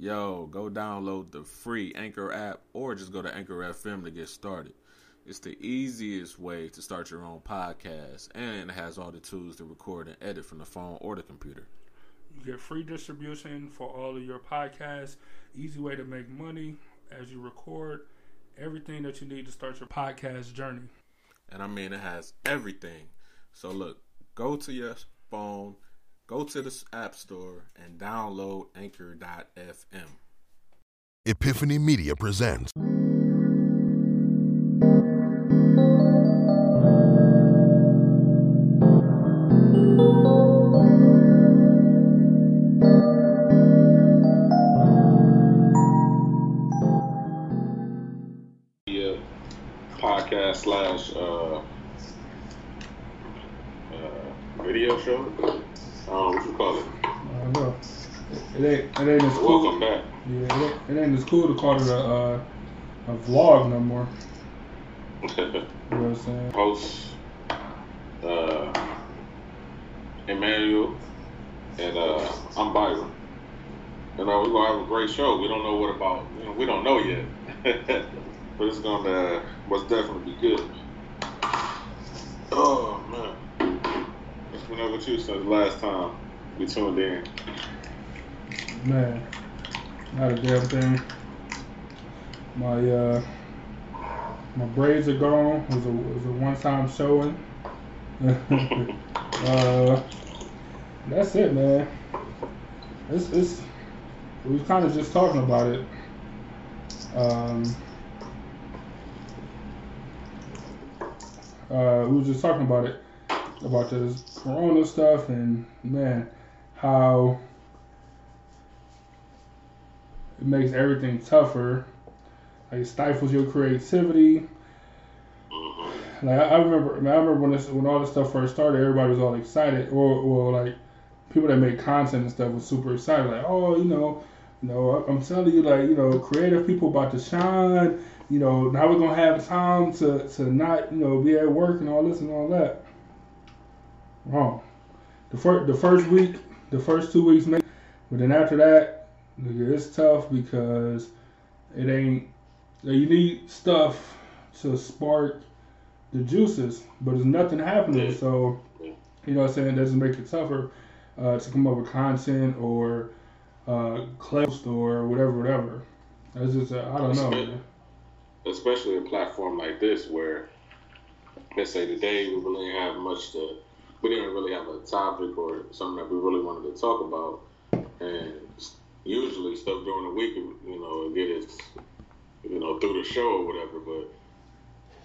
yo, go download the free Anchor app or just go to Anchor FM to get started. It's the easiest way to start your own podcast and it has all the tools to record and edit from the phone or the computer. You get free distribution for all of your podcasts. Easy way to make money as you record. Everything that you need to start your podcast journey. And I mean, it has everything. So look, go to your phone, go to the App Store, and download Anchor.fm. Epiphany Media presents. media podcast slash uh, uh, video show. Um, what you call it? I don't know. It ain't, it ain't as cool. Welcome back. Yeah, it ain't, it ain't as cool to call it a, uh, a vlog no more. You know what I'm saying? Host uh, Emmanuel and uh, I'm Byron. And uh, we're gonna have a great show. We don't know what about. You know, we don't know yet, but it's gonna most definitely be good. Oh man, it's been over two since last time we tuned in. Man, not a damn thing. My uh, my braids are gone. It was a it was a one time showing. uh, that's it, man. It's it's we was kind of just talking about it. Um, uh, we were just talking about it about this Corona stuff and man, how it makes everything tougher. Like it stifles your creativity. Like I, I remember, I, remember when this, when all this stuff first started, everybody was all excited, or, or like people that make content and stuff was super excited. Like, oh, you know, you know, I'm telling you, like, you know, creative people about to shine. You know, now we're gonna have time to to not, you know, be at work and all this and all that. Wrong. The first the first week, the first two weeks, but then after that, nigga, it's tough because it ain't. You need stuff to spark the juices, but there's nothing happening. So, you know what I'm saying? It doesn't make it tougher uh, to come up with content or uh, close or whatever, whatever. That's just, I don't know. Man. especially a platform like this where let's say today we really didn't have much to we didn't really have a topic or something that we really wanted to talk about and usually stuff during the week you know get us you know through the show or whatever but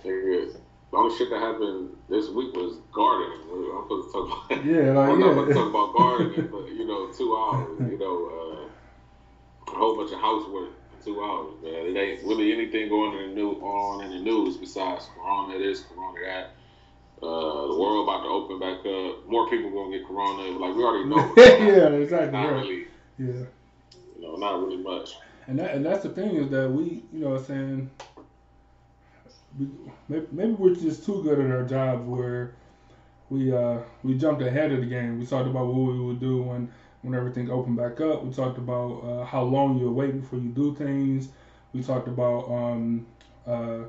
the only shit that happened this week was gardening. I'm supposed to talk about Yeah, like, I'm not yeah. supposed to talk about gardening, but you know, two hours, you know, uh, a whole bunch of housework in two hours, man. It ain't really anything going in the new on in the news besides Corona this, Corona that. Uh, the world about to open back up. More people gonna get Corona. Like we already know. yeah, exactly. Not right. really, Yeah. You know, not really much. And that and that's the thing is that we, you know, what I'm saying, we, maybe, maybe we're just too good at our jobs where we uh we jumped ahead of the game. We talked about what we would do when when everything opened back up. We talked about uh, how long you wait before you do things. We talked about um uh.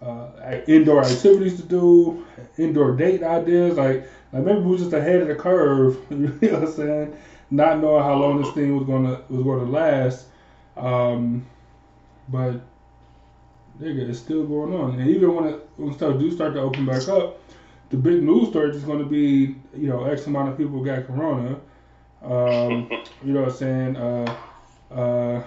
Uh, indoor activities to do, indoor date ideas, like like maybe we're just ahead of the curve. You know what I'm saying? Not knowing how long this thing was gonna was gonna last, um, but nigga, it's still going on. And even when it, when stuff do start to open back up, the big news story is going to be, you know, X amount of people got corona. Um, you know what I'm saying? Uh, uh,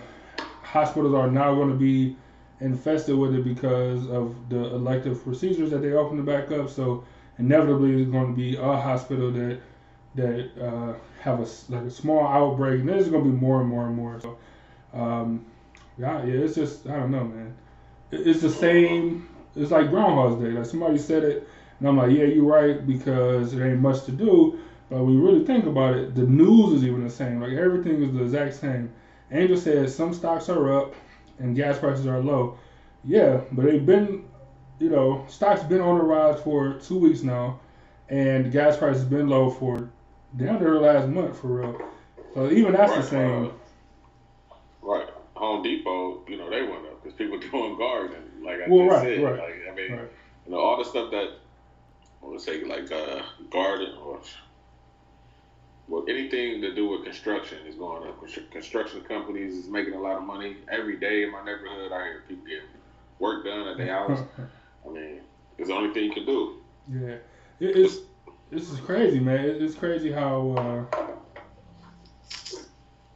hospitals are now going to be infested with it because of the elective procedures that they opened back up. So inevitably, it's going to be a hospital that that uh, have a like a small outbreak, and there's to be more and more and more. So, um, yeah, yeah, it's just I don't know, man. It- It's the same. It's like Groundhog's Day. Like somebody said it, and I'm like, yeah, you're right because there ain't much to do. But you really think about it, the news is even the same. Like everything is the exact same. Angel said some stocks are up and gas prices are low. Yeah, but they've been, you know, stocks been on the rise for two weeks now, and gas prices been low for down to the last month for real. So even that's the same. uh, Right. Home Depot, you know, they went up because people doing gardening. Like I Well, just right, said, right, like I mean, right. you know, all the stuff that I would say like uh, garden or well, anything to do with construction is going up. Construction companies is making a lot of money every day in my neighborhood. I hear people getting work done at their house. I mean, it's the only thing you can do. Yeah, it, it's this is crazy, man. It's crazy how uh,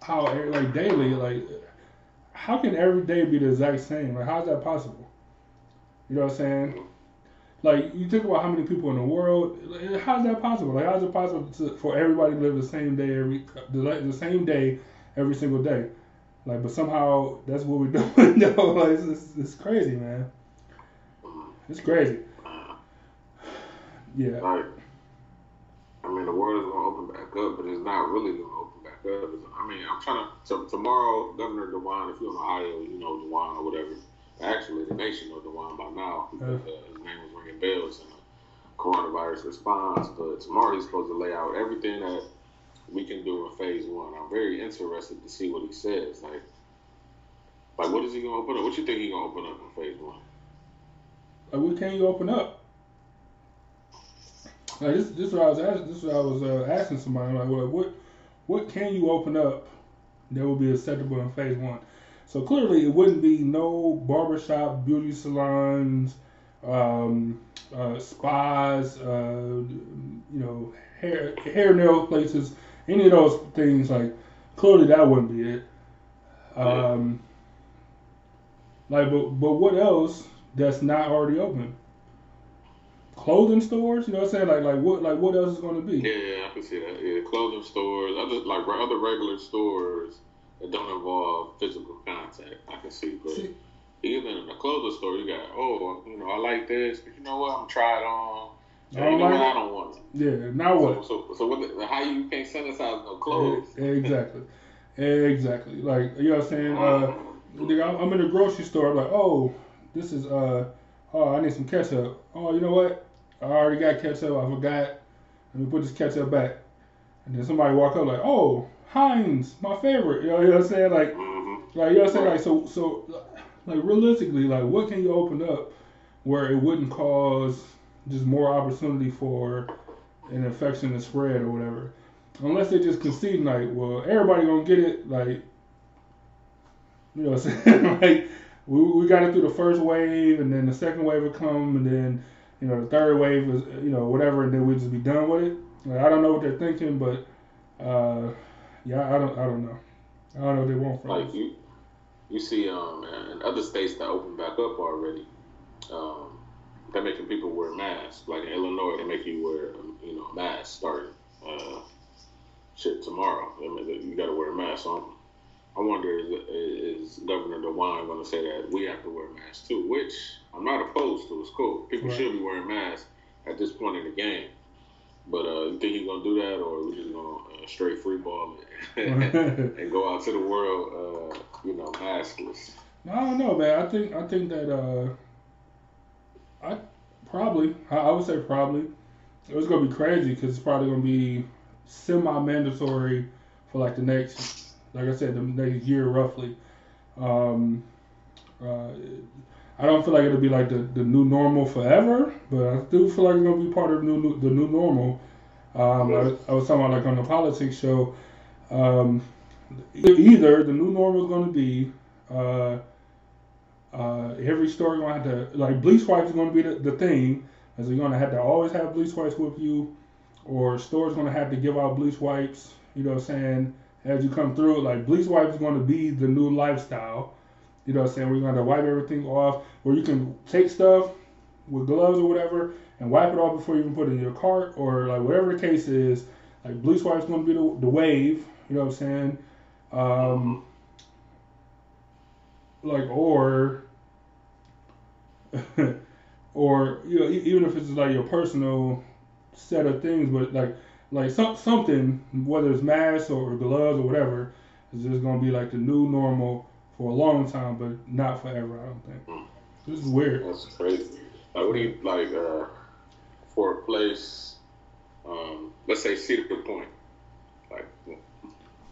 how like daily, like how can every day be the exact same? Like, how's that possible? You know what I'm saying? Like, you think about how many people in the world. Like, how's that possible? Like, how's it possible to, for everybody to live the same day every the, the same day every single day? Like, but somehow that's what we're doing. no, like, it's, it's, it's crazy, man. It's crazy. Yeah. I mean, the world is gonna open back up, but it's not really gonna open back up. I mean, I'm trying to. So tomorrow, Governor DeWine, if you're in Ohio, you know DeWine or whatever. Actually, the nation knows DeWine by now because uh, his name was ringing bells in the coronavirus response. But tomorrow, he's supposed to lay out everything that we can do in phase one. I'm very interested to see what he says. Like, like what is he gonna open up? What you think he gonna open up in phase one? Like, what can you open up? Like this, this is what I was asking. This is what I was uh, asking somebody. Like, what, what, what can you open up that would be acceptable in phase one? So clearly, it wouldn't be no barbershop, beauty salons, um, uh, spas, uh, you know, hair, hair nail places, any of those things. Like, clearly, that wouldn't be it. Um, like, but but what else that's not already open? Clothing stores, you know what I'm saying? Like like what like what else is going to be? Yeah, I can see that. Yeah, clothing stores, other like other regular stores that don't involve physical contact. I can see, but See- even in a clothing store, you got oh, you know, I like this, but you know what? I'm gonna try it on. I don't you know like. I don't want it. Yeah. Now what? so, so what? The, how you can't sanitize no clothes? Exactly. Exactly. Like you know what I'm saying? Uh, I'm- I'm in the grocery store. I'm like, oh, this is uh, oh, I need some ketchup. Oh, you know what? I already got ketchup. I forgot. Let me put this ketchup back. And then somebody walk up like, oh, Heinz, my favorite. You know, you know what I'm saying? Like, hmm like you know what I'm saying? Like, so, so, like realistically, like, what can you open up where it wouldn't cause just more opportunity for an infection to spread or whatever? Unless they just concede, like, well, everybody gonna get it, like, you know what I'm saying? like, we, we got it through the first wave, and then the second wave will come, and then, you know, the third wave is, you know, whatever, and then we just be done with it. Like, I don't know what they're thinking, but, uh, yeah, I don't, I don't know. I don't know what they want from Like us. you, you see, um, in other states that open back up already, um, they're making people wear masks. Like in Illinois, they make you wear, um, you know, a mask starting, uh, shit tomorrow. I mean, you got to wear a mask. I'm, I wonder is, is Governor DeWine going to say that we have to wear masks too? Which I'm not opposed to. It's cool. People Right. should be wearing masks at this point in the game. But uh, you think he's gonna do that, or we just gonna uh, straight free ball it and go out to the world, uh, you know, maskless? No, I don't know, man. I think I think that uh, I probably I, would say probably it was gonna be crazy because it's probably gonna be semi-mandatory for like the next, like I said, the next year roughly. Um, uh, I don't feel like it'll be like the, the new normal forever, but I do feel like it's gonna be part of the new, new the new normal. Um, I, I was talking about like on the politics show. Um, either the new normal is to be uh, uh, every store going to have to like bleach wipes is to be the, the thing, as you're to have to always have bleach wipes with you, or stores to have to give out bleach wipes. You know what I'm saying? As you come through, like bleach wipes is to be the new lifestyle. You know what I'm saying? We're going to wipe everything off, or you can take stuff with gloves or whatever and wipe it off before you even put it in your cart, or like whatever the case is. Like bleach wipes going to be the, the wave. You know what I'm saying? Um, like or or you know even if it's like your personal set of things, but like like some something whether it's masks or gloves or whatever is just gonna be like the new normal for a long time, but not forever. I don't think. This is weird. That's crazy. Like, what do you like uh, for a place? Um, let's say Cedar Point. Like,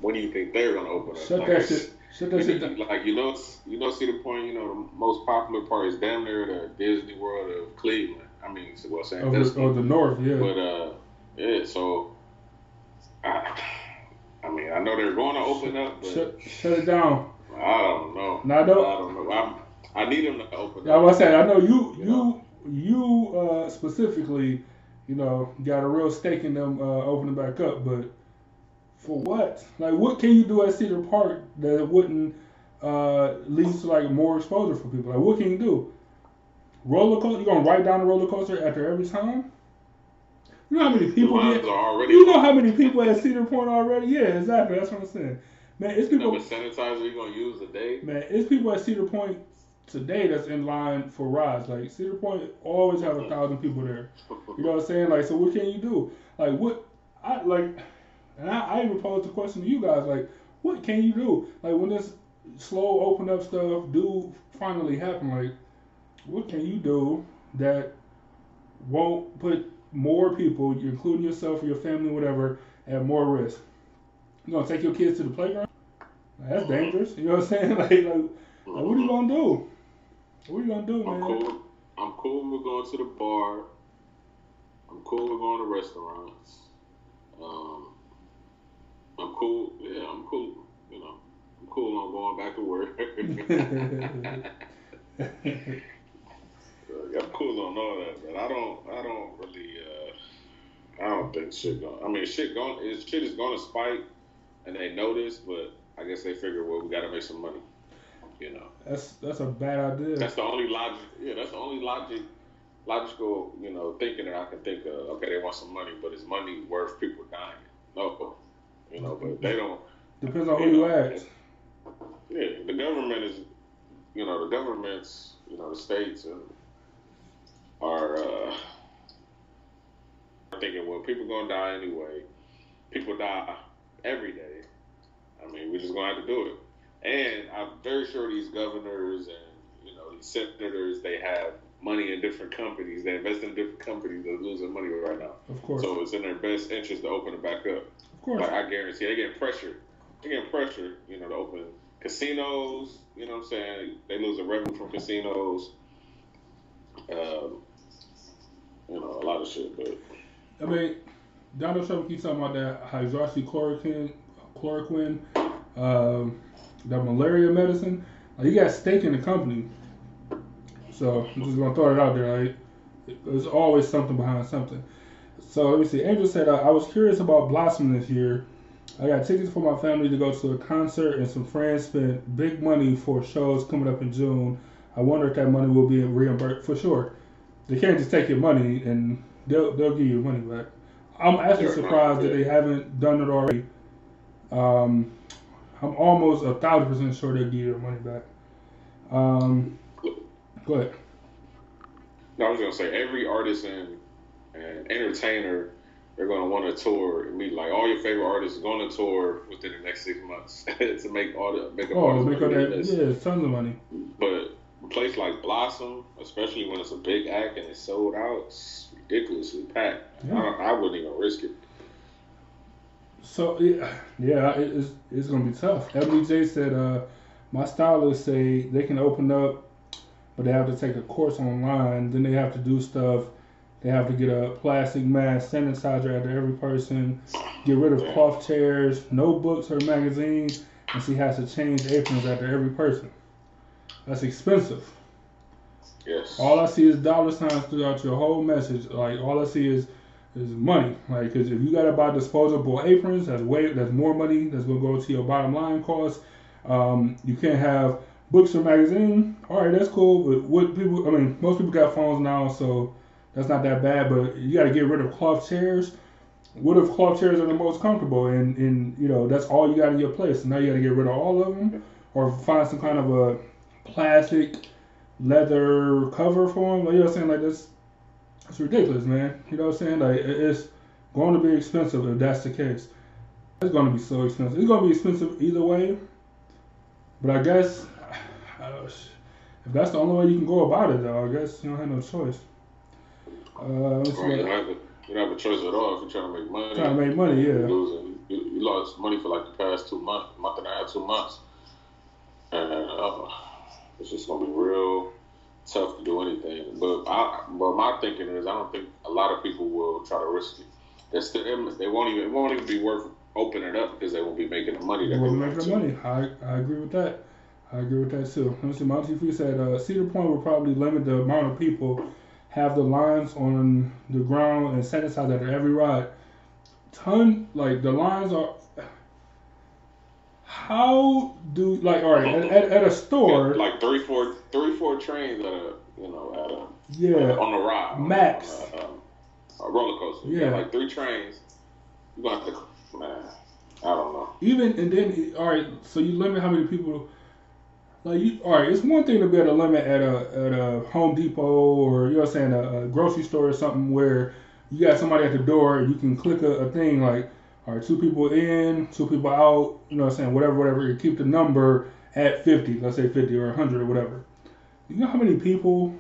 when do you think they're gonna open up? Shut like, that shit. Shut that shit down. Like you know, you know, Cedar Point. You know, the most popular part is damn near the Disney World of Cleveland. I mean, well, San Francisco. the north, yeah. But uh, yeah. So, I, I mean, I know they're going to open up, but shut, shut it down. I don't know. No, I don't. I don't know. I'm, I need them to open Yeah, I up. was saying, I know you, You you, you uh, specifically, you know, got a real stake in them uh, opening back up. But for what? Like, what can you do at Cedar Park that wouldn't uh, lead to like more exposure for people? Like, what can you do? Roller coaster? You gonna ride down the roller coaster after every time? You know how many people get? You know how many people at Cedar Point already? Yeah, exactly. That's what I'm saying. Man, it's people. what sanitizer you gonna use today? Man, it's people at Cedar Point today that's in line for rides. Like Cedar Point always have a mm-hmm. thousand people there. You know what I'm saying? Like, so what can you do? Like, what? I like, and I, I even posed the question to you guys. Like, what can you do? Like, when this slow open up stuff do finally happen, like, what can you do that won't put more people, including yourself or your family, whatever, at more risk? You gonna take your kids to the playground? That's dangerous. You know what I'm saying? Like, like, like what are you gonna do? What are you gonna do, I'm man? cool. I'm cool with going to the bar. I'm cool with going to restaurants. Um, I'm cool. Yeah, I'm cool. You know, I'm cool on going back to work. I'm cool on all that, but I don't. I don't really. Uh, I don't think shit going. I mean, shit going. Shit is going to spike, and they know this, but I guess they figure, well, we got to make some money. You know. That's that's a bad idea. That's the only logic. Yeah, that's the only logic, logical, you know, thinking that I can think of. Okay, they want some money, but is money worth people dying? No, you know, but they don't. Depends on who you ask. Yeah, the government is, you know, the governments, you know, the states and are uh, thinking, well, people gonna die anyway. People die every day. I mean, we're just gonna have to do it. And I'm very sure these governors and you know these senators, they have money in different companies. They invest in different companies that are losing money right now. Of course, So it's in their best interest to open it back up. of course. Like I guarantee they get pressure. They get pressure, you know, to open casinos, you know what I'm saying? They lose the revenue from casinos. Um, you know, a lot of shit, but I mean, Donald Trump keeps talking about that hydroxychloroquine, chloroquine, um, that malaria medicine. Like, he got stake in the company. So I'm just gonna throw it out there. Like, there's always something behind something. So let me see. Angel said, uh, I was curious about Blossom this year. I got tickets for my family to go to a concert, and some friends spent big money for shows coming up in June. I wonder if that money will be reimbursed for sure. They can't just take your money and they'll they'll give you money back. I'm actually Yeah, surprised that they haven't done it already. Um, I'm almost a thousand percent sure they'll give you your money back. Um, go ahead. no, I was gonna say every artist and, and entertainer they're gonna want to tour meet like all your favorite artists going to tour within the next six months to make all the make up all Oh, make up that yeah, tons of money. But a place like Blossom, especially when it's a big act and it's sold out, it's ridiculously packed. Yeah. I, I wouldn't even risk it. So yeah, yeah, it, it's it's gonna be tough. Ebony J said, uh, my stylists say they can open up, but they have to take a course online. Then they have to do stuff. They have to get a plastic mask, sanitizer after every person, get rid of cloth chairs, no books or magazines, and she has to change aprons after every person. That's expensive. Yes. All I see is dollar signs throughout your whole message. Like all I see is is money. Like, cause if you gotta buy disposable aprons, that's way that's more money. That's gonna go to your bottom line cost. Um, you can't have books or magazine. All right, that's cool. But what people? I mean, most people got phones now, so that's not that bad. But you gotta get rid of cloth chairs. What if cloth chairs are the most comfortable and, and you know that's all you got in your place? Now you gotta get rid of all of them, or find some kind of a plastic leather cover for them. What I'm saying? Like this, it's ridiculous, man. You know what I'm saying? Like it's going to be expensive if that's the case. It's going to be so expensive. It's going to be expensive either way. But I guess I don't- if that's the only way you can go about it, though, I guess you don't have no choice. Uh, let me see you don't have a, you don't have a choice at all if you're trying to make money. Trying to make money, yeah. Losing. You, you lost money for like the past two months, month and a half, two months. And it's just gonna be real tough to do anything. But I, but my thinking is, I don't think a lot of people will try to risk it. They're still, they won't even it won't even be worth opening it up because they won't be making the money that We're make the money. I, I agree with that. I agree with that too. Let me see. Monty Fee said uh, Cedar Point will probably limit the amount of people have the lines on the ground and sanitize at every ride. Ton like the lines are. How do like all right at, at, at a store? like three, four, three, four trains at a you know at a Yeah, on the ride on a- Max. on a, um, a roller coaster. You Yeah. like three trains. You gonna have to man. I don't know. even and then all right. So you limit how many people. Like you, all right, it's one thing to be at a limit at a at a Home Depot or you know what I'm saying a, a grocery store or something where you got somebody at the door and you can click a, a thing like all right two people in two people out you know what I'm saying whatever whatever you keep the number at 50 let's say 50 or 100 or whatever you know how many people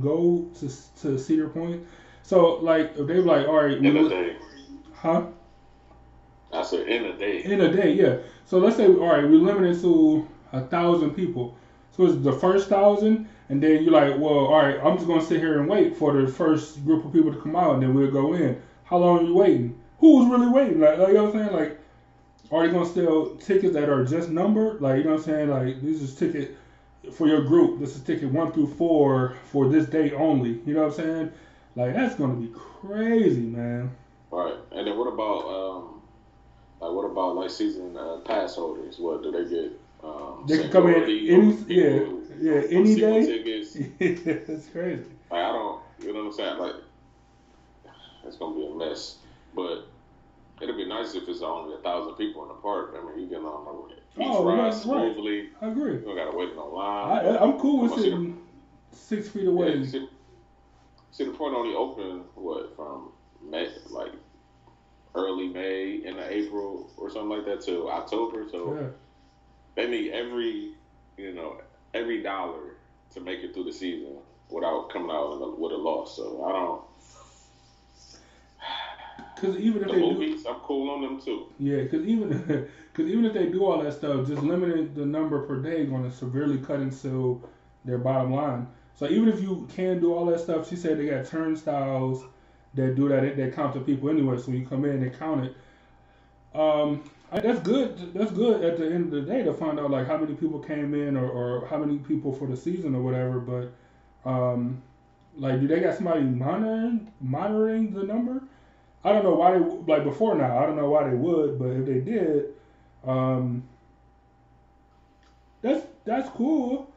go to to Cedar Point so like if they're like all right In a day. huh I said in a day. in a day, yeah. So let's say, all right, we limit it to a thousand people. So it's the first thousand, and then you're like, well, all right, I'm just gonna sit here and wait for the first group of people to come out, and then we'll go in. How long are you waiting? Who's really waiting? Like, like you know what I'm saying? Like, are you gonna sell tickets that are just numbered? Like, you know what I'm saying? Like, this is ticket for your group. This is ticket one through four for this day only. You know what I'm saying? Like, that's gonna be crazy, man. Right. And then what about um like what about like season uh, pass holders? What do they get? Um, They can come in any- yeah, yeah, any day. Tickets? that's crazy. Like I don't, you know what I'm saying? Like it's gonna be a mess, but it'd be nice if it's only a thousand people in the park. I mean, you get on the each Oh, ride right. smoothly. I agree. You don't gotta wait in a line. I, I'm cool with Come on, the- sitting six feet away. Yeah, see, Cedar Point only open what from May, like early May into April or something like that to October. So Yeah. they need every, you know, every dollar to make it through the season without coming out with a loss. So I don't. Because even if The they do, movies, I'm cool on them too. yeah, because even because even if they do all that stuff, just limiting the number per day going to severely cut into their bottom line. So even if you can do all that stuff, she said they got turnstiles that do that. They count the people anyway. So when you come in, they count it. Um, I- that's good. That's good at the end of the day to find out like how many people came in or, or how many people for the season or whatever. But um, like, do they got somebody monitoring monitoring the number? I don't know why they like before now. I don't know why they would, but if they did, um, that's that's cool.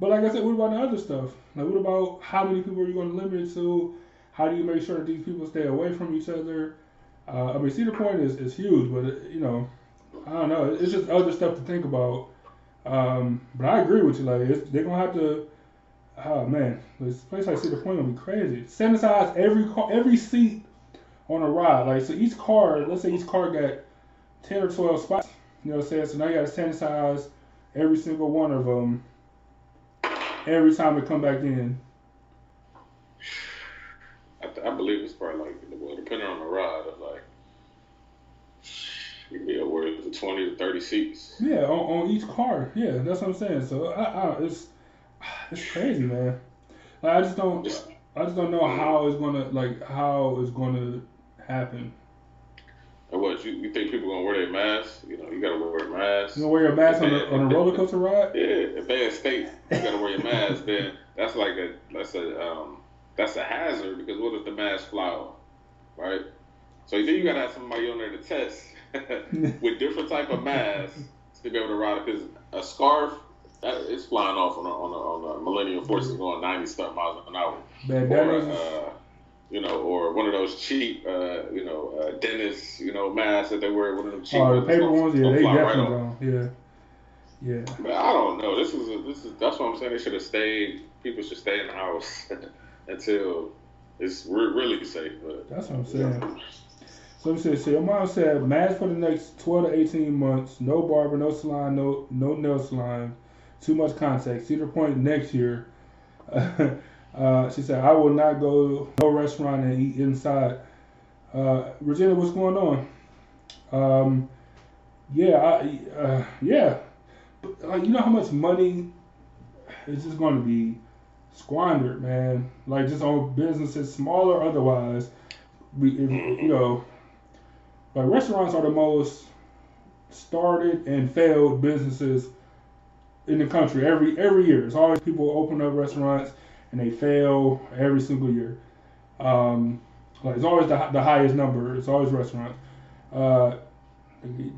But like I said, what about the other stuff? Like, what about how many people are you going to limit it to? How do you make sure that these people stay away from each other? Uh, I mean, Cedar Point is, is huge, but you know, I don't know. It's just other stuff to think about. Um, but I agree with you. Like, they're gonna have to. Oh man, this place like Cedar Point gonna be crazy. Sanitize every every seat on a ride. Like, so each car, let's say each car got ten or twelve spots. You know what I'm saying? So now you got to sanitize every single one of them every time they come back in. I, th- I believe it's probably like well, depending on the ride, it's like you be where it's twenty to thirty seats. Yeah, on, on each car. Yeah, that's what I'm saying. So I, I, it's it's crazy, man. Like I just don't, Just- I just don't know how it's gonna like how it's gonna happen. And what you, you think people gonna wear their masks? You know, you gotta wear a mask. You gonna wear a mask on a, on a roller coaster ride? Yeah, if they in state, you gotta wear your mask. then that's like a that's a um that's a hazard because what if the mask fly off, right? So then you gotta have somebody on there to test with different type of masks to be able to ride it. Because a scarf, that, it's flying off on a, on a, on a Millennium Force is going ninety something miles an hour. Or, Bandanas. uh, you know, or one of those cheap, uh, you know, uh, dentist, you know, masks that they wear. One of them cheap Oh, the paper ones, yeah, they right definitely don't. Yeah, yeah. But I don't know. This is a, this is that's what I'm saying. They should have stayed. People should stay in the house until it's re- really safe. But That's what I'm saying. So let me say, so your mom said mask for the next 12 to 18 months, no barber, no salon, no no nail salon, too much contact. Cedar Point next year. uh, she said, I will not go to no restaurant and eat inside. Uh, Regina, what's going on? Um, yeah, I, uh, yeah. But, uh, you know how much money it's just going to be squandered, man. Like just on businesses, small or otherwise. We, you know, like restaurants are the most started and failed businesses in the country every every year. It's always people open up restaurants and they fail every single year. Um, like it's always the, the highest number. It's always restaurants. Uh,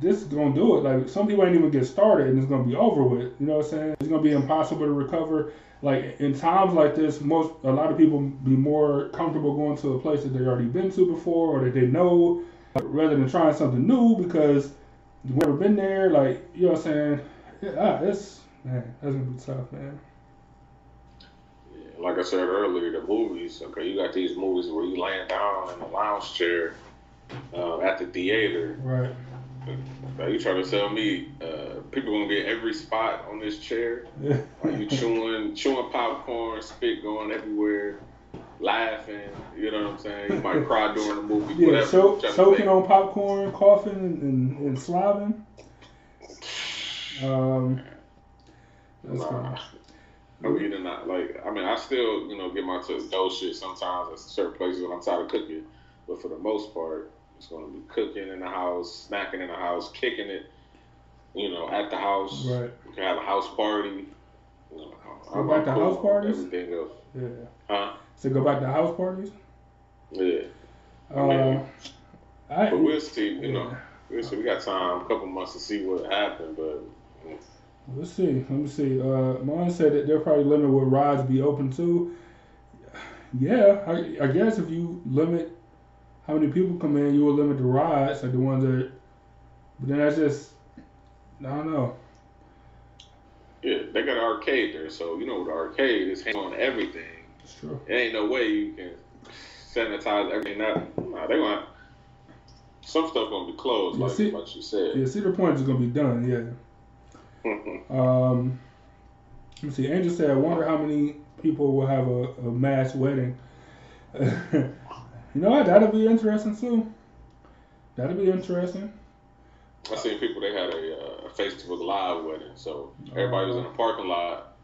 this is gonna do it. Like some people ain't even get started and it's gonna be over with. You know what I'm saying? It's gonna be impossible to recover. Like in times like this, most a lot of people be more comfortable going to a place that they already been to before or that they know, rather than trying something new because you've never been there. Like you know what I'm saying? Yeah, ah, it's man, that's gonna be tough, man. Like I said earlier, the movies. Okay, you got these movies where you laying down in a lounge chair uh, at the theater. Right. Are you trying to tell me uh, people gonna get every spot on this chair? Yeah. Are you chewing chewing popcorn, spit going everywhere, laughing? You know what I'm saying? You might cry during the movie. Yeah, whatever. cho- I'm trying to choking on popcorn, coughing, and, and, slobbing. Um, that's Nah. Mean, and not like I mean, I still you know get my to go shit sometimes at certain places when I'm tired of cooking, but for the most part, it's gonna be cooking in the house, snacking in the house, kicking it, you know, at the house. Right. We can have a house party. You know, Go back to house parties? Everything else, Yeah. huh? So go back to house parties. Yeah, I Uh, I, but we'll see. You know, we'll see. We got time, a couple months to see what happened, but. Let's see. Let me see. Uh, Mon said that they'll probably limit what rides be open to. Yeah, I, I guess if you limit how many people come in, you will limit the rides, like the ones that. But then that's just, I don't know. Yeah, they got an arcade there, so you know the arcade is hang on everything. It's true. It ain't no way you can sanitize everything. That nah, they gonna some stuff gonna be closed, Yeah, like see- like you said. Yeah, Cedar Point is gonna be done. Yeah. Um, let me see. Angel said, "I wonder how many people will have a, a mass wedding." you know what? That'll be interesting too. That'll be interesting. I seen people they had a, uh, Facebook Live wedding, so everybody was in the parking lot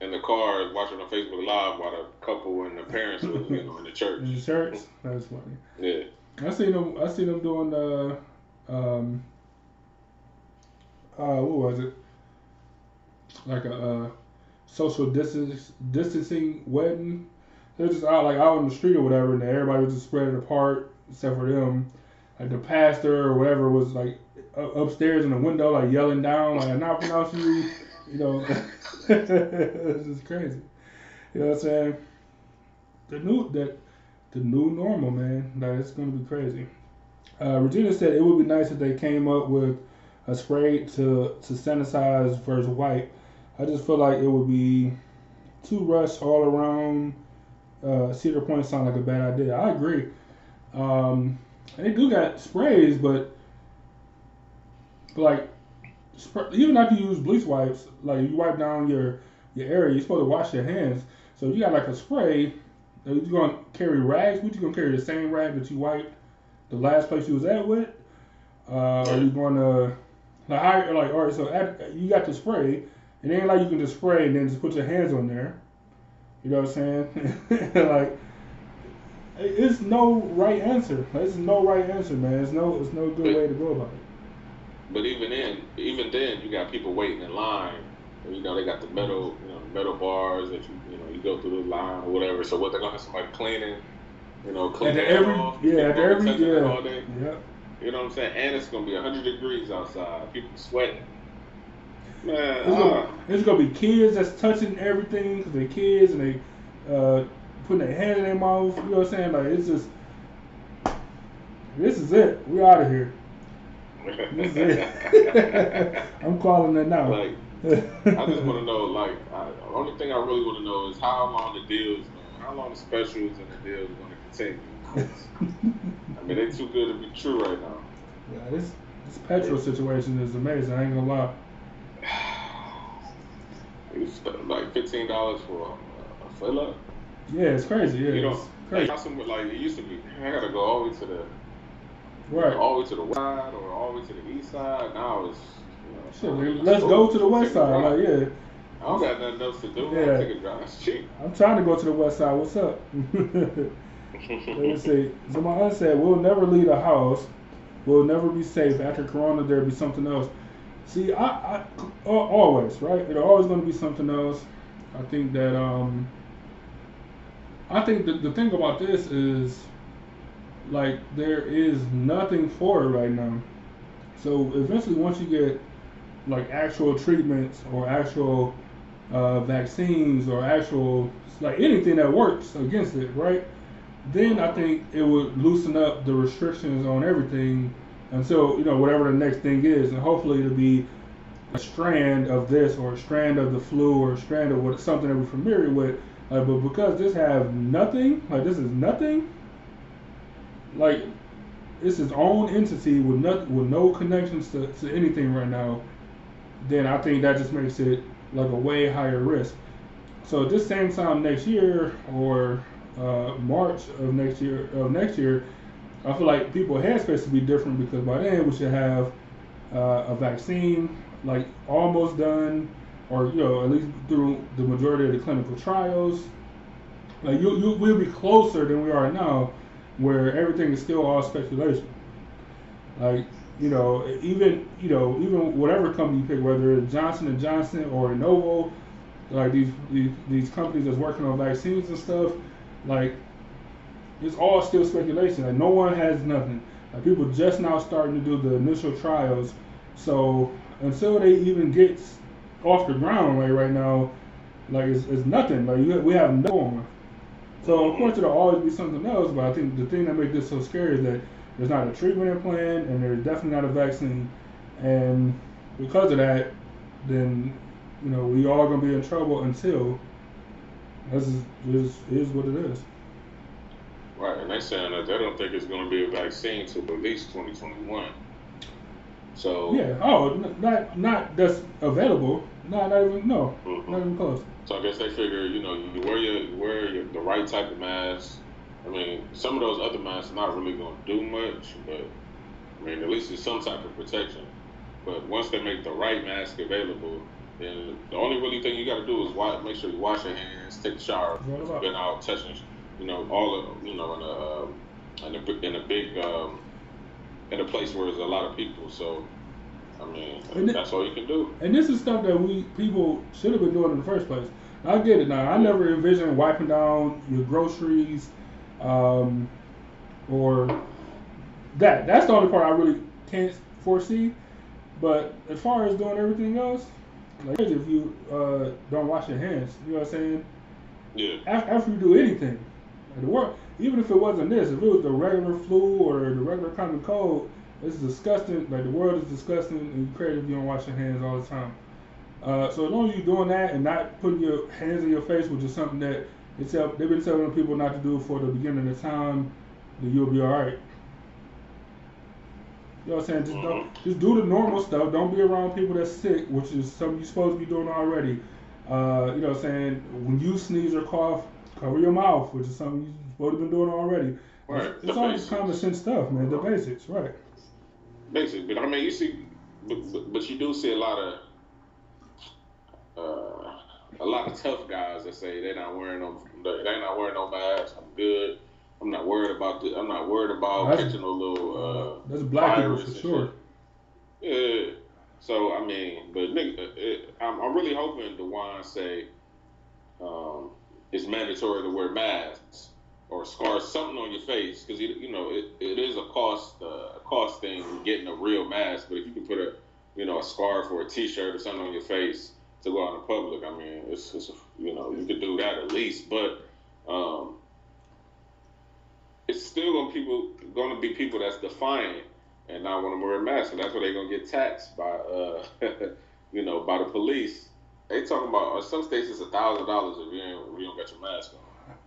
in the car watching on Facebook Live while the couple and the parents were you know in the church. In the church. That's funny. Yeah, I seen them. I seen them doing the. Um, uh, what was it? Like a uh, social distance distancing wedding. They're just out like out on the street or whatever, and everybody was just spread apart except for them. Like the pastor or whatever was like upstairs in the window, like yelling down, like "I now pronounce you," you know. it's just crazy. You know what I'm saying? The new that the new normal, man. Like it's gonna be crazy. Uh, Regina said it would be nice if they came up with a spray to to sanitize versus wipe. I just feel like it would be too rushed all around. Uh, Cedar Point sound like a bad idea. I agree. Um, they do got sprays, but like spray, even if you use bleach wipes, like you wipe down your your area, you're supposed to wash your hands. So you got like a spray, are you gonna carry rags? Would you gonna carry the same rag that you wiped the last place you was at with? Uh, are you gonna like like all right? So at, you got the spray. It ain't like you can just spray and then just put your hands on there. You know what I'm saying? like it's no right answer. There's no right answer, man. It's no it's no good way to go about it. but even then, even then, you got people waiting in line. You know, they got the metal, you know, metal bars that you, you know, you go through the line or whatever. So what they're gonna have somebody cleaning, you know, clean And that every off. yeah, every it all yeah, day. yeah. You know what I'm saying? And it's gonna be 100 degrees outside. People sweating. Man, It's uh, gonna, it's gonna be kids that's touching everything because they're kids and they uh, putting their hand in their mouth. You know what I'm saying? Like it's just this is it. We're out of here. This is it. I'm calling it now. like, I just want to know, like, I, the only thing I really want to know is how long the deals, how long the specials and the deals are going to continue. I mean, they too good to be true right now. yeah, this this petrol situation is amazing. I ain't gonna lie. It's like fifteen dollars for a, fill up. Yeah, it's crazy. Yeah, You know, it's like, crazy. some- like it used to be. I gotta go all the way to the Right. all the way to the west side or all the way to the east side. Now it's you know, Shit, let's go to the west side. Like, yeah. I don't got nothing else to do, Yeah. I'll take a drive. It's cheap. I'm trying to go to the west side. What's up? Let me see. So my aunt said, "We'll never leave the house. We'll never be safe. After Corona, there'll be something else." See, I, I always right. It's always going to be something else. I think that um, I think the the thing about this is, like, there is nothing for it right now. So eventually, once you get like actual treatments or actual uh, vaccines or actual like anything that works against it, right? Then I think it would loosen up the restrictions on everything until you know whatever the next thing is, and hopefully it'll be a strand of this or a strand of the flu or a strand of what something that we're familiar with. Like, but because this have nothing, like this is nothing, like it's its own entity with no with no connections to, to anything right now, then I think that just makes it like a way higher risk. So at this same time next year or uh, March of next year of next year, I feel like people headspace will be different because by then we should have uh, a vaccine like almost done, or you know at least through the majority of the clinical trials. Like you, you we'll be closer than we are now, where everything is still all speculation. Like you know, even you know, even whatever company you pick, whether it's Johnson and Johnson or Novo, like these, these these companies that's working on vaccines and stuff, like it's all still speculation. Like no one has nothing. Like people just now starting to do the initial trials, so until they even get off the ground, like right now, like it's, it's nothing. Like we have no one. So of course there'll always be something else, but I think the thing that makes this so scary is that there's not a treatment plan and there's definitely not a vaccine, and because of that, then you know we all gonna be in trouble until this is is, is what it is. Right, and they're saying that they don't think it's going to be a vaccine till at least 2021. So Yeah. Oh, not not that's available. Not not even no, Mhm. not even close. So I guess they figure, you know, you wear your you wear your, the right type of mask. I mean, some of those other masks are not really going to do much, but I mean, at least it's some type of protection. But once they make the right mask available, then the only really thing you got to do is wa make sure you wash your hands, take a shower, about- been out touching, you know, all of, you know, in a um, in a in a big um, in a place where there's a lot of people. So, I mean, And that's all you can do. And this is stuff that we people should have been doing in the first place. I get it now. I never envisioned wiping down your groceries, um, or that. That's the only part I really can't foresee. But as far as doing everything else, like if you uh, don't wash your hands, you know what I'm saying? Yeah. after, after you do anything, like the world, even if it wasn't this, if it was the regular flu or the regular common cold, it's disgusting. Like the world is disgusting and crazy if you don't wash your hands all the time. Uh, so as long as you're doing that and not putting your hands in your face, which is something that they tell, they've been telling people not to do for the beginning of the time, then you'll be all right. You know what I'm saying? Just don't, just do the normal stuff. Don't be around people that's sick, which is something you're supposed to be doing already. Uh, you know what I'm saying? When you sneeze or cough, cover your mouth, which is something you're supposed to be doing already. Right, It's, it's all just common sense stuff, man. The basics, right? Basic, but I mean, you see, but, but, but you do see a lot of uh, a lot of tough guys that say they're not wearing no, they're not wearing no mask. I'm good. I'm not worried about the. I'm not worried about That's- catching a little. Uh, That's black people for sure. shit. Yeah. So I mean, but nigga, it, I'm, I'm really hoping DeWine say um, it's mandatory to wear masks or scar something on your face because you, you know it, it is a cost uh, cost thing getting a real mask. But if you can put a you know a scarf or a T-shirt or something on your face to go out in public, I mean, it's, it's you know you could do that at least. But um, it's still gonna people to be people that's defiant and not want to wear a mask, and that's where they're gonna get taxed by uh you know by the police. They talking about uh, some states it's a thousand dollars if you ain't if you don't got your mask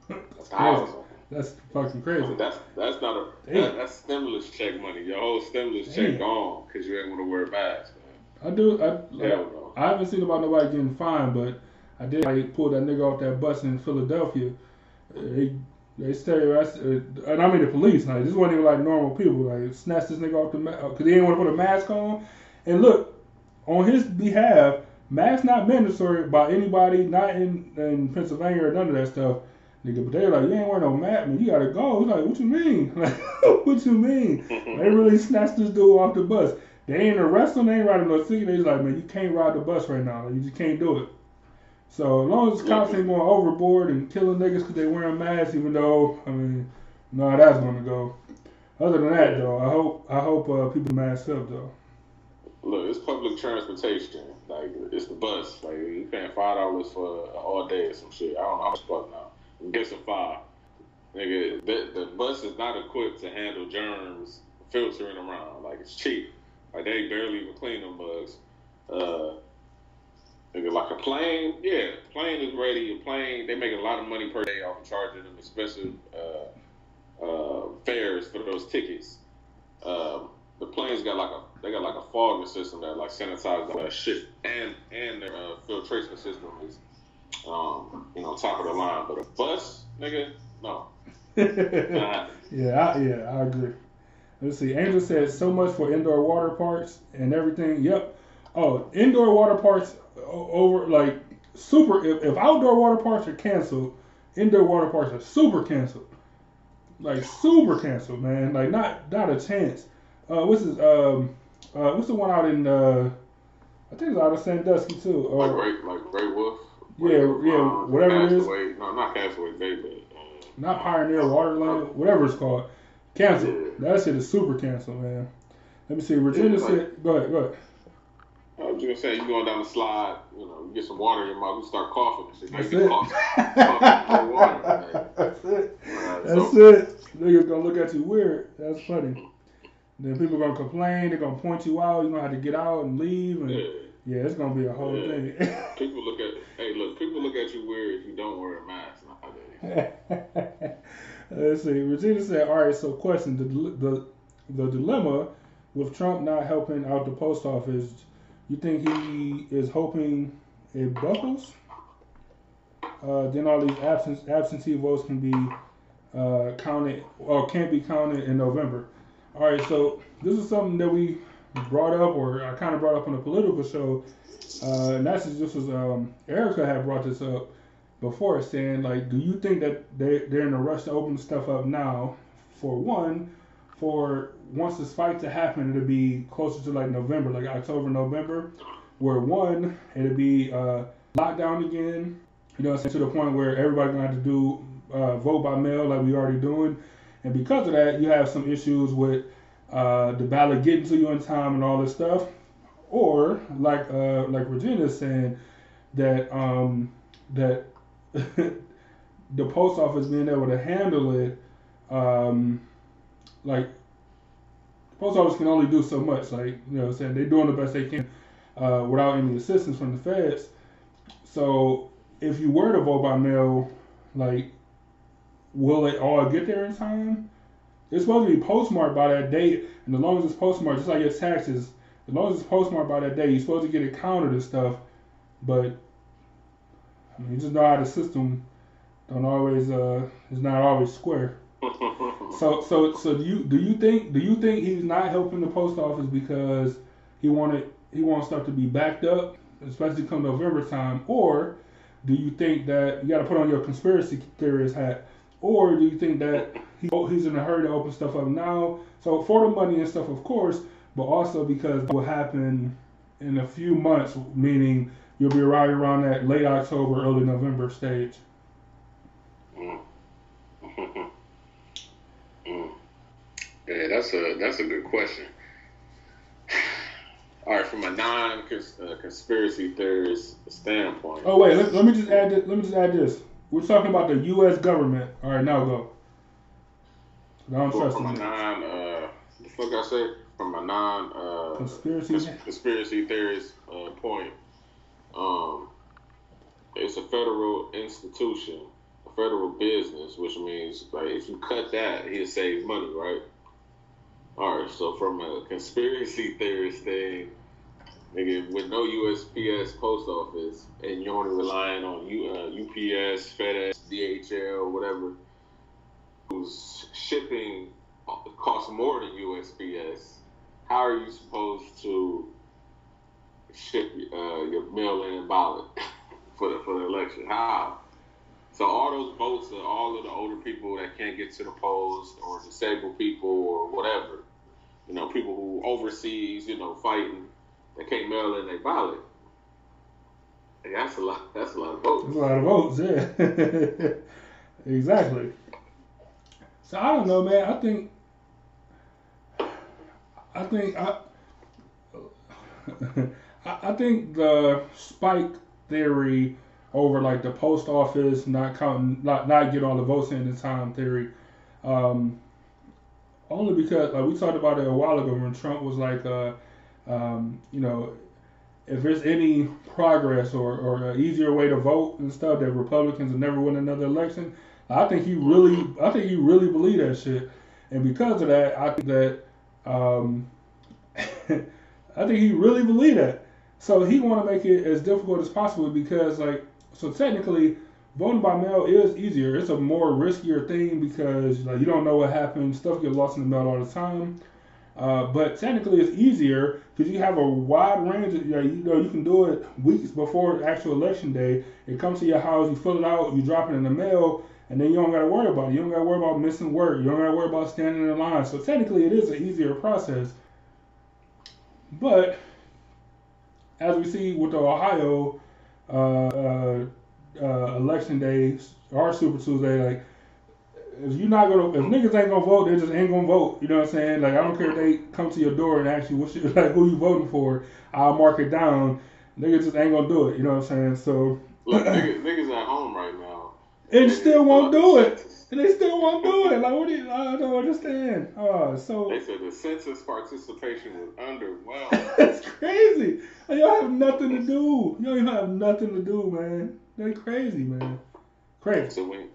on. A That's thousand. That's fucking crazy. That's that's not a that, that's stimulus check money. Your whole stimulus Damn. check gone because you ain't want to wear a mask. Man. I do. I, like, no. I haven't seen about nobody getting fined, but I did. I pulled that nigga off that bus in Philadelphia. Uh, They they arrested, uh, and I mean the police. Like this wasn't even like normal people. Like snatched this nigga off the because he didn't want to put a mask on. And look, on his behalf, mask not mandatory by anybody, not in, in Pennsylvania or none of that stuff. Nigga, but they like, you ain't wearing no mask, man. You gotta go. He's like, what you mean? Like, what you mean? they really snatched this dude off the bus. They ain't arrest him. They ain't riding no ticket. They just like, man, you can't ride the bus right now. Like, you just can't do it. So as long as cops ain't going overboard and killing niggas because they wearing masks, even though I mean, how that's gonna go. Other than that, though, I hope I hope uh, people mask up though. Look, it's public transportation. Like it's the bus. Like you paying five dollars for all day or some shit. I don't know how much fuck now. I'm guessing five. Nigga, the, the bus is not equipped to handle germs filtering around. Like it's cheap. Like they barely even clean them bugs. Uh, nigga, like a plane, yeah, plane is ready. A plane, they make a lot of money per day off of charging them expensive uh, uh, fares for those tickets. Um, the planes got like a they got like a fogging system that like sanitizes that shit, and and their uh, filtration system is um, you know top of the line. But a bus, nigga, no. Nah. Yeah, I, yeah, I agree. Let's see. Angel said so much for indoor water parks and everything. Yep. Oh, indoor water parks over like super. If, if outdoor water parks are canceled, indoor water parks are super canceled. Like super canceled, man. Like not not a chance. Uh, what's this? Um, uh, what's the one out in? Uh, I think it's out of Sandusky too. Uh, like Ray, like Great Wolf. Yeah, yeah, whatever it is. Castaway, no, not Castaway Bay, but uh, not Pioneer Waterland, whatever it's called. Canceled. That shit is super canceled, man. Let me see. Virginia Yeah, said, go ahead, go ahead. I was just gonna say, you going down the slide, you know, you get some water in your mouth, you start coughing shit. That's it. get coughing, coughing water. That's it. That's so- it. Niggas gonna look at you weird. That's funny. Then people are gonna complain. They're gonna point you out. You're gonna have to get out and leave. And Yeah. yeah, it's gonna be a whole Yeah. thing. People look at, hey, look, people look at you weird if you don't wear a mask nowadays. Let's see. Regina said, "All right. So, question: the the the dilemma with Trump not helping out the post office. You think he is hoping it buckles? Uh, then all these absence, absentee votes can be uh, counted or can't be counted in November. All right. So this is something that we brought up, or I kind of brought up on a political show. Uh, and that's this was um, Erica had brought this up before saying like, do you think that they they're in a rush to open stuff up now? For one, for once this fight to happen, it'll be closer to like November, like October, November, where one it'll be uh, lockdown again. You know, to the point where everybody's gonna have to do uh, vote by mail like we already doing, and because of that, you have some issues with uh, the ballot getting to you in time and all this stuff, or like uh, like Virginia's saying that um, that the post office being able to handle it, um, like the post office can only do so much. Like you know, saying they're doing the best they can uh, without any assistance from the feds. So if you were to vote by mail, like will it all get there in time? It's supposed to be postmarked by that date, and as long as it's postmarked, just like your taxes, as long as it's postmarked by that day, you're supposed to get it counted and stuff. But I mean, you just know how the system don't always uh is not always square. So so so do you do you think do you think he's not helping the post office because he wanted he wants stuff to be backed up, especially come November time, or do you think that you got to put on your conspiracy theorist hat, or do you think that he, oh, he's in a hurry to open stuff up now? So for the money and stuff, of course, but also because it will happen in a few months, meaning you'll be right around that late October, early November stage. Mm. Mm. Yeah, that's a that's a good question. All right, from a non-conspiracy uh, theorist standpoint. Oh wait, let, let me just add this, let me just add this. We're talking about the U.S. government. All right, now go. I don't From, trust from a non, uh, the fuck I say? From a non, uh, Conspiracy? cons- conspiracy theorist uh, point, um, it's a federal institution, a federal business, which means like if you cut that, he'll save money, right? All right, so from a conspiracy theorist thing, nigga, with no USPS post office and you're only relying on U, uh, UPS, FedEx, DHL, whatever, whose shipping costs more than USPS, how are you supposed to ship uh, your mail-in ballot for the for the election. How? So all those votes are all of the older people that can't get to the polls, or disabled people, or whatever. You know, people who overseas, you know, fighting, they can't mail in their ballot. Hey, that's a lot. That's a lot of votes. That's a lot of votes, yeah. exactly. So I don't know, man. I think, I think I, I think the spike theory over like the post office not counting, not not get all the votes in in time theory. Um, only because like we talked about it a while ago when Trump was like, uh, um, you know, if there's any progress or, or an easier way to vote and stuff that Republicans will never win another election, I think he really, I think he really believe that shit, and because of that, I think that, um, I think he really believe that. So he want to make it as difficult as possible because like, so technically, voting by mail is easier. It's a more riskier thing because like you don't know what happens. Stuff gets lost in the mail all the time. Uh, but technically, it's easier because you have a wide range. Of, you, know, you can do it weeks before actual election day. It comes to your house, you fill it out, you drop it in the mail, and then you don't got to worry about it. You don't got to worry about missing work. You don't got to worry about standing in line. So technically, it is an easier process. But as we see with the Ohio uh, uh, uh, election day or Super Tuesday, like if you're not gonna, if niggas ain't gonna vote, they just ain't gonna vote. You know what I'm saying? Like I don't care if they come to your door and ask you what you, like who you voting for. I'll mark it down. Niggas just ain't gonna do it. You know what I'm saying? So Look, niggas, niggas at home right now. and still won't do it. And they still won't do it. Like what do you? I don't understand. Uh, so They said the census participation was underwhelming. That's crazy. Like, y'all have nothing to do. Y'all even have nothing to do, man. They crazy, man. Crazy. So when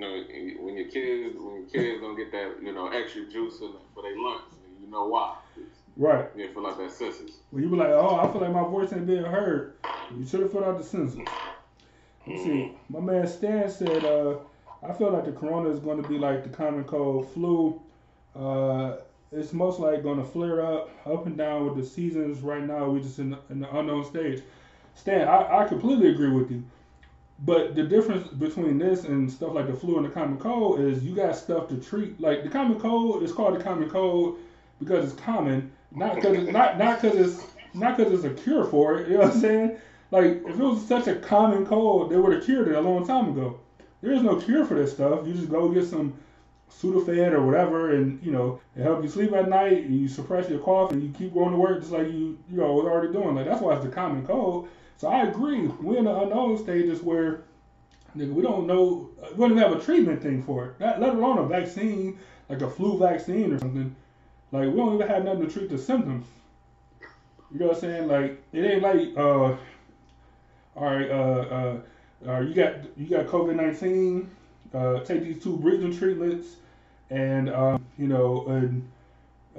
you know when your kids when your kids don't get that you know extra juice for their lunch, you know why? Right. You feel like that census. Well, you be like, oh, I feel like my voice ain't being heard. You should have filled out the census. Let me see. My man Stan said, uh, I feel like the corona is going to be like the common cold flu. Uh, it's most like going to flare up, up and down with the seasons. Right now, we're just in the, in the unknown stage. Stan, I, I completely agree with you. But the difference between this and stuff like the flu and the common cold is you got stuff to treat. Like the common cold is called the common cold because it's common, not because it's not not because it's not because it's a cure for it. You know what I'm saying? Like if it was such a common cold, they would have cured it a long time ago. There is no cure for this stuff. You just go get some Sudafed or whatever, and you know it helps you sleep at night, and you suppress your cough, and you keep going to work just like you you know was already doing. Like that's why it's the common cold. So I agree. We're in the unknown stages where nigga, we don't know. We don't even have a treatment thing for it. Not, let alone a vaccine, like a flu vaccine or something. Like we don't even have nothing to treat the symptoms. You know what I'm saying? Like it ain't like uh, all right, uh, uh, uh you got you got COVID nineteen. Uh, take these two breathing treatments, and um, you know, and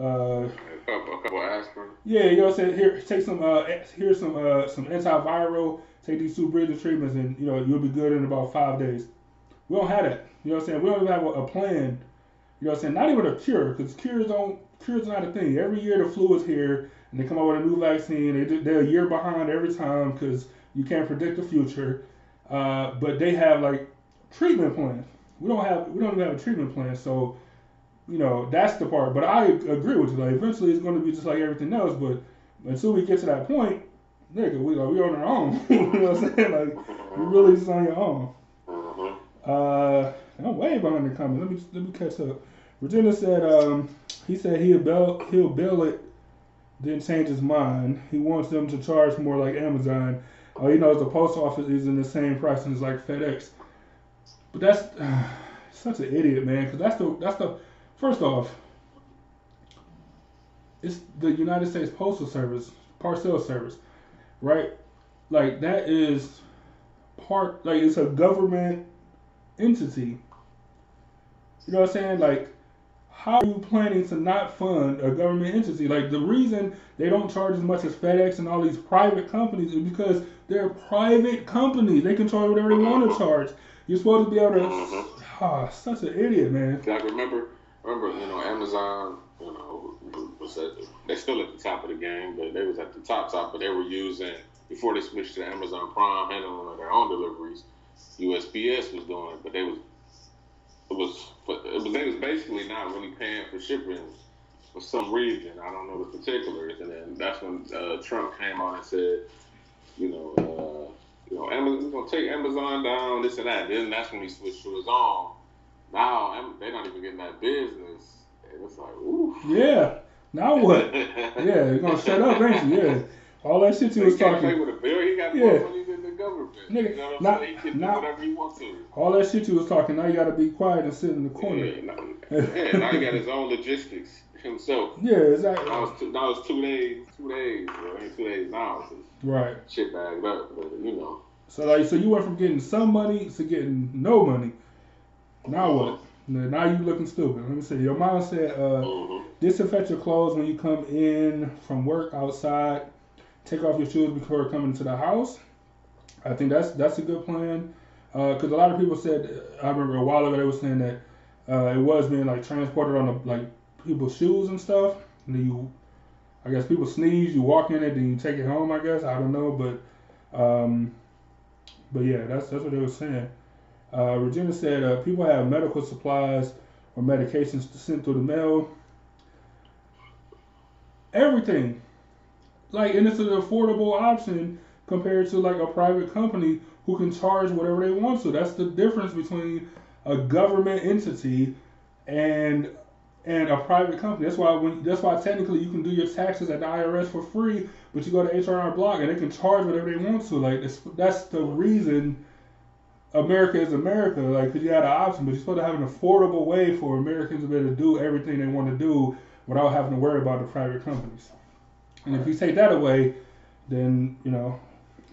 uh, A couple, a couple aspirin. yeah, you know what I'm saying? Here, take some, uh, here's some, uh, some antiviral. Take these two breathing treatments, and you know you'll be good in about five days. We don't have that. You know what I'm saying? We don't even have a, a plan. You know what I'm saying? Not even a cure, because cures don't, cures not a thing. Every year the flu is here, and they come out with a new vaccine. They, they're a year behind every time because you can't predict the future. Uh, but they have like treatment plans. We don't have, we don't even have a treatment plan. So you know, that's the part. But I agree with you. Like, eventually, it's going to be just like everything else. But until we get to that point, nigga, we like, we on our own. you know what I'm saying? Like, you really just on your own. Mhm. Uh, I'm way behind the comments. Let me let me catch up. Virginia said, um, he said he'll bill he'll bill it, then change his mind. He wants them to charge more like Amazon. All he knows the post office is in the same price as like FedEx. But that's such an idiot, man. Because that's the that's the first off. It's the United States Postal Service, parcel service, right? Like that is part like it's a government entity. You know what I'm saying? Like, how are you planning to not fund a government entity? Like, the reason they don't charge as much as FedEx and all these private companies is because they're private companies. They can charge whatever they want to charge. You're supposed to be able to. Ah, such an idiot, man. Like remember, remember, you know, Amazon, you know, was at, they're still at the top of the game, but they was at the top top, but they were using before they switched to Amazon Prime handling their own deliveries. USPS was doing it, but they was it was it was they was basically not really paying for shipping for some reason. I don't know the particulars, and then that's when uh, Trump came on and said, you know, uh, you know, Amazon, we're gonna take Amazon down, this and that. Then that's when he switched to his own. Now they're not even getting that business, and it's like, ooh. Yeah. Now what? yeah, you're gonna shut up, ain't you? Yeah. All that shit you was can't talking. play with a bill. He got Yeah. more money than the government. Nigga, you know what I'm not- saying? He can not- do whatever he wants to. All that shit you was talking. Now you gotta be quiet and sit in the corner. Yeah, now, yeah, now he got his own logistics himself. Yeah, exactly. Now it's two, now it's two days, two days, well, ain't two days now. It's Right. shit bagged up, but you know. So like, so you went from getting some money to getting no money. Now what? Now you looking stupid. Let me see. Your mom said, uh, mhm. disinfect your clothes when you come in from work outside. Take off your shoes before coming to the house. I think that's that's a good plan. Because a lot of people said, I remember a while ago they were saying that uh, it was being like transported on the, like people's shoes and stuff. And then you, I guess people sneeze, you walk in it, then you take it home. I guess I don't know, but um, but yeah, that's that's what they were saying. Uh, Regina said uh, people have medical supplies or medications sent through the mail. Everything, like, and it's an affordable option compared to like a private company who can charge whatever they want to. That's the difference between a government entity and and a private company. That's why when that's why technically you can do your taxes at the IRS for free, but you go to H&R Block and they can charge whatever they want to. Like that's, that's the reason America is America. Like, 'cause you had an option, but you're supposed to have an affordable way for Americans to be able to do everything they want to do without having to worry about the private companies. And if you take that away, then you know,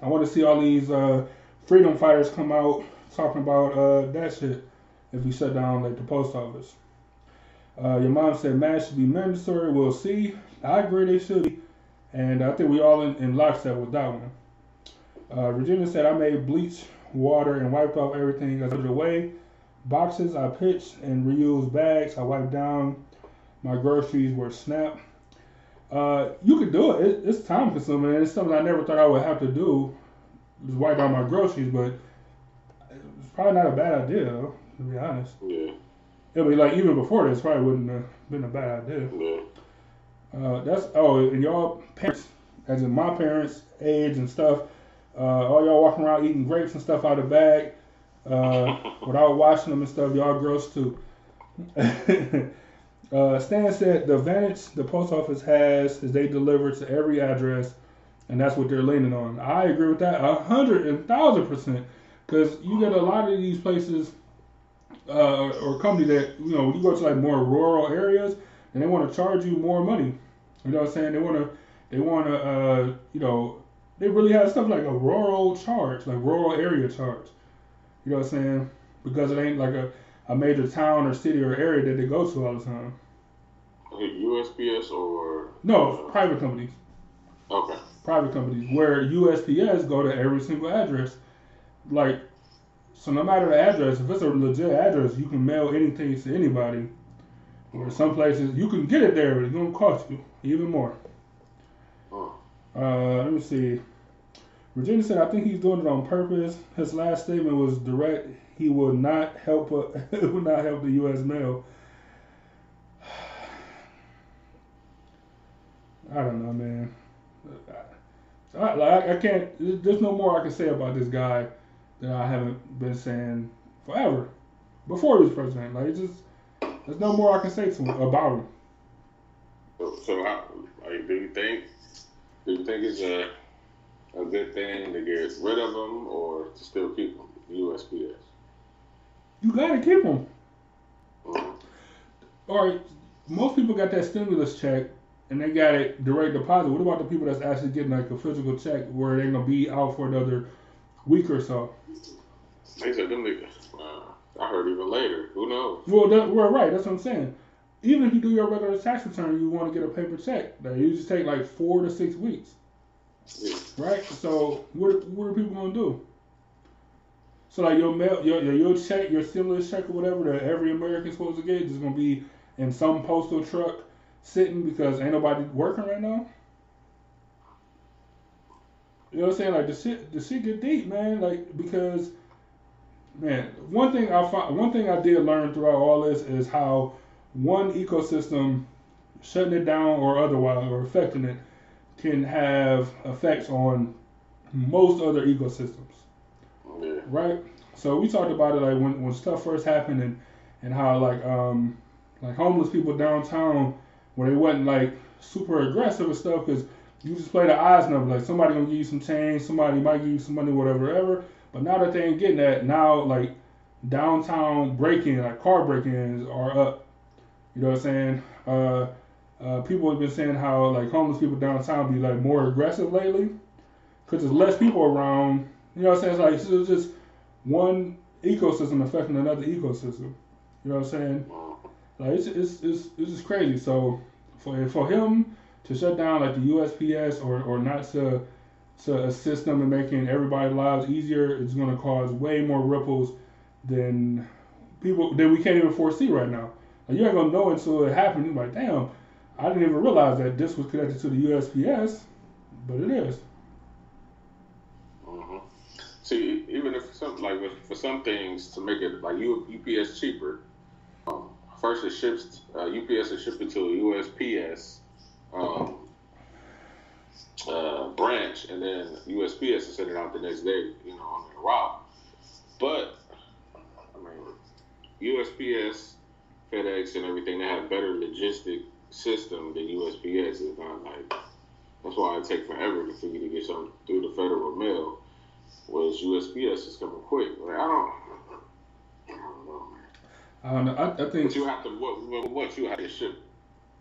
I want to see all these uh, freedom fighters come out talking about uh, that shit. If you shut down like the post office. Uh, your mom said masks should be mandatory. We'll see. I agree they should be. And I think we all in, in lockstep with that one. Uh, Virginia said I made bleach water and wiped off everything I put away. Boxes I pitched and reused bags I wiped down. My groceries were snap. Uh, you could do it. it. It's time consuming and it's something I never thought I would have to do. Just wipe out my groceries, but it's probably not a bad idea though, to be honest. Yeah, It'd be like even before this, probably wouldn't have been a bad idea. yeah. Uh, that's oh, and y'all parents, as in my parents' age and stuff, uh, all y'all walking around eating grapes and stuff out of the bag, uh, without washing them and stuff. Y'all gross too. uh, Stan said the advantage the post office has is they deliver to every address, and that's what they're leaning on. I agree with that a hundred and thousand percent, because you get a lot of these places uh, or company that you know when you go to like more rural areas and they want to charge you more money. You know what I'm saying? They want to, they want to, uh, you know, they really have stuff like a rural charge, like rural area charge. You know what I'm saying? Because it ain't like a, a major town or city or area that they go to all the time. USPS or No, private companies. okay. Private companies where USPS go to every single address. Like, so no matter the address, if it's a legit address, you can mail anything to anybody. Or some places you can get it there, but it's gonna cost you even more. Uh, let me see. Virginia said, "I think he's doing it on purpose." His last statement was direct. He will not help. Uh, will not help the U.S. mail. I don't know, man. I, like, I can't. There's no more I can say about this guy that I haven't been saying forever. Before he was president, like it's just there's no more I can say to him about him. so, so how, like, do you think do you think it's a a good thing to get rid of them or to still keep them? USPS. You gotta keep him. Mhm. all right, most people got that stimulus check and they got it direct deposit. What about the people that's actually getting like a physical check where they're gonna be out for another week or so? They said them niggas. Uh, I heard even later. Who knows? Well, that, well, right. That's what I'm saying. Even if you do your regular tax return, you want to get a paper check. That usually take like four to six weeks, Yeah. right? So what what are people gonna do? So like your mail, your your, your check, your stimulus check or whatever that every American's supposed to get is gonna be in some postal truck sitting because ain't nobody working right now. You know what I'm saying? Like the shit, the shit get deep, man. Like because, man, one thing I find, one thing I did learn throughout all this is how one ecosystem shutting it down or otherwise or affecting it can have effects on most other ecosystems, Yeah. right? So we talked about it like when, when stuff first happened and and how like um like homeless people downtown where they wasn't like super aggressive and stuff because you just play the odds number like somebody gonna give you some change, somebody might give you some money, whatever, whatever. But now that they ain't getting that, now like downtown breaking like car break-ins are up. You know what I'm saying? Uh, uh, people have been saying how like homeless people downtown be like more aggressive lately because there's less people around. You know what I'm saying? It's like it's just one ecosystem affecting another ecosystem. You know what I'm saying? Like it's it's it's, it's just crazy. So for for him to shut down like the USPS or or not to to assist them in making everybody's lives easier, it's going to cause way more ripples than people that we can't even foresee right now. You ain't gonna know until it happens. You're like, damn, I didn't even realize that this was connected to the USPS, but it is. hmm See, even if some like for some things to make it like UPS cheaper, um, first it ships uh, UPS is shipping to a USPS um, uh, branch, and then USPS is sending out the next day, you know, on their route. But I mean, USPS, FedEx, and everything they have better logistic system than USPS. It's not like that's why it take forever for you to get something through the federal mail. Whereas USPS is coming quick. Like, I don't. I don't know, man. I don't know. I, I think But you have to what what, what you have to ship,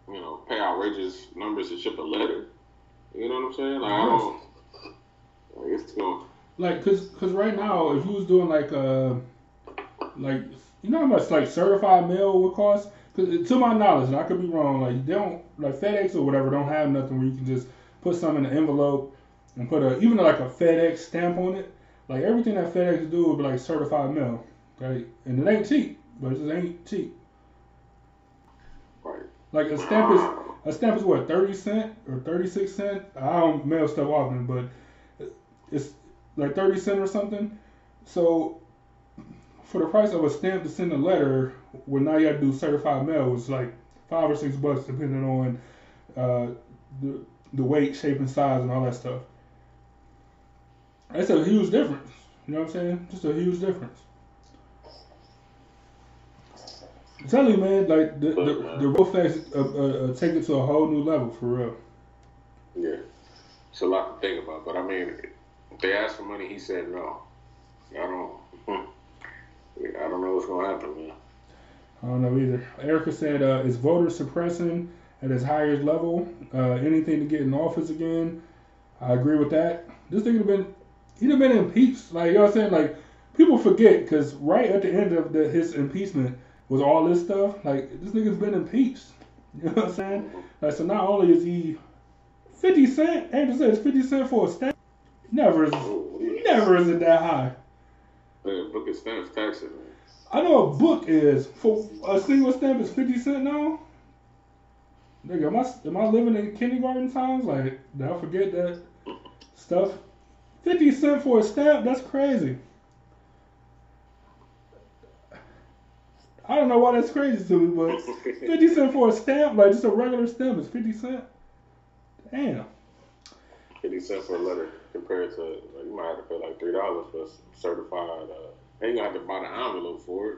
you know, pay outrageous numbers to ship a letter. You know what I'm saying? Like I don't. Like, it's going. like cause cause right now if you was doing like uh like you know how much like certified mail would cost? Cause to my knowledge, and I could be wrong, like they don't like FedEx or whatever don't have nothing where you can just put something in an envelope and put a even like a FedEx stamp on it. Like everything that FedEx do would be like certified mail, right? And it ain't cheap, but it just ain't cheap. Right. Like a stamp is a stamp is what thirty cent or thirty six cent. I don't mail stuff often, but it's like thirty cent or something. So for the price of a stamp to send a letter, well now you have to do certified mail, it's like five or six bucks depending on uh, the the weight, shape, and size, and all that stuff. That's a huge difference. You know what I'm saying? Just a huge difference. I'm telling you, man, like the the, the real facts uh, uh, uh, take it to a whole new level for real. Yeah. It's a lot to think about. But I mean, if they asked for money, he said no. I don't. I don't know what's gonna happen, man. I don't know either. Erica said, uh, "Is voter suppression at its highest level? Uh, anything to get in office again?" I agree with that. This nigga have been, he'd have been impeached. Like you know what I'm saying? Like people forget because right at the end of the, his impeachment was all this stuff. Like this nigga's been impeached. You know what I'm saying? Like so, not only is he 50 cent, Andrew said it's 50 cent for a stamp. Never is, Oh, never is it that high. Man, book of stamps taxes, man. I know a book is for a single stamp is fifty cent now. Nigga, am I am I living in kindergarten times? Like, did I forget that stuff? Fifty cent for a stamp? That's crazy. I don't know why that's crazy to me, but fifty cent for a stamp, like just a regular stamp, is fifty cent. Damn. Fifty cents for a letter compared to like, you might have to pay like three dollars for a certified. Uh, and you gonna have to buy the envelope for it.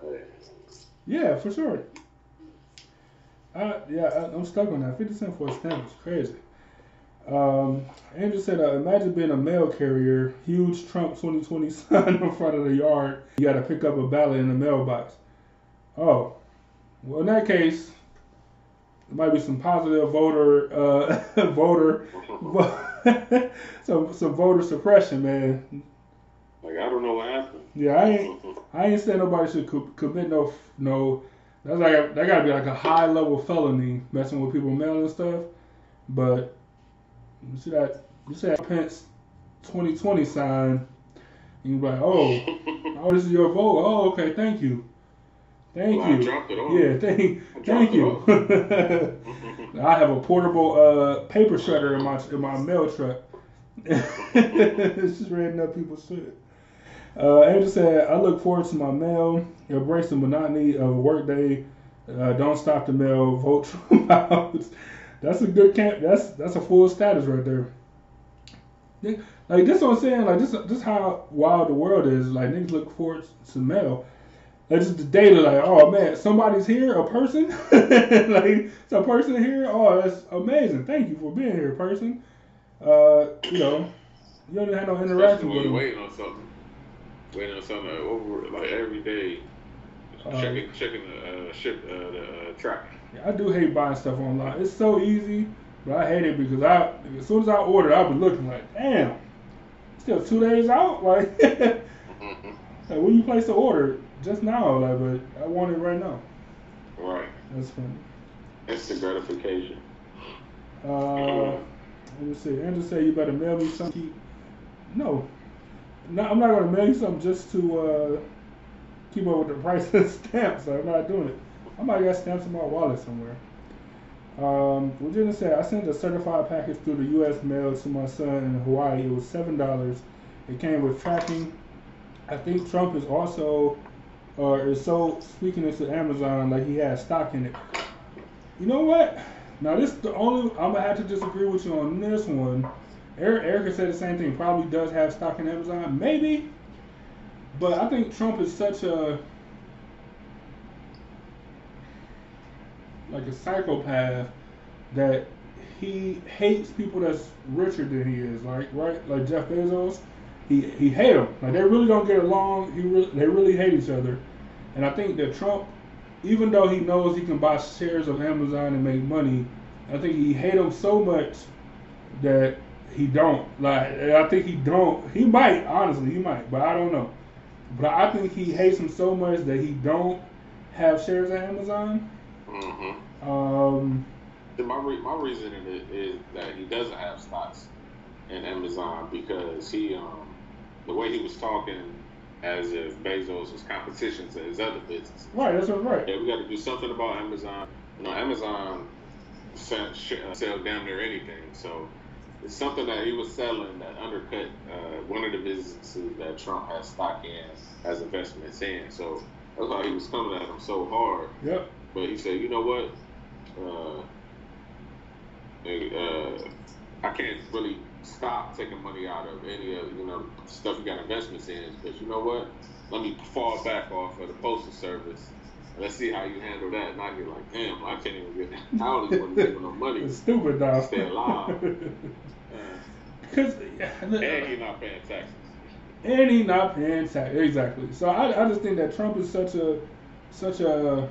Hey, Yeah, for sure. I, yeah, I, I'm stuck on that. 50 cent for a stamp is crazy. Um, Andrew said, uh, imagine being a mail carrier, huge Trump 2020 sign in front of the yard. You got to pick up a ballot in the mailbox. Oh, well, in that case, there might be some positive voter, uh, voter, some some voter suppression, man. like I don't know what happened. Yeah, I ain't. I ain't saying nobody should co- commit no no. That's like that gotta be like a high level felony messing with people mail and stuff. But you see that you see that Pence 2020 sign, and you're like, oh, oh, this is your vote. Oh, okay, thank you, Thank Well, I you. dropped it off. Yeah, thank, thank you. I have a portable uh, paper shredder in my in my mail truck. it's just reading up people's shit. Uh, Angel said, "I look forward to my mail. Embrace the monotony of a workday. Uh, don't stop the mail. Vote Trump out. That's a good camp. That's that's a full status right there. Like this, what I'm saying. Like this, this how wild the world is. Like niggas look forward to mail. Like just the data. Like oh man, somebody's here. A person. like it's a person here. Oh, that's amazing. Thank you for being here, person. Uh, you know, you don't have no interaction with them. waiting on something. Waiting on something like, over like every day. Uh, checking checking the uh, ship uh, the uh, tracking. I do hate buying stuff online. It's so easy, but I hate it because I as soon as I order, I'll be looking like, damn, still two days out. Like, like Mm-hmm. when you place the order just now, like, but I want it right now. Right. That's funny. Instant gratification. Uh, let me see. Andrew said you better mail me something. No, no, I'm not gonna mail you something just to uh, keep up with the price of stamps. I'm not doing it. I might got stamps in my wallet somewhere. Um, Virginia said I sent a certified package through the U.S. mail to my son in Hawaii. It was seven dollars. It came with tracking. I think Trump is also, or is so speaking into Amazon like he has stock in it. You know what? Now this the only I'm gonna have to disagree with you on this one. Eric, Erica said the same thing. Probably does have stock in Amazon, maybe. But I think Trump is such a like a psychopath that he hates people that's richer than he is. Like right, like Jeff Bezos, he he hate him. Like they really don't get along. He really, they really hate each other. And I think that Trump, even though he knows he can buy shares of Amazon and make money, I think he hate him so much that he don't. Like I think he don't. He might honestly, he might, but I don't know. But I think he hates him so much that he don't have shares of Amazon. Mm-hmm. Um, My re- my reasoning is, is that he doesn't have stocks in Amazon because he um the way he was talking as if Bezos was competition to his other businesses. right, that's what's right. Yeah, we got to do something about Amazon. You know, Amazon sell, uh, sell damn near anything. So it's something that he was selling that undercut uh, one of the businesses that Trump has stock in, has investments in. So that's why he was coming at him so hard. Yep. But he said, you know what? Uh, uh, I can't really stop taking money out of any of you know stuff you got investments in because you know what? Let me fall back off of the postal service. Let's see how you handle that. And I get like, damn, I can't even get. I don't even want to give no money. It's stupid, dog. Stay alive. Uh, Because and he's not paying taxes. and he not paying tax exactly. So I, I just think that Trump is such a such a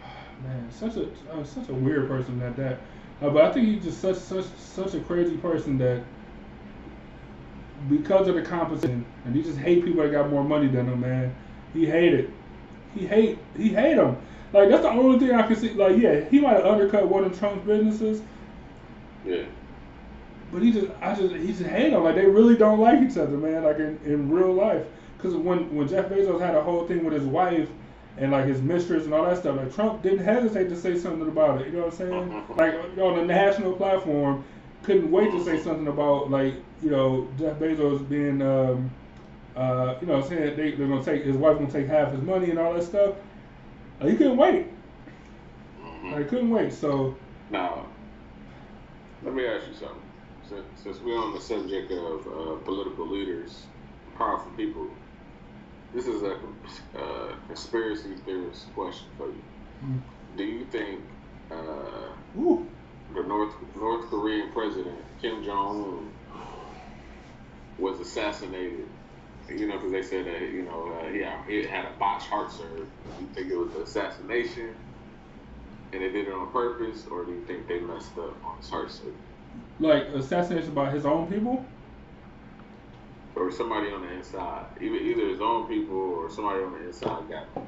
man such a uh, such a weird person at that. Uh, but I think he's just such such such a crazy person that because of the competition and he just hate people that got more money than him, man. He hate it. He hate he hate him. Like that's the only thing I can see. Like yeah, he might have undercut one of Trump's businesses, Yeah. but he just, I just, he just hate them. Like they really don't like each other, man. Like in, in real life. Because when when Jeff Bezos had a whole thing with his wife and like his mistress and all that stuff, like Trump didn't hesitate to say something about it. You know what I'm saying? Like on a national platform, couldn't wait to say something about like you know Jeff Bezos being, um, uh, you know, saying they, they're gonna take his wife gonna take half his money and all that stuff. Like, he couldn't wait. Mhm. Like, couldn't wait. So Now, let me ask you something. Since, since we're on the subject of uh, political leaders, powerful people, this is a uh, conspiracy theorist question for you. Mm. Do you think uh, the North North Korean president Kim Jong Un was assassinated? You know, because they said that you know uh, he, had, he had a botched heart surgery. Do you think it was an assassination, and they did it on purpose, or do you think they messed up on his heart surgery, like assassination by his own people. Or somebody on the inside, either either his own people or somebody on the inside got him?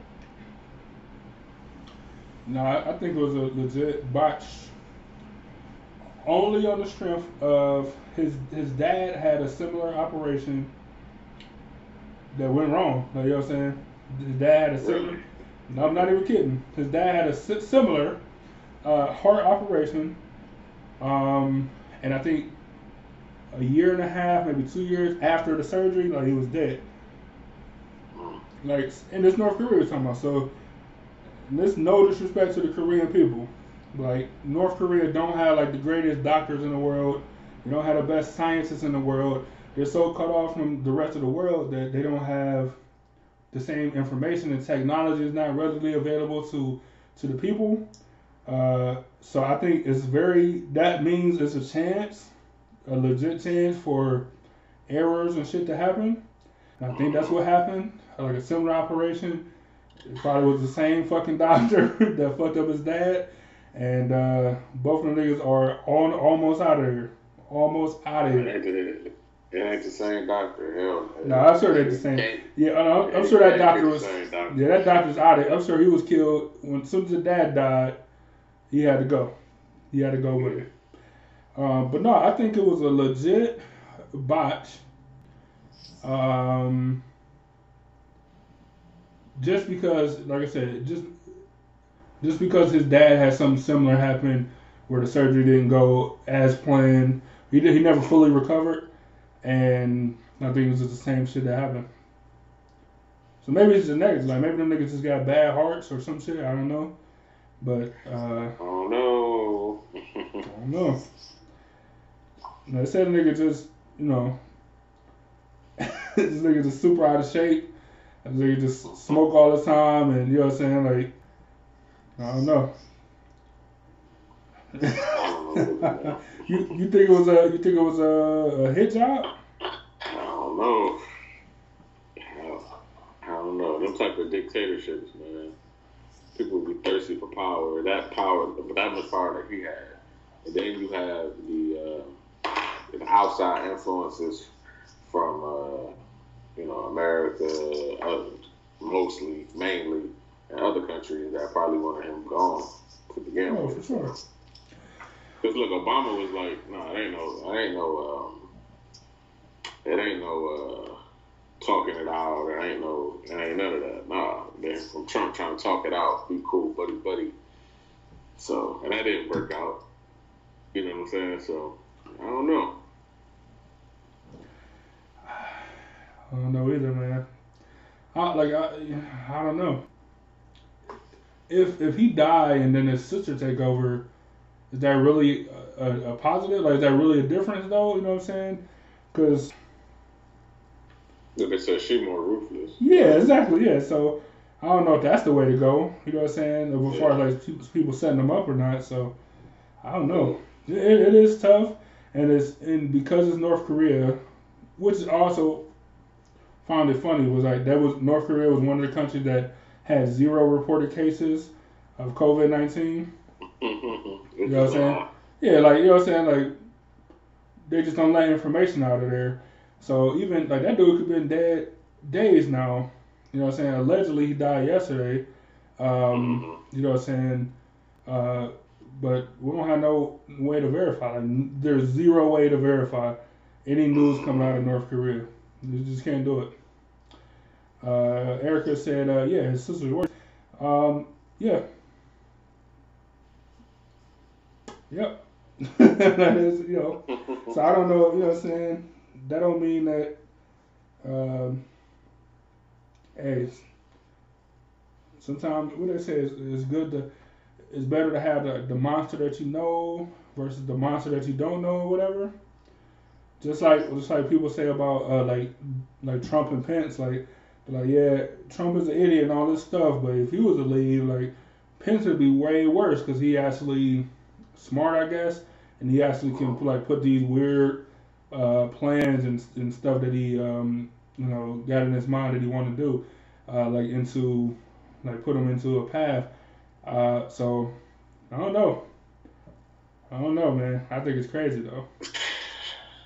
No, I, think it was a legit botch. Only on the strength of his his dad had a similar operation that went wrong. Like, you know what I'm saying? His dad had a similar. Really? No, I'm not even kidding. His dad had a similar uh, heart operation, um, and I think a year and a half, maybe two years after the surgery, like he was dead. Like, and this North Korea was talking about. So, this no disrespect to the Korean people. Like, North Korea don't have like the greatest doctors in the world. They don't have the best scientists in the world. They're so cut off from the rest of the world that they don't have the same information and technology is not readily available to to the people. Uh, so I think it's very that means it's a chance, a legit chance for errors and shit to happen. And I think that's what happened. Like a similar operation. It probably was the same fucking doctor that fucked up his dad. And uh, both of the niggas are on almost out of here. Almost out of here. it ain't the same doctor. Hell no. No, I'm sure they're the same. Yeah, I'm, I'm sure that doctor was. doctor. Yeah, that doctor's out of it. I'm sure he was killed when as soon as the dad died. He had to go. He had to go with it. Um, but no, I think it was a legit botch. Um, just because, like I said, just just because his dad had something similar happen where the surgery didn't go as planned. He did, he never fully recovered, and I think it was just the same shit that happened. So maybe it's genetics. Like maybe them niggas just got bad hearts or some shit. I don't know. But uh, Oh no. I don't know. They said nigga just, you know, this nigga just super out of shape. This nigga just smoke all the time, and you know what I'm saying? Like, I don't know. I don't know. you you think it was a you think it was a, a hit job? I don't know. I don't know. Them type of dictatorships, man. People be thirsty for power. That power, that much power that he had, and then you have the, uh, the outside influences from, uh, you know, America, uh, mostly, mainly, and other countries that probably wanted him gone to begin Oh, with. for sure. Cause look, Obama was like, "No, nah, it ain't no, it ain't no, um, it ain't no uh, talking it out. It ain't no, it ain't none of that. Nah, then from Trump trying to talk it out, be cool, buddy, buddy. So, and that didn't work out. You know what I'm saying? So, I don't know. I don't know either, man. I, like I, I don't know. If if he die and then his sister take over, is that really a, a, a positive? Like, is that really a difference though? You know what I'm saying? Because If they said she more ruthless, yeah, exactly, yeah. So I don't know if that's the way to go. You know what I'm saying? As far as like people, people setting them up or not. So I don't know. It, it is tough, and it's and because it's North Korea, which is also found it funny was like that was North Korea was one of the countries that had zero reported cases of COVID nineteen. you know what I'm saying? Yeah, like you know what I'm saying, like they just don't let information out of there. So even like that dude could been dead days now. You know what I'm saying? Allegedly he died yesterday. Um, you know what I'm saying? Uh, but we don't have no way to verify. Like, there's zero way to verify any news coming out of North Korea. You just can't do it. Uh, Erica said, uh, yeah, his sister's worse. Um, yeah. Yep. that is, you know. So I don't know, you know what I'm saying? That don't mean that, um, hey, sometimes what they say is, is good to, it's better to have the, the monster that you know versus the monster that you don't know or whatever. Just like just like people say about uh, like like Trump and Pence, like like yeah, Trump is an idiot and all this stuff, but if he was to leave, like Pence would be way worse because he actually smart, I guess, and he actually can like put these weird uh, plans and, and stuff that he um, you know got in his mind that he want to do, uh, like into like put him into a path. Uh, so I don't know. I don't know, man. I think it's crazy though.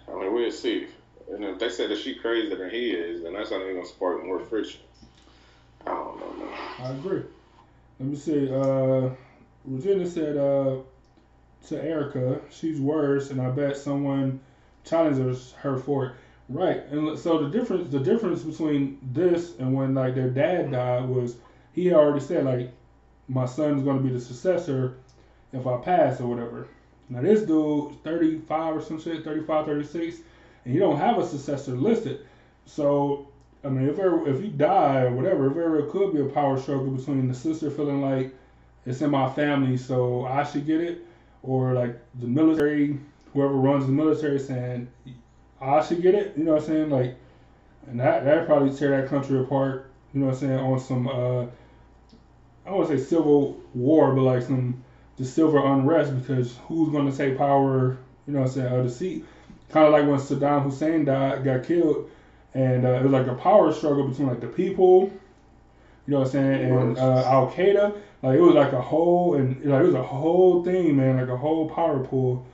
I mean, we'll see. And if they said that she crazier than he is, then that's only gonna spark more friction. I don't know, man. I agree. Let me see. Uh, Regina said uh, to Erica, she's worse, and I bet someone challenges her for it. Right, and so the difference, the difference between this and when like their dad died was he already said like my son's gonna be the successor if I pass or whatever. Now this dude, 35 or some shit, 35, 36, and he don't have a successor listed. So I mean, if ever, if he die or whatever, if it could be a power struggle between the sister feeling like it's in my family, so I should get it, or like the military, whoever runs the military saying I should get it. You know what I'm saying? Like, and that that probably tear that country apart. You know what I'm saying? On some uh, I don't want to say civil war, but like some the civil unrest because who's going to take power? You know what I'm saying? Of the seat. Kind of like when Saddam Hussein died, got killed, and uh, it was like a power struggle between like the people. You know what I'm saying? And uh, Al Qaeda. Like it was like a whole and like it was a whole thing, man. Like a whole power pool.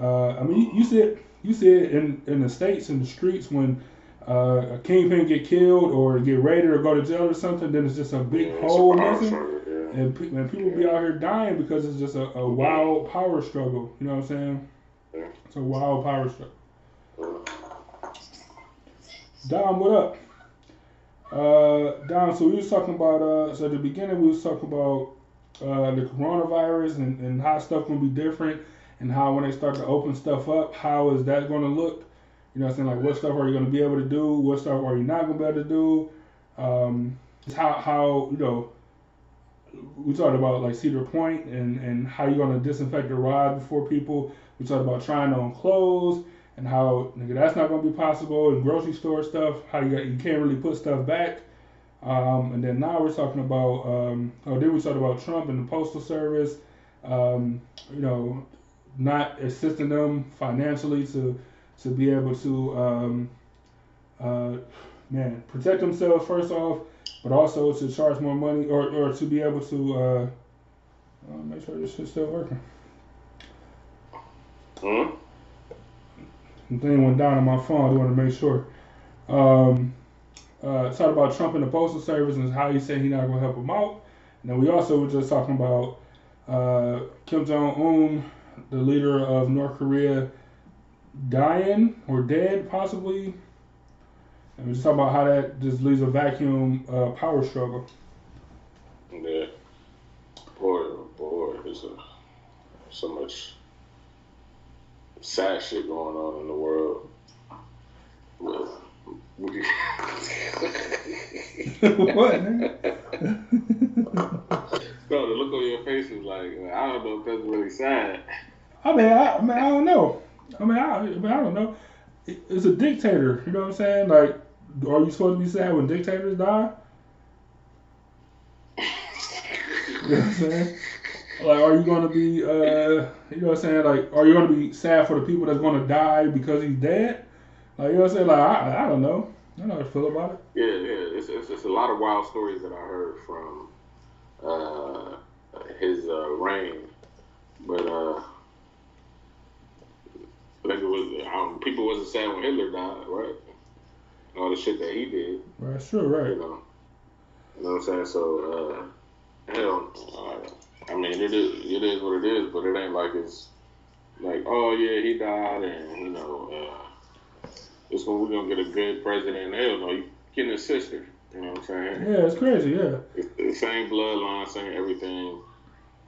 Uh, I mean, you, you see it, you see it in in the states in the streets when uh, a kingpin get killed or get raided or go to jail or something. Then it's just a big Yeah, hole it's missing, yeah. and, and people be out here dying because it's just a, a wild power struggle. You know what I'm saying? Yeah. It's a wild power struggle. Dom, what up? Uh, Dom, so we was talking about, uh, so at the beginning we was talking about uh, the coronavirus and, and how stuff gonna be different and how when they start to open stuff up, how is that gonna look? You know I'm saying? Like what stuff are you gonna be able to do? What stuff are you not gonna be able to do? Um, how, how, you know, we talked about like Cedar Point and, and how you're gonna disinfect the ride before people. We talked about trying on clothes and how nigga that's not gonna be possible and grocery store stuff. How you you can't really put stuff back. Um, and then now we're talking about um, oh then we talked about Trump and the postal service. Um, you know, not assisting them financially to to be able to um, uh, man protect themselves first off, but also to charge more money or, or to be able to uh, uh, make sure this shit's still working. hmm? Thing went down on my phone. I want to make sure. Um, uh, talked about Trump and the Postal Service and how he said he's not going to help them out. And then we also were just talking about uh, Kim Jong Un, the leader of North Korea, dying or dead possibly. And we just talking about how that just leaves a vacuum uh, power struggle. Yeah. Boy, oh boy, there's so much sad shit going on in the world. With, we, what? Man? no, the look on your face is like, I don't know if that's really sad. I mean, I, I mean, I don't know. I mean, I, I mean, I don't know. It- It's a dictator. You know what I'm saying? Like, are you supposed to be sad when dictators die? You know what I'm saying? Like, are you gonna be, uh, you know what I'm saying? Like, are you gonna be sad for the people that's gonna die because he's dead? Like, you know what I'm saying? Like, I, I don't know. I don't know how to feel about it. Yeah, yeah, it's, it's, it's a lot of wild stories that I heard from uh, his uh, reign, but uh, I think it was um, people wasn't sad when Hitler died, right? All the shit that he did, Right, sure, Right. you know. You know what I'm saying? So, uh, hell, I mean, it is it is what it is, but it ain't like it's like, oh yeah, he died, and you know, uh, it's gonna we're gonna get a good president. Hell no, you getting his sister. You know what I'm saying? Yeah, it's crazy. Yeah. It's the same bloodline, same everything.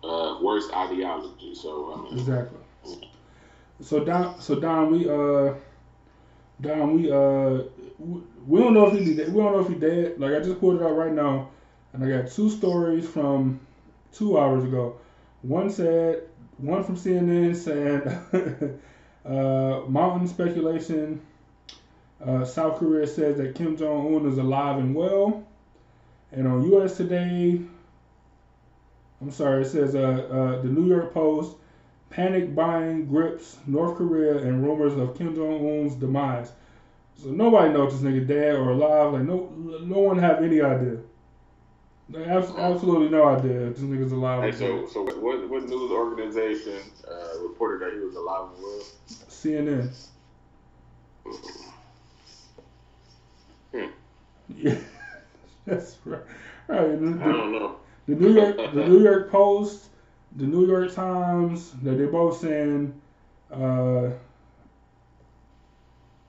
Uh, worse ideology. So I mean, Exactly. So Don, so Don, we uh, Don, we uh, we we don't know if he we don't know if he dead. Like I just pulled it out right now, and I got two stories from two hours ago. One said, one from CNN said, uh, mountain speculation. Uh, South Korea says that Kim Jong Un is alive and well, and on U.S. Today, I'm sorry, it says uh, uh, the New York Post. Panic buying grips North Korea and rumors of Kim Jong Un's demise. So nobody knows this nigga dead or alive. Like no, no one have any idea. Abs- absolutely no idea this nigga's alive. hey, so so what what news organization uh, reported that he was alive and well? CNN. Hmm. Yeah, that's right. Right. The, I don't know. the New York, the New York Post, the New York Times, that they both saying uh,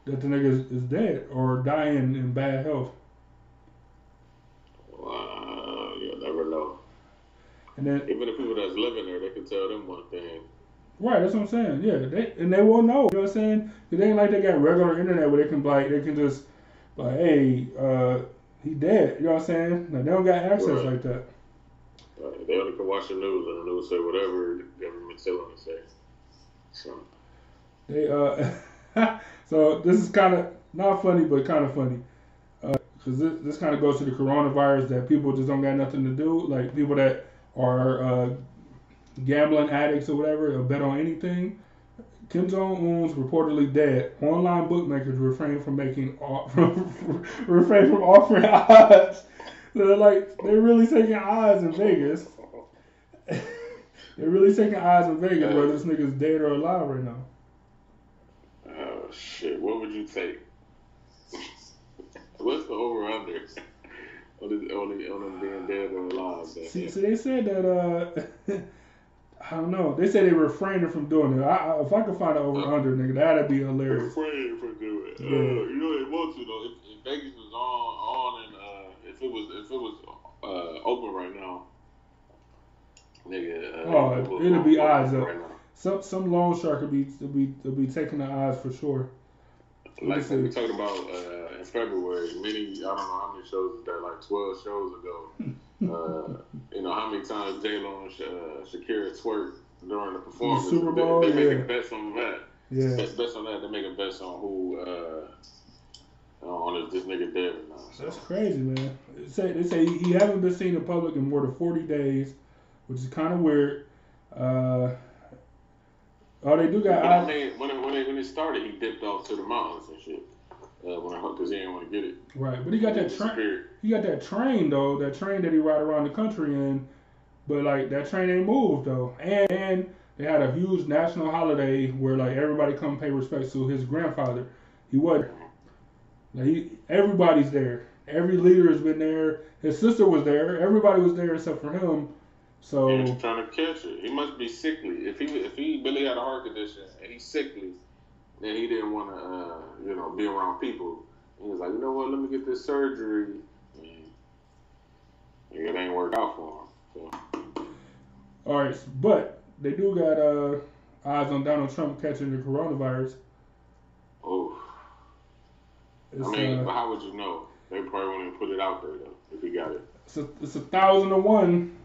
that the nigga is, is dead or dying in bad health. Uh, yeah, that And then Even the people that's living there, they can tell them one thing. Right, that's what I'm saying. Yeah, they and they will know. You know what I'm saying? they ain't like they got regular internet where they can like they can just like, hey, uh, he dead. You know what I'm saying? Like, they don't got access Right. like that. Uh, they only can watch the news, and the news say whatever the government's telling them to say. So, They uh, so this is kind of not funny, but kind of funny. Because this, this kind of goes to the coronavirus that people just don't got nothing to do. Like people that are uh, gambling addicts or whatever, or bet on anything. Kim Jong Un's reportedly dead. Online bookmakers refrain from making off- refrain from offering odds. They're like they're really taking odds in Vegas. they're really taking odds in Vegas whether this nigga's dead or alive right now. oh shit, what would you take? What's the over under on the on the on them being dead or alive? man? See, so they said that uh, I don't know. They said they refrained from doing it. I, I, if I could find an over under, nigga, that'd be hilarious. Afraid from doing it. Uh, Yeah. you know they want to though. If, if Vegas was on on and uh, if it was if it was uh, open right now, nigga. Uh, Oh, it was it'll be open odds up. right now. Some some loan shark could be to be to be taking the odds for sure. Like we talked about uh, in February, many I don't know how many shows there, like twelve shows ago. uh, you know how many times J Lo and uh, Shakira twerked during the performance. Super They- Bowl, they, yeah. making bets on that. Yeah. Bets, bets on that. They make a bet on who uh, on if this nigga dead or not. So. That's crazy, man. They say they say he hasn't been seen in public in more than forty days, which is kind of weird. Uh, oh, they do got I mean, when it, when it when it started, he dipped off to the mountains and shit. Uh, when I because he didn't want to get it. Right, but he got that train. He got that train though, that train that he ride around the country in, but like that train ain't moved though. And, and they had a huge national holiday where like everybody come pay respects to his grandfather. He was like he, everybody's there. Every leader has been there. His sister was there. Everybody was there except for him. So He was trying to catch it. He must be sickly. If he if he really had a heart condition and he's sickly, then he didn't want to uh, you know be around people. He was like, you know what? Let me get this surgery. And it ain't worked out for him. So, all right, but they do got uh eyes on Donald Trump catching the coronavirus. oh, It's, I mean, uh, but how would you know? They probably wouldn't even put it out there though if he got it. It's a, it's a thousand to one.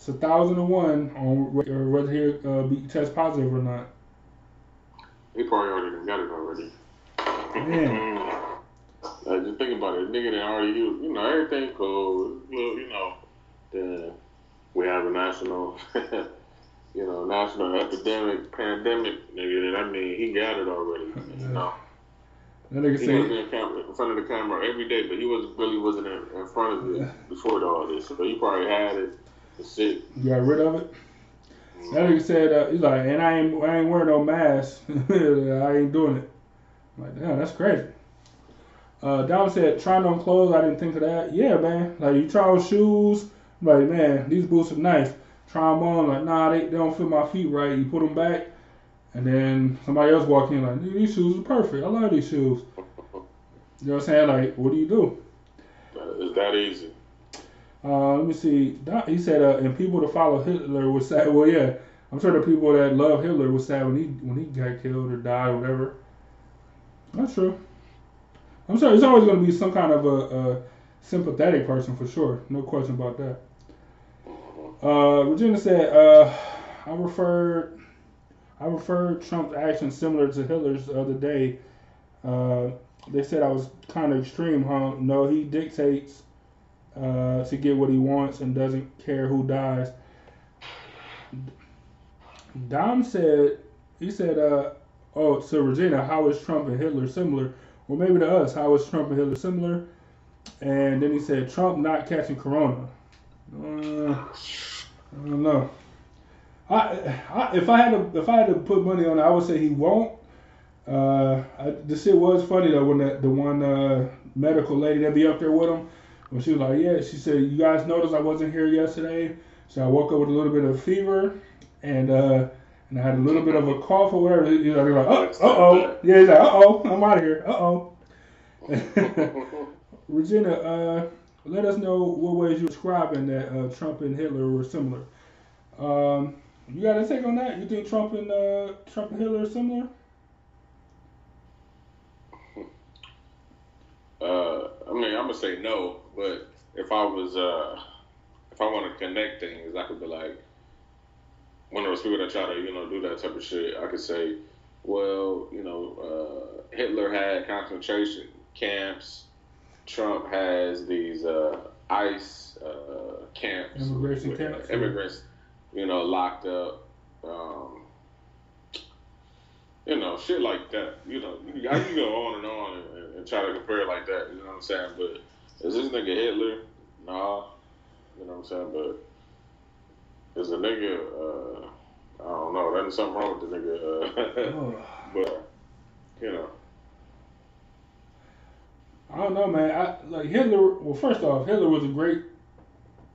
It's a thousand to one on whether he uh, be test positive or not. He probably already got it already. Man. Like, just think about it. Nigga that already used, you know, everything cool. Well, you know, then we have a national, you know, national epidemic, pandemic, nigga. That I mean he got it already. You know, That nigga he was in, camera, in front of the camera every day, but he was really wasn't in, in front of it before all this. So he probably had it. You got rid of it. That nigga said, uh, he's like, and I ain't, I ain't wearing no mask. I ain't doing it. I'm like, damn, that's crazy. Uh, Don said, trying on clothes, I didn't think of that. Yeah, man. Like, you try on shoes, I'm like, man, these boots are nice. Try them on, like, nah, they, they don't fit my feet right. You put them back, and then somebody else walk in, like, these shoes are perfect. I love these shoes. You know what I'm saying? Like, what do you do? It's that easy. Uh, let me see. He said, uh, and people that follow Hitler was sad. Well, yeah, I'm sure the people that love Hitler was sad when he when he got killed or died or whatever. That's true. I'm sure there's always going to be some kind of a, a sympathetic person for sure. No question about that. Uh, Regina said, uh, I referred, I referred Trump's actions similar to Hitler's the other day. Uh, they said I was kind of extreme, huh? No, he dictates uh, to get what he wants and doesn't care who dies. Dom said, he said, uh, oh, so Regina, how is Trump and Hitler similar? Well, maybe to us, how is Trump and Hitler similar? And then he said, Trump not catching corona. Uh, I don't know. I, I, if I had to, if I had to put money on it, I would say he won't. Uh, I, the shit was funny though when that the one uh, medical lady that be up there with him, when she was like, yeah, she said, you guys noticed I wasn't here yesterday, so I woke up with a little bit of fever, and uh, and I had a little bit of a cough or whatever. You know, they're like, uh oh, yeah, he's like, uh oh, I'm out of here, uh oh. Regina, uh, let us know what ways you're describing that uh, Trump and Hitler were similar. Um, you got a take on that? You think Trump and uh, Trump and Hitler are similar? Uh, I mean, I'm gonna say no, but if I was, uh, if I want to connect things, I could be like, one of those people that try to, you know, do that type of shit. I could say, well, you know, uh, Hitler had concentration camps. Trump has these uh, ICE uh, camps, Immigration with, camps, yeah. immigrants, you know, locked up. Um, you know, shit like that. You know, you, I can go on and on and, and try to compare it like that. You know what I'm saying? But is this nigga Hitler? Nah. You know what I'm saying? But is a nigga? Uh, I don't know. There's something wrong with the nigga. Uh, but you know, I don't know, man. I like Hitler. Well, first off, Hitler was a great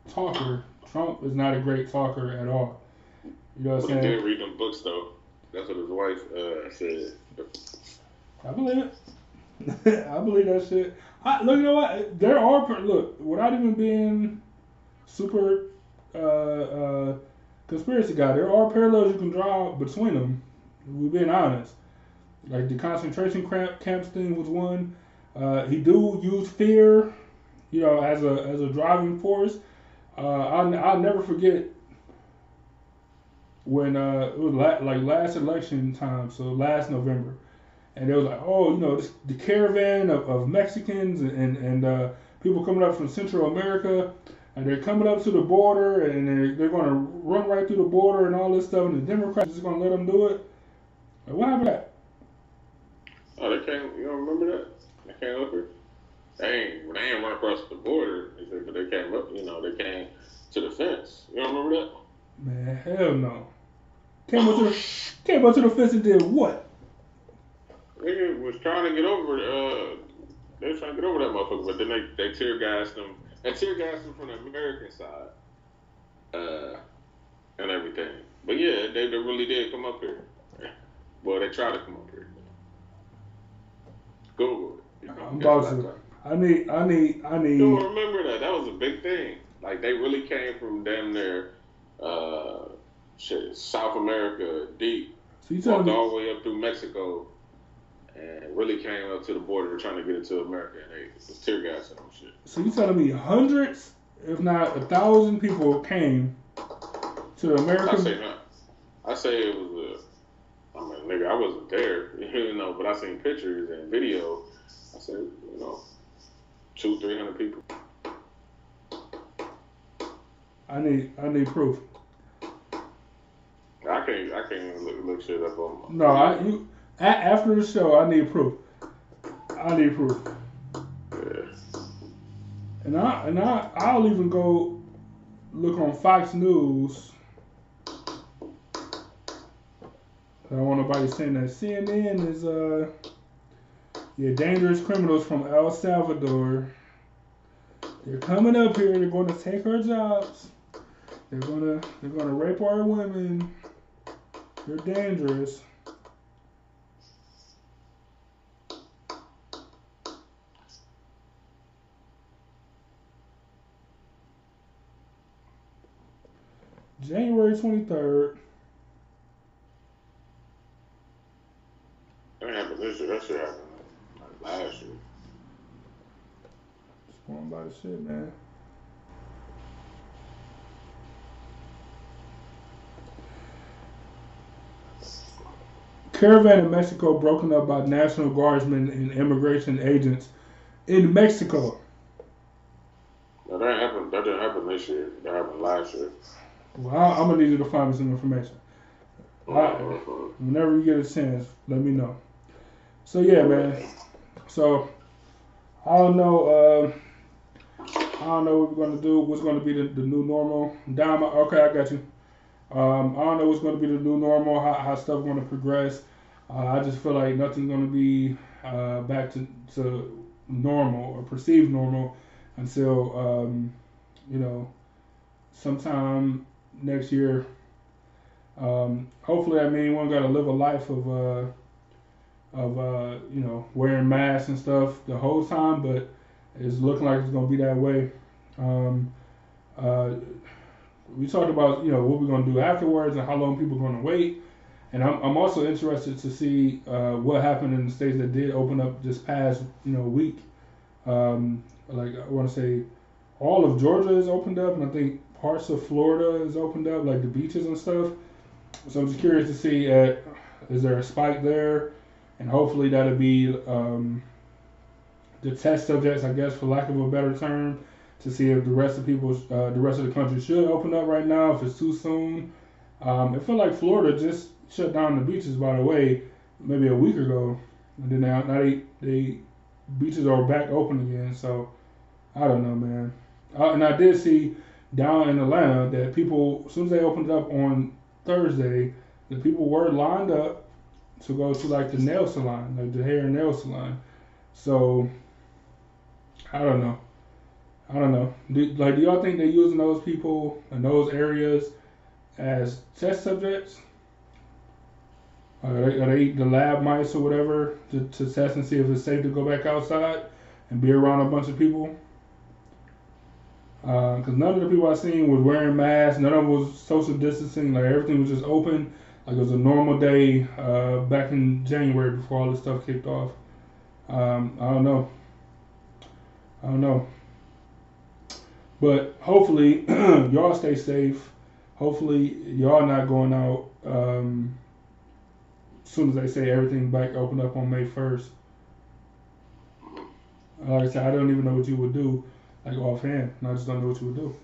talker. Trump is not a great talker at all. You know what I'm saying? he did read them books though. That's what his wife uh, said. I believe it. I believe that shit. I, look, you know what? There are look without even being super uh, uh, conspiracy guy. There are parallels you can draw between them. We're being honest. Like the concentration camp camps thing was one. Uh, he do use fear, you know, as a as a driving force. Uh, I'll, I'll never forget when uh, it was la- like last election time, so last November and they was like, oh, you know, this, the caravan of, of Mexicans and and, uh, people coming up from Central America, and they're coming up to the border, and they're, they're going to run right through the border and all this stuff, and the Democrats just going to let them do it. Like, what happened to that? Oh, they came. You don't remember that? They came up here. They ain't. They ain't run across the border. They said, but they came up. You know, they came to the fence. You don't remember that? Man, hell no. Came up to the came up to the fence and did what? Nigga was trying to get over. Uh, they were trying to get over that motherfucker, but then they they tear gassed them. They tear gassed them from the American side, uh, and everything. But yeah, they, they really did come up here. Well, they tried to come up here. Google it. You know, I'm guess about what I thought. I need, I need, You don't remember that? That was a big thing. Like they really came from damn near uh, shit, South America deep, So you walked all the way up through Mexico, and really came up to the border trying to get into America, and they was tear gassing them shit. So you telling me hundreds, if not a thousand people came to the I say not. I say it was a. I mean, nigga, I wasn't there, you know, but I seen pictures and video. I said, you know, two, three hundred people. I need, I need proof. I can't, I can't even look, look shit up on. My, No, I you a, after the show, I need proof. I need proof, and I and I I'll even go look on Fox News. I don't want nobody saying that CNN is uh yeah dangerous criminals from El Salvador. They're coming up here. They're going to take our jobs. They're gonna they're gonna rape our women. They're dangerous. January 23rd. That happened this year. That shit happened like last year. Just going by the shit, man. Caravan in Mexico broken up by National Guardsmen and immigration agents in Mexico. That happened. That didn't happen this year. That happened last year. Well, I, I'm gonna need you to find me some information. Whenever you get a chance, let me know. So yeah, man. So I don't know. Uh, I don't know what we're gonna do. What's gonna be the, the new normal? Dime. Okay, I got you. Um, I don't know what's gonna be the new normal. How, how stuff gonna progress. Uh, I just feel like nothing's gonna be uh, back to, to normal or perceived normal until um, you know sometime next year. Um, hopefully, I mean, one got to live a life of, uh, of uh, you know, wearing masks and stuff the whole time. But it's looking like it's gonna be that way. Um, uh, we talked about you know what we're gonna do afterwards and how long people are gonna wait. And I'm, I'm also interested to see uh, what happened in the states that did open up this past you know week. Um, like I want to say, all of Georgia is opened up, and I think parts of Florida is opened up, like the beaches and stuff. So I'm just curious to see, uh, is there a spike there, and hopefully that'll be um, the test subjects, I guess, for lack of a better term, to see if the rest of people, uh, the rest of the country should open up right now, if it's too soon. Um, it felt like Florida just shut down the beaches, by the way, maybe a week ago, and then now, now they they beaches are back open again. So I don't know, man. Uh, and I did see down in Atlanta that people, as soon as they opened up on Thursday, the people were lined up to go to like the nail salon, like the hair and nail salon. So I don't know. I don't know. Do, like, do y'all think they're using those people in those areas as test subjects? Are they, are they the lab mice or whatever to, to test and see if it's safe to go back outside and be around a bunch of people? Because uh, none of the people I seen was wearing masks. None of them was social distancing. Like everything was just open. Like it was a normal day uh, back in January before all this stuff kicked off. Um, I don't know. I don't know. But hopefully y'all stay safe. Hopefully y'all not going out um, as soon as they say everything back open up on May first. Like I said, I don't even know what you would do like offhand, and I just don't know what you would do.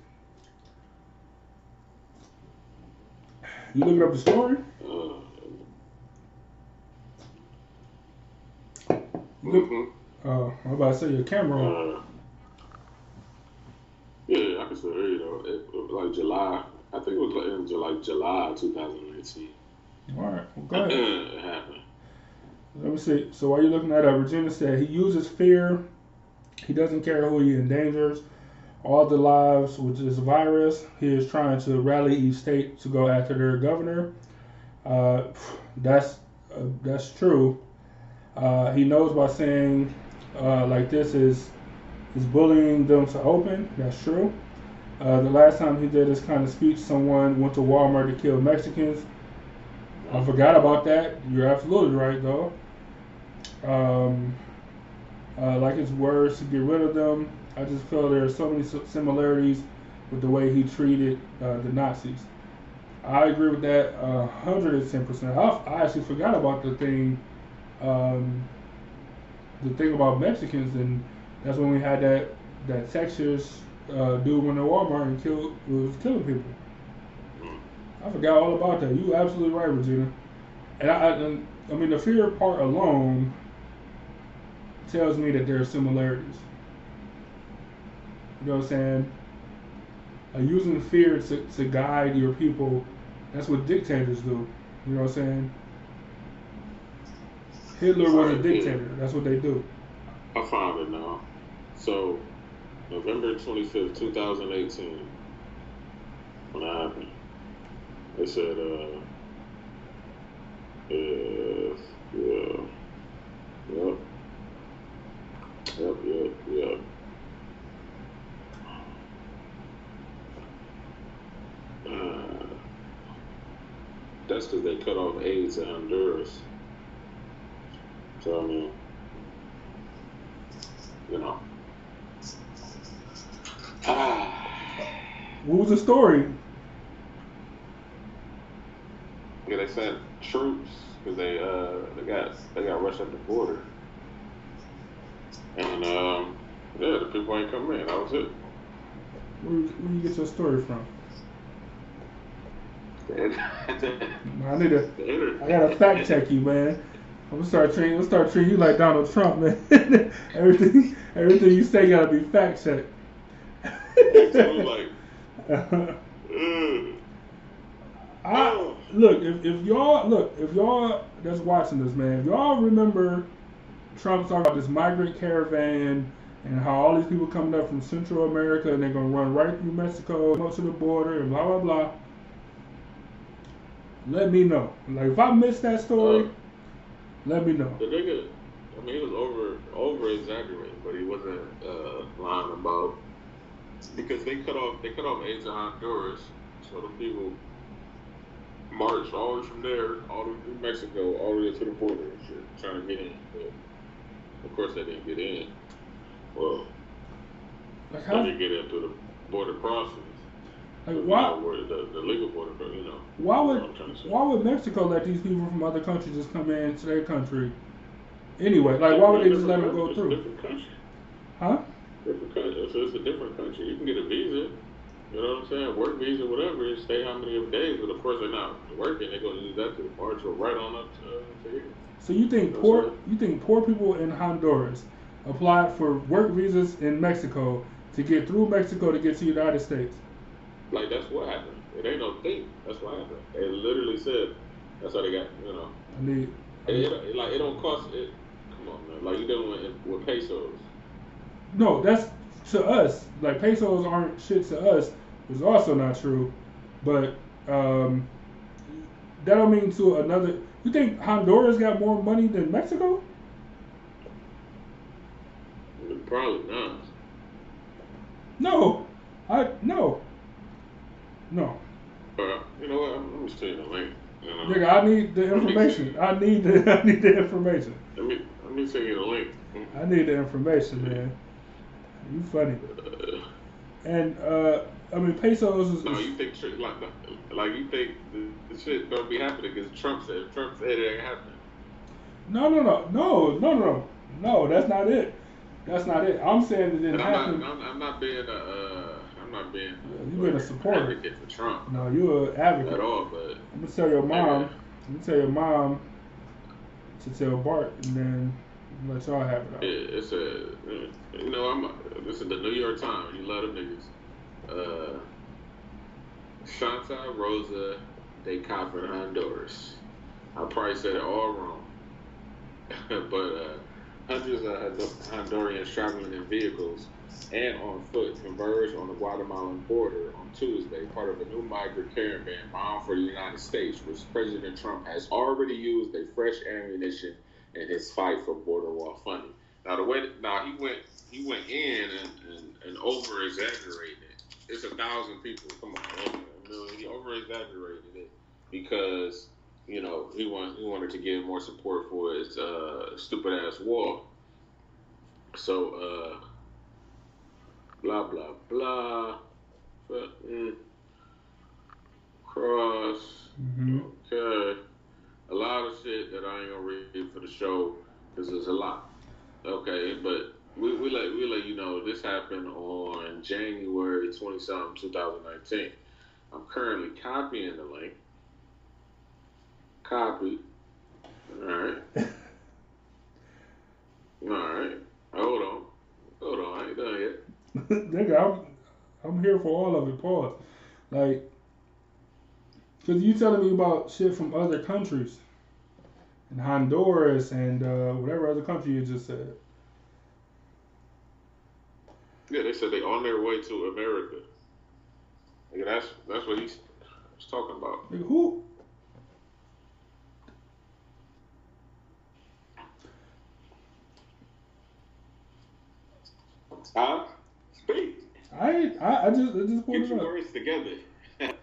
You looking up the story? Mm-hmm. Oh, I'm about to say your camera on. Uh, yeah, I can still hear you though. It, it like July, I think it was like in July, July 2019. All right, well, go ahead. it happened. Let me see. So while you're looking that up, Regina said he uses fear. He doesn't care who he endangers. All the lives with this virus, he is trying to rally each state to go after their governor. Uh, that's uh, that's true. Uh, he knows by saying uh, like this is is bullying them to open. That's true. Uh, the last time he did this kind of speech, someone went to Walmart to kill Mexicans. I forgot about that. You're absolutely right, though. Um, uh, like his words to get rid of them. I just feel there are so many similarities with the way he treated uh, the Nazis. I agree with that hundred and ten percent. I actually forgot about the thing, um, the thing about Mexicans, and that's when we had that that Texas uh, dude went to Walmart and killed was killing people. I forgot all about that. You absolutely right, Regina. And I, I, I mean, the fear part alone tells me that there are similarities. You know what I'm saying? Uh, using fear to, to guide your people, that's what dictators do. You know what I'm saying? Hitler was a dictator. That's what they do. I found it now. So, November 25th, 2018, when that happened, they said, uh, uh yeah, yep, yep, yep, yep. Uh, that's because they cut off aid to Honduras. So I mean, you know. Ah. What was the story? Yeah, they sent troops because they uh they got they got rushed at the border, and um yeah, the people ain't coming in. That was it. Where, where you get your story from? I need to. I gotta fact check you, man. I'm gonna start treating. I'm start treating you like Donald Trump, man. everything, everything you say gotta be fact checked. like, I look if, if y'all look if y'all that's watching this man if y'all remember Trump talking about this migrant caravan and how all these people coming up from Central America and they're gonna run right through Mexico, go to the border, and blah blah blah. Let me know. Like if I missed that story, Uh, let me know. the nigga, I mean, he was over over exaggerating. but he wasn't uh, lying about because they cut off they cut off aid to Honduras, so the people marched all the way from there, all the way through Mexico, all the way to the border and shit, trying to get in. But of course, they didn't get in. Well, Like they how? didn't get in through the border crossings. Like You why? the, the legal border, but you know. Why would what I'm trying to say. why would Mexico let these people from other countries just come into their country? Anyway, like why would they just let them go It's a through? different country. Huh? Different country. So it's a different country. You can get a visa. You know what I'm saying? Work visa, whatever. and Stay how many days, but of course they're not working. They're going to use that to march or right on up to, to here. So you think That's poor right. you think poor people in Honduras applied for work visas in Mexico to get through Mexico to get to the United States? Like that's what happened. It ain't no thing. That's what happened. They literally said that's how they got. You know, I need it, it, like it don't cost. It, come on, man. Like you dealing with, with pesos. No, that's to us. Like pesos aren't shit to us. Is also not true, but um, that don't mean to another. You think Honduras got more money than Mexico? Probably not. No, I no, no. But you know what? I'm, I'm just telling you the link. You know? Nigga, I need the information. I need the I need the information. Let me let me send you the link. I need the information, man. You funny. Uh, And uh, I mean pesos is. no, you think shit like like you think the, the shit don't be happening because Trump said Trump said it ain't happening. No, no, no, no, no, no, no. That's not it. That's not it. I'm saying it didn't I'm happen. not I'm, I'm not being a uh, I'm not being you been a supporter. advocate for Trump No, you're an advocate. at all, but I'm gonna tell your mom. I'm gonna tell your mom to tell Bart, and then let y'all have it out. it, it's a you know I'm a, this is the New York Times. You love them niggas. Uh, Shanta Rosa de Copper Honduras. I probably said it all wrong, but uh, hundreds of Hond- Hondurans traveling in vehicles and on foot converged on the Guatemalan border on Tuesday, part of a new migrant caravan bound for the United States, which President Trump has already used a fresh ammunition in his fight for border wall funding. Now the way now he went he went in and, and, and over exaggerated. It's a thousand people. Come on, million. He over exaggerated it because you know he want he wanted to give more support for his uh, stupid ass wall. So uh, blah blah blah. But, mm, cross. hmm Okay. A lot of shit that I ain't gonna read for the show because there's a lot. Okay, but we, we let we let you know this happened on January twenty something, two thousand nineteen. I'm currently copying the link. Copy. All right. All right. Hold on. Hold on. I ain't done yet. Nigga, I'm I'm here for all of it. Pause. Like, cause you telling me about shit from other countries, and Honduras and uh, whatever other country you just said. Yeah, they said they on their way to America. Nigga, that's that's what he's, he's talking about. Nigga, who? Huh? Speak. I I, I just I just pulled Get it your up. words together.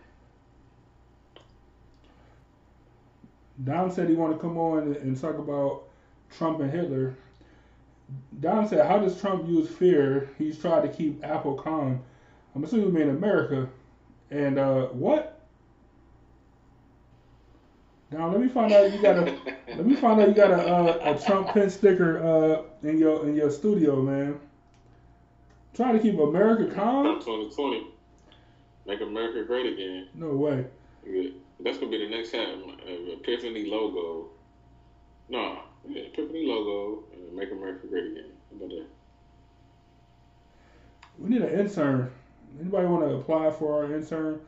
Don said he want to come on and, and talk about Trump and Hitler. Don said, "How does Trump use fear? He's tried to keep Apple calm. I'm assuming you mean America. And uh, what? Don, let me find out you got a let me find out you got a uh, a Trump pin sticker uh, in your in your studio, man. Trying to keep America calm? 2020. Make America great again. No way. Yeah. That's gonna be the next hat. uh, Epiphany logo. No, yeah, Epiphany logo and make America great again. How about that? We need an intern. Anybody want to apply for our intern?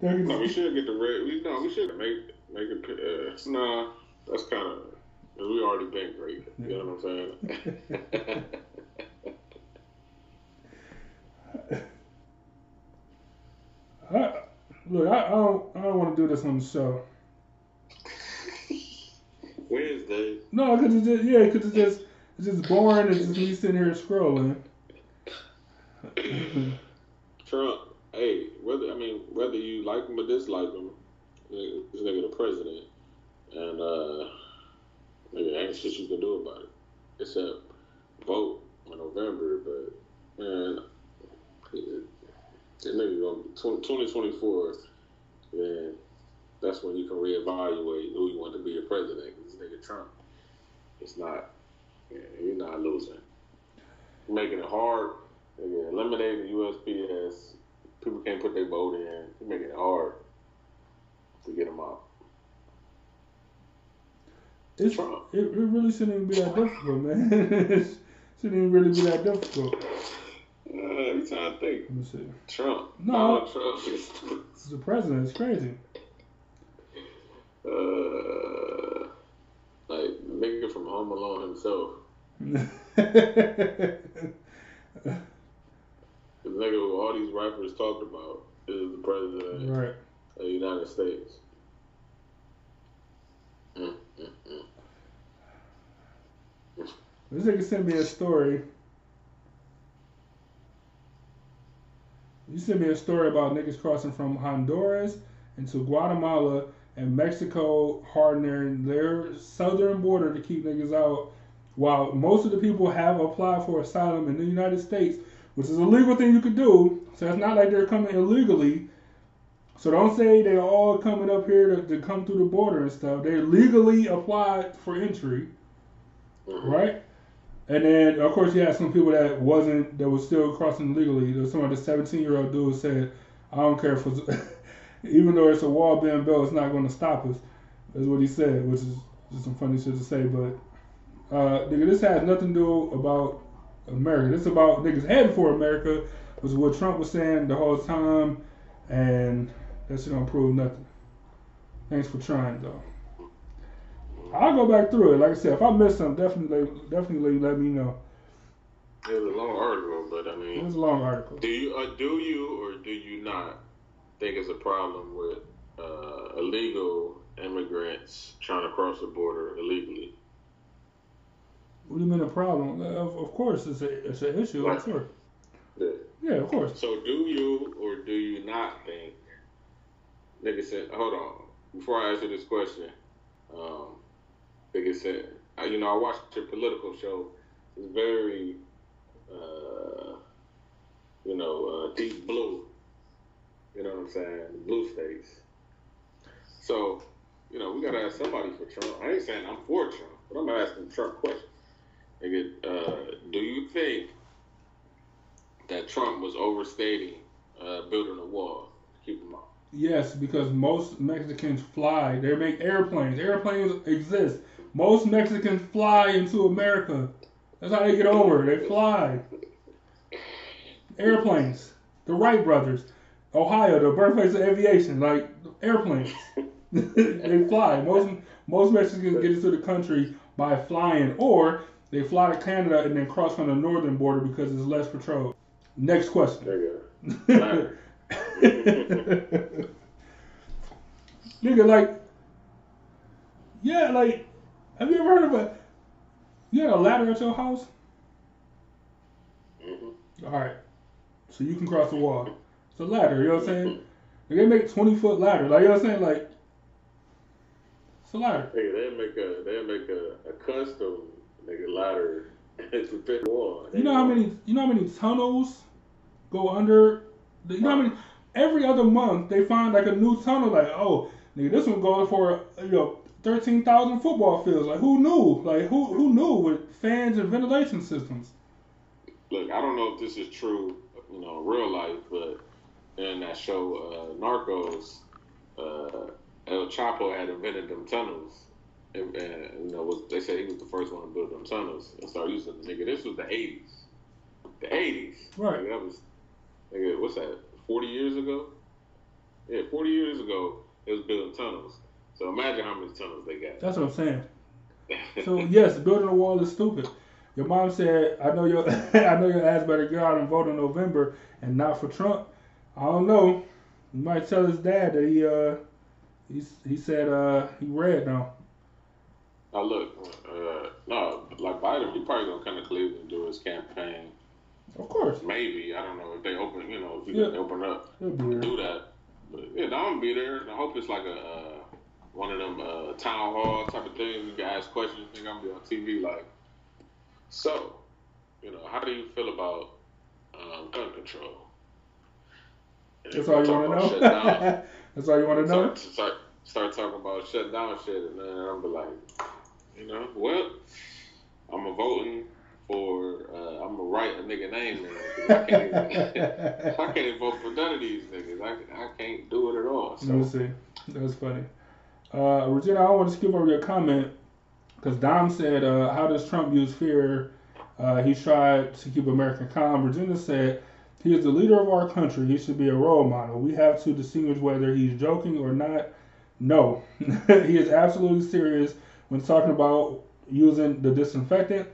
No, we should get the red. We no, we should make make it. Uh, nah, that's kind of. We already been great. You know what I'm saying? I, look, I, I don't, I don't want to do this on the show. Wednesday. No, cause it's just, yeah, cause it's just, it's just boring. It's just me sitting here scrolling. Trump, hey, whether I mean whether you like him or dislike him, this nigga the president, and uh, nigga ain't shit you can do about it except vote in November. But man, this nigga gonna twenty twenty four, then that's when you can reevaluate who you want to be your president. This nigga Trump, it's not, yeah, you're not losing. Making it hard Nigga, eliminating USPS. People can't put their vote in. You're making it hard to get them out. It's, Trump. It, it really shouldn't even be that difficult, man. it shouldn't even really be that difficult. Uh, you trying to think. Let me see. Trump. No. Trump. It's the president. It's crazy. Uh, like nigga from Home Alone himself. The nigga who all these rappers talked about is the president right. of the United States. Mm, mm, mm. This nigga sent me a story. You sent me a story about niggas crossing from Honduras into Guatemala and Mexico hardening their southern border to keep niggas out. While most of the people have applied for asylum in the United States, which is a legal thing you could do. So it's not like they're coming illegally. So don't say they're all coming up here to, to come through the border and stuff. They legally applied for entry, mm-hmm. right? And then of course you have some people that wasn't that was still crossing legally. There's some of the 17 year old dude said, "I don't care if it's, even though it's a wall being built, it's not going to stop us." That's what he said, which is just some funny shit to say. But uh, nigga, this has nothing to do about America. This is about niggas heading for America, was what Trump was saying the whole time, and that shit don't prove nothing. Thanks for trying though. I'll go back through it. Like I said, if I missed something, definitely, definitely let me know. It was a long article, but I mean, it was a long article. Do you, uh, do you, or do you not think it's a problem with uh, illegal immigrants trying to cross the border illegally? What do you mean a problem? Uh, of, of course, it's a it's an issue. I'm sure. Yeah. yeah, of course. So, do you or do you not think? Nigga said, hold on. Before I answer this question, um, nigga said, you know, I watched your political show. It's very, uh, you know, uh, deep blue. You know what I'm saying? The Blue states. So, you know, we gotta ask somebody for Trump. I ain't saying I'm for Trump, but I'm asking Trump questions. Nigga, uh, do you think that Trump was overstating uh, building a wall to keep them out? Yes, because most Mexicans fly. They make airplanes. Airplanes exist. Most Mexicans fly into America. That's how they get over. They fly. Airplanes. The Wright brothers. Ohio, the birthplace of aviation. Like airplanes. they fly. Most most Mexicans get into the country by flying, or they fly to Canada and then cross on the northern border because it's less patrol. Next question. There you go. Nigga, like, yeah, like, have you ever heard of a, you had a ladder at your house? Mm-hmm. All right. So you can cross the wall. It's a ladder, you know what I'm saying? Like, they make 20 foot ladder. Like, you know what I'm saying? Like, it's a ladder. Hey, they make a, they make a, a custom nigga ladder to fit wall. You know how many? You know how many tunnels go under? The, you know how many? Every other month they find like a new tunnel. Like oh, nigga, this one going for you know thirteen thousand football fields. Like who knew? Like who who knew with fans and ventilation systems? Look, I don't know if this is true, you know, real life, but in that show uh, Narcos, uh, El Chapo had invented them tunnels and, and, you know, was, they said he was the first one to build them tunnels and start using the nigga. This was the '80s, the '80s. Right. Nigga, that was, nigga, what's that? 40 years ago? Yeah, 40 years ago, it was building tunnels. So imagine how many tunnels they got. That's what I'm saying. so yes, building a wall is stupid. Your mom said, "I know your, I know your ass better go out and vote in November and not for Trump." I don't know. He might tell his dad that he, uh, he, he said, uh, he read now. Oh look, uh, no, like Biden, he probably gonna come to Cleveland and do his campaign. Of course. Maybe I don't know if they open, you know, if you Yeah. can open up, He'll be there. do that. But yeah, I'm gonna be there. And I hope it's like a uh, one of them uh, town hall type of things. You can ask questions. Think I'm gonna be on TV like. So, you know, how do you feel about um, gun control? That's all you want to know. That's all you want to know. start, start, start talking about shut down shit, and then I'm be like, you know, well, I'm a voting for, uh, I'm gonna write a nigga name I can't, even, I can't even vote for none of these niggas. I, I can't do it at all. Let me So see. That's funny. Uh, Regina, I want to skip over your comment because Dom said, uh, "How does Trump use fear? Uh, he tried to keep America calm." Regina said, "He is the leader of our country. He should be a role model. We have to distinguish whether he's joking or not. No, he is absolutely serious when talking about using the disinfectant."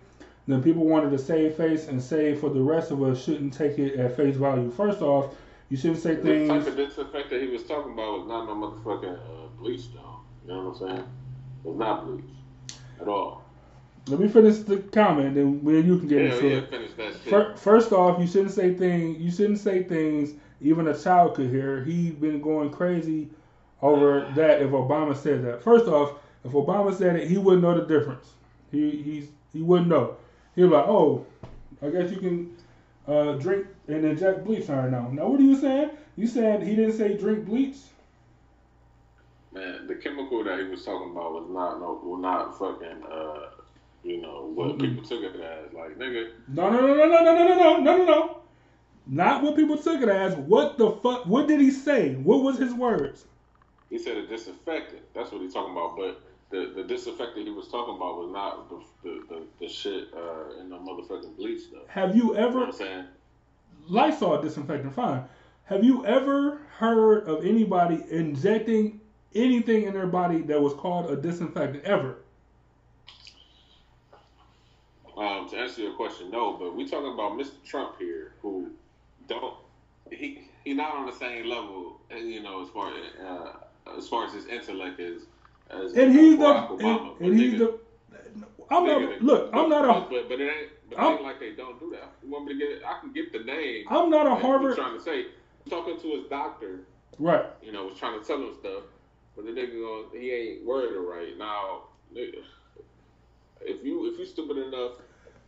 Then people wanted to save face and say for the rest of us shouldn't take it at face value. First off, you shouldn't say the things. type of disinfectant he was talking about was not no motherfucking uh, bleach, though. You know what I'm saying? It's not bleach at all. Let me finish the comment, then then you can get Yeah, into yeah, it. finish that shit. First off, you shouldn't say things. You shouldn't say things even a child could hear. He been going crazy over that. If Obama said that, first off, if Obama said it, he wouldn't know the difference. He he's he wouldn't know. He'd be like, oh, I guess you can uh, drink and inject bleach right now. Now, what are you saying? You said he didn't say drink bleach. Man, the chemical that he was talking about was not no, was not fucking, uh, you know, what Mhm. people took it as. Like, nigga, No, no, no, no, no, no, no, no, no, no, no, no. Not what people took it as. What the fuck? What did he say? What was his words? he said a disinfectant. That's what he's talking about. But the, the disinfectant he was talking about was not the the, the, the shit uh, in the motherfucking bleach stuff. Have you You know ever I'm saying? Lysol disinfectant? Fine. Have you ever heard of anybody injecting anything in their body that was called a disinfectant ever? Um, to answer your question, no. But we're talking about Mr. Trump here, who don't he he not on the same level, uh, you know, as far uh, as far as his intellect is as And he's the Barack and, and he's the. I'm nigga, not. Look, I'm not a. But, but it ain't. But it ain't like they don't do that. You want me to get? I can get the name. I'm not a that he was Harvard. Trying to say, talking to his doctor, Right. you know, was trying to tell him stuff, but the nigga, he ain't worded it right. Now, nigga, if you if you stupid enough,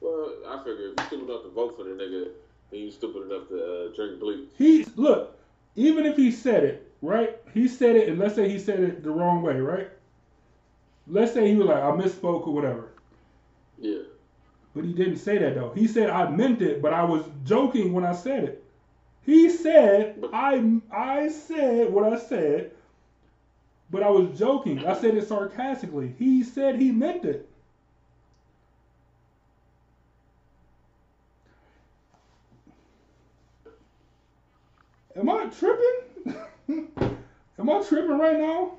well, I figure if you stupid enough to vote for the nigga, then you stupid enough to uh, drink bleach. He look. Even if he said it right, he said it, and let's say he said it the wrong way, right? Let's say he was like, I misspoke or whatever. Yeah. But he didn't say that though. He said I meant it, but I was joking when I said it. He said I I said what I said, but I was joking. I said it sarcastically. He said he meant it. Am I tripping? Am I tripping right now?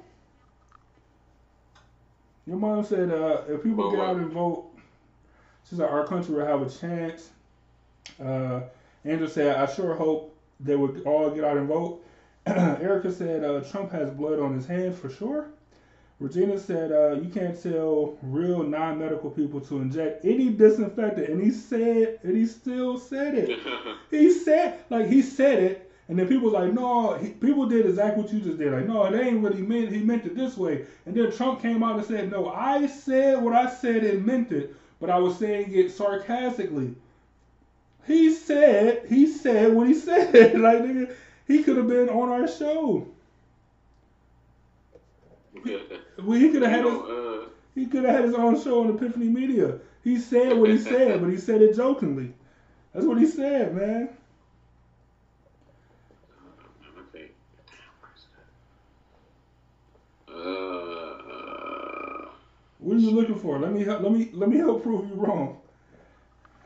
Your mom said uh, if people get out and vote, she said our country will have a chance. Uh, Andrew said, I sure hope they would all get out and vote. Erica said, uh, Trump has blood on his hands for sure. Regina said, uh, you can't tell real non-medical people to inject any disinfectant. And he said, and he still said it. He said, like, he said it. And then people was like, no, he, people did exactly what you just did. Like, no, it ain't what he meant. He meant it this way. And then Trump came out and said, no, I said what I said and meant it, but I was saying it sarcastically. He said, he said what he said. like, nigga, he could have been on our show. Well, he could have had his, uh, he could have had his own show on Epiphany Media. He said what he said, but he said it jokingly. That's what he said, man. Okay. Uh, What are you looking for? Let me help, let me let me help prove you wrong.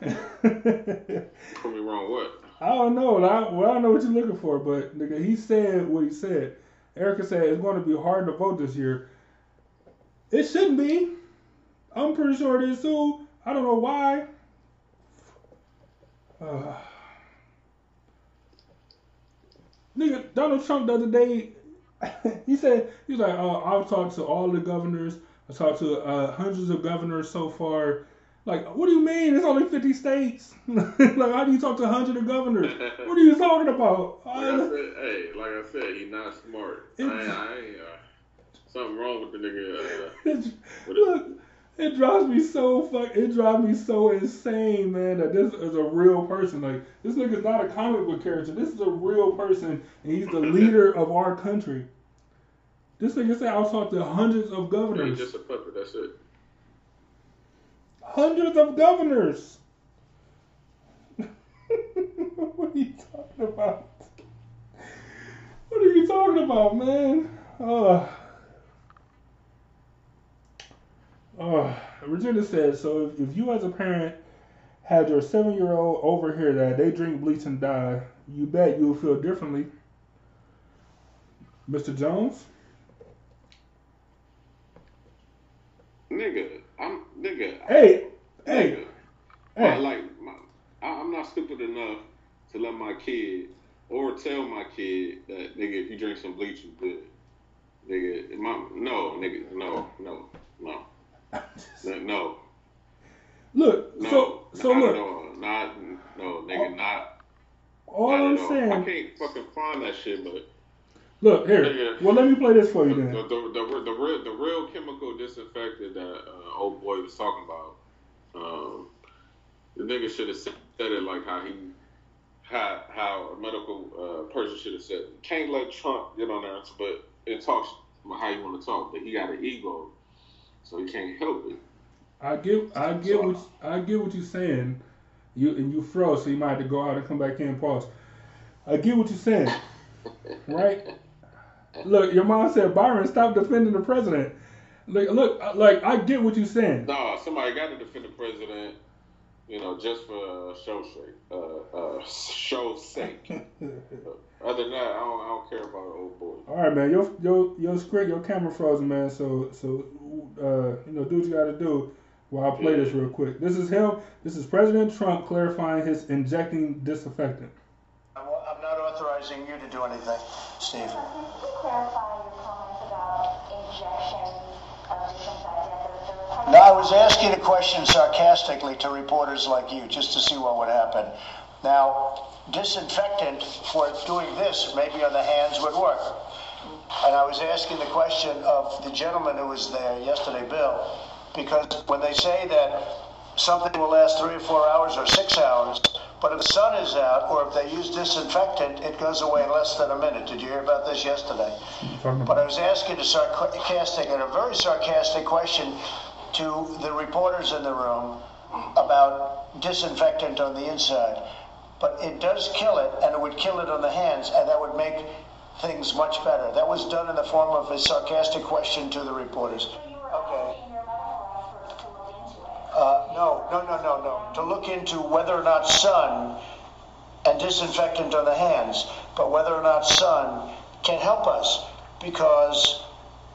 Prove me wrong. What? I don't know. I, well, I don't know what you're looking for, but nigga, he said what he said. Erica said it's going to be hard to vote this year. It shouldn't be. I'm pretty sure it is too. I don't know why. Uh, nigga, Donald Trump the other day, he said he was like, uh, I'll talk to all the governors. I talked to uh, hundreds of governors so far. Like, what do you mean? It's only 50 states. like, how do you talk to hundred of governors? What are you talking about? Like I said, hey, like I said, he not smart. I I uh, something wrong with the nigga. Uh, it. look, it drives me so fuck. It drives me so insane, man. That this is a real person. Like this nigga's not a comic book character. This is a real person, and he's the leader of our country. This nigga said I'll talk to hundreds of governors. just a puppet. That's it. Hundreds of governors. what are you talking about? What are you talking about, man? Uh, uh, Regina says, so if, if you as a parent had your seven year old over here that they drink bleach and die, you bet you'll feel differently. Mr. Jones? Nigga, I'm nigga. Hey, nigga. hey, I hey. like my, I, I'm not stupid enough to let my kid or tell my kid that nigga if you drink some bleach you good. Nigga, my, no, nigga, no, no, no, no, no, Look, no, so so not look, all. not no, nigga, not. all not I'm all. I can't fucking find that shit, but Look here. Well, let me play this for you the, then. the, the, the real the real chemical disinfectant that uh, old boy was talking about. Um, the nigga should have said it like how he how how a medical uh, person should have said. it. Can't let Trump get on there, but it talks how you want to talk. But he got an ego, so he can't help it. I get, I get what, I get what you're saying. You and you froze, so you might have to go out and come back in. and Pause. I get what you're saying, right? Look, your mom said, Byron, stop defending the president. Look, look, like I get what you're saying. No, somebody got to defend the president. You know, just for uh, show sake. Uh, uh, show sake. Other than that, I don't, I don't care about the old boy. All right, man. Your your your screen, your camera frozen, man. So so uh, you know, do what you got to do. While I play this real quick. This is him. This is President Trump clarifying his injecting disinfectant. I'm I'm not authorizing you to do anything, Steve. No, I was asking a question sarcastically to reporters like you, just to see what would happen. Now, disinfectant for doing this, maybe on the hands, would work. And I was asking the question of the gentleman who was there yesterday, Bill, because when they say that something will last three or four hours or six hours, but if the sun is out or if they use disinfectant, it goes away in less than a minute. Did you hear about this yesterday? But I was asking a sarcastic and a very sarcastic question to the reporters in the room about disinfectant on the inside. But it does kill it, and it would kill it on the hands, and that would make things much better. That was done in the form of a sarcastic question to the reporters. So you were Okay. Uh, no, no, no, no, no. To look into whether or not sun and disinfectant on the hands, but whether or not sun can help us. Because,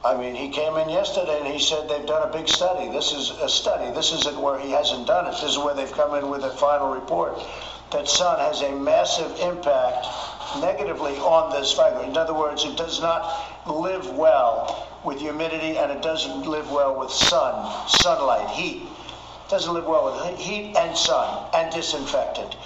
I mean, he came in yesterday and he said they've done a big study. This is a study. This isn't where he hasn't done it. This is where they've come in with a final report that sun has a massive impact negatively on this fiber. In other words, it does not live well with humidity and it doesn't live well with sun, sunlight, heat doesn't live well with heat and sun and disinfectant.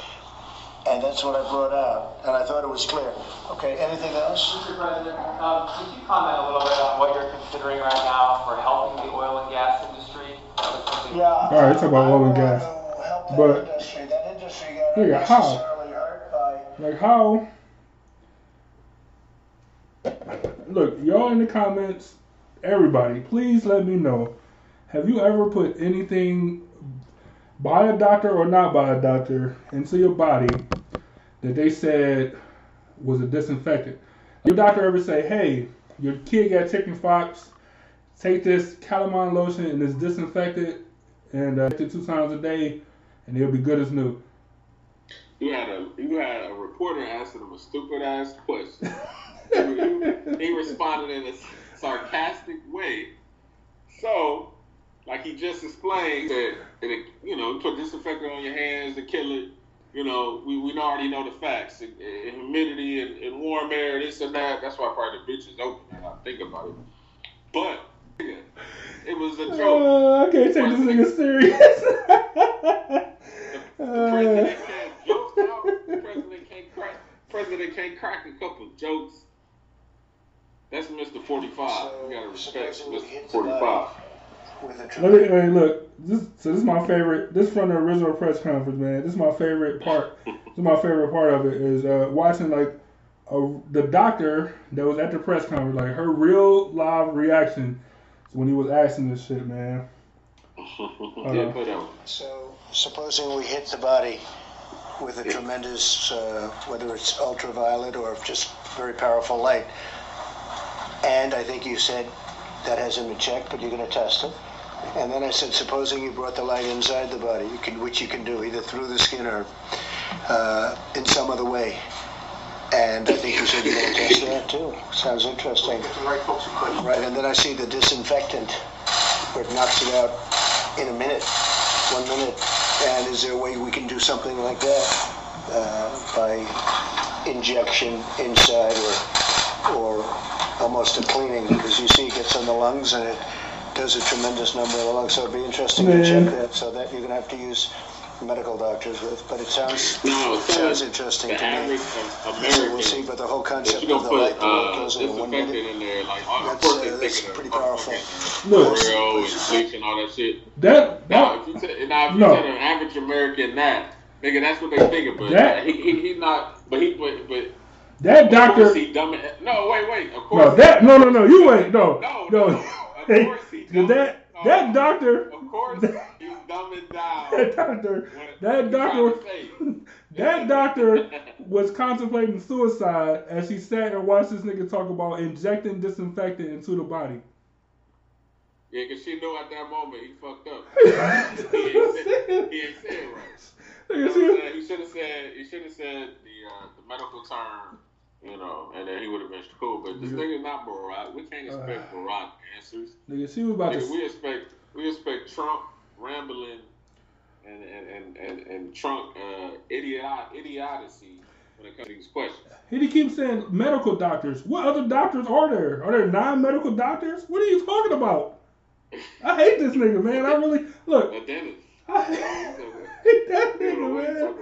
And that's what I brought out, and I thought it was clear. Okay, anything else? Mr. President, um, could you comment a little bit on what you're considering right now for helping the oil and gas industry? That was something- Yeah. All right, let's talk about oil and gas. want help that But- industry. That industry got Nigga, how? unnecessarily hurt by. like how. Look, y'all in the comments, everybody, please let me know. Have you ever put anything by a doctor or not by a doctor into your body that they said was a disinfectant? Your doctor ever say, "Hey, your kid got chicken pox. Take this calamine lotion and it's disinfected, and uh, two times a day, and it'll be good as new." You had a you had a reporter asking him a stupid ass question. he, he responded in a sarcastic way. So, like he just explained that, it, you know, put disinfectant on your hands to kill it. You know, we, we already know the facts. And, and humidity and, and warm air, this and that. That's why probably the bitch is open. And I think about it. But nigga, It was a joke. Oh, I can't take this nigga serious. The Uh, president can't joke out. The president can't crack. President can't crack a couple jokes. That's Mr. 45. you gotta respect Mr. hit 45. With a Let me, hey, look. This, so this is my favorite. This from the original press conference, man. This is my favorite part. this is my favorite part of it is uh, watching like a, the doctor that was at the press conference, like her real live reaction when he was asking this shit, man. yeah, put out. So, supposing we hit the body with a tremendous, uh, whether it's ultraviolet or just very powerful light, and I think you said that hasn't been checked, but you're going to test it. And then I said, supposing you brought the light inside the body, you can, which you can do either through the skin or uh, in some other way. And I think you said you're going to test that too. Sounds interesting. Right, and then I see the disinfectant, where it knocks it out in a minute, one minute. And is there a way we can do something like that uh, by injection inside or or almost a cleaning? Because you see, it gets on the lungs and it does a tremendous number of the lungs. So it'd be interesting Man. to check that. So that you're gonna have to use medical doctors with. But it sounds No, it sounds interesting to me. average So we'll see. But the whole concept of gonna the light, put the light uh, goes in in one minute. in there, like of That's, course uh, that's pretty the powerful. Look. L'Oreal and bleach and all that shit. That Now, that if you tell, now if you No. tell an average American that, nigga, that's what they thinking. But That- he, he he not. But he but but. that doctor. he dumb. No, wait, wait. Of course. No, that no no no. You wait. No No, no. no. Of Hey, course he dumb that that doctor. Of course he's dumbing down. That doctor. That doctor. you trying to say? That doctor was contemplating suicide as he sat and watched this nigga talk about injecting disinfectant into the body. Yeah, because she knew at that moment he fucked up. he ain't said, he ain't said right. You know what saying? He should have said he should have said the uh, the medical term, you know, and then he would have been cool. But this Yeah. nigga not Barack. We can't expect Uh, Barack answers. Nigga, she was about Nigga, we to. expect we expect Trump rambling and and and and, and Trump uh, idiot idiocy when it comes to these questions. He keeps saying medical doctors. What other doctors are there? Are there non-medical doctors? What are you talking about? I hate this nigga, man. I really look. A dentist. I hate that nigga, man.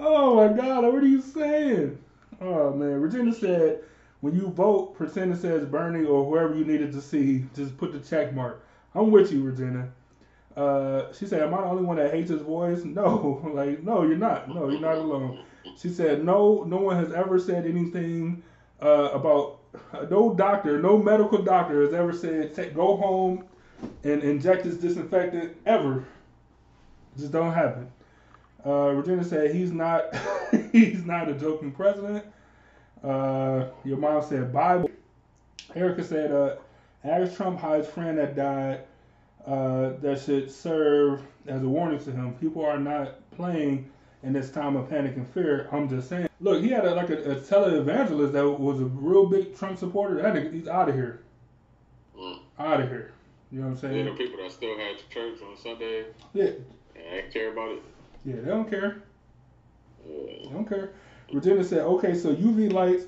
Oh my God, what are you saying? Oh man, Regina said when you vote, pretend it says Bernie or whoever you needed to see, just put the check mark. I'm with you, Regina. Uh, she said, "Am I the only one that hates his voice?" No, like no, you're not. No, you're not alone. She said, "No, no one has ever said anything uh, about no doctor, no medical doctor has ever said go home and inject this disinfectant ever. Just don't happen." Uh, Regina said he's not he's not a joking president. Uh, your mom said Bible. Erica said uh, ask Trump how his friend that died uh, that should serve as a warning to him. People are not playing in this time of panic and fear. I'm just saying. Look, he had a, like a, a televangelist that was a real big Trump supporter. That nigga, he's out of here. Mm. Out of here. You know what I'm Yeah, the people that still had church on Sunday Yeah, and ain't care about it. Yeah, they don't care. I don't care. Regina said, okay, so UV lights.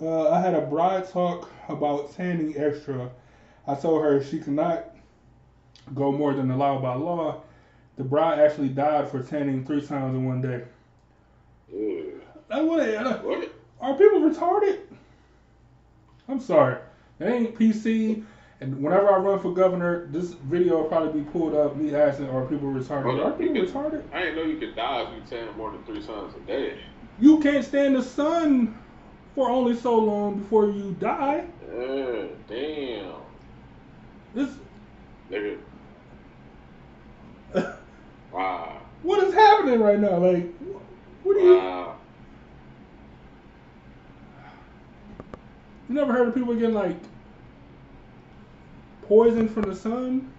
Uh, I had a bride talk about tanning extra. I told her she cannot go more than allowed by law. The bride actually died for tanning three times in one day. Ew. Like, what, What? are people retarded? I'm sorry. That ain't PC. And whenever I run for governor, this video will probably be pulled up me asking, are people retarded? Are people retarded? I didn't know you could die if you tan more than three times a day. You can't stand the sun for only so long before you die. Yeah, damn. This Nigga. Wow. what is happening right now? Like, what do you? Wow. You never heard of people getting like poisoned from the sun?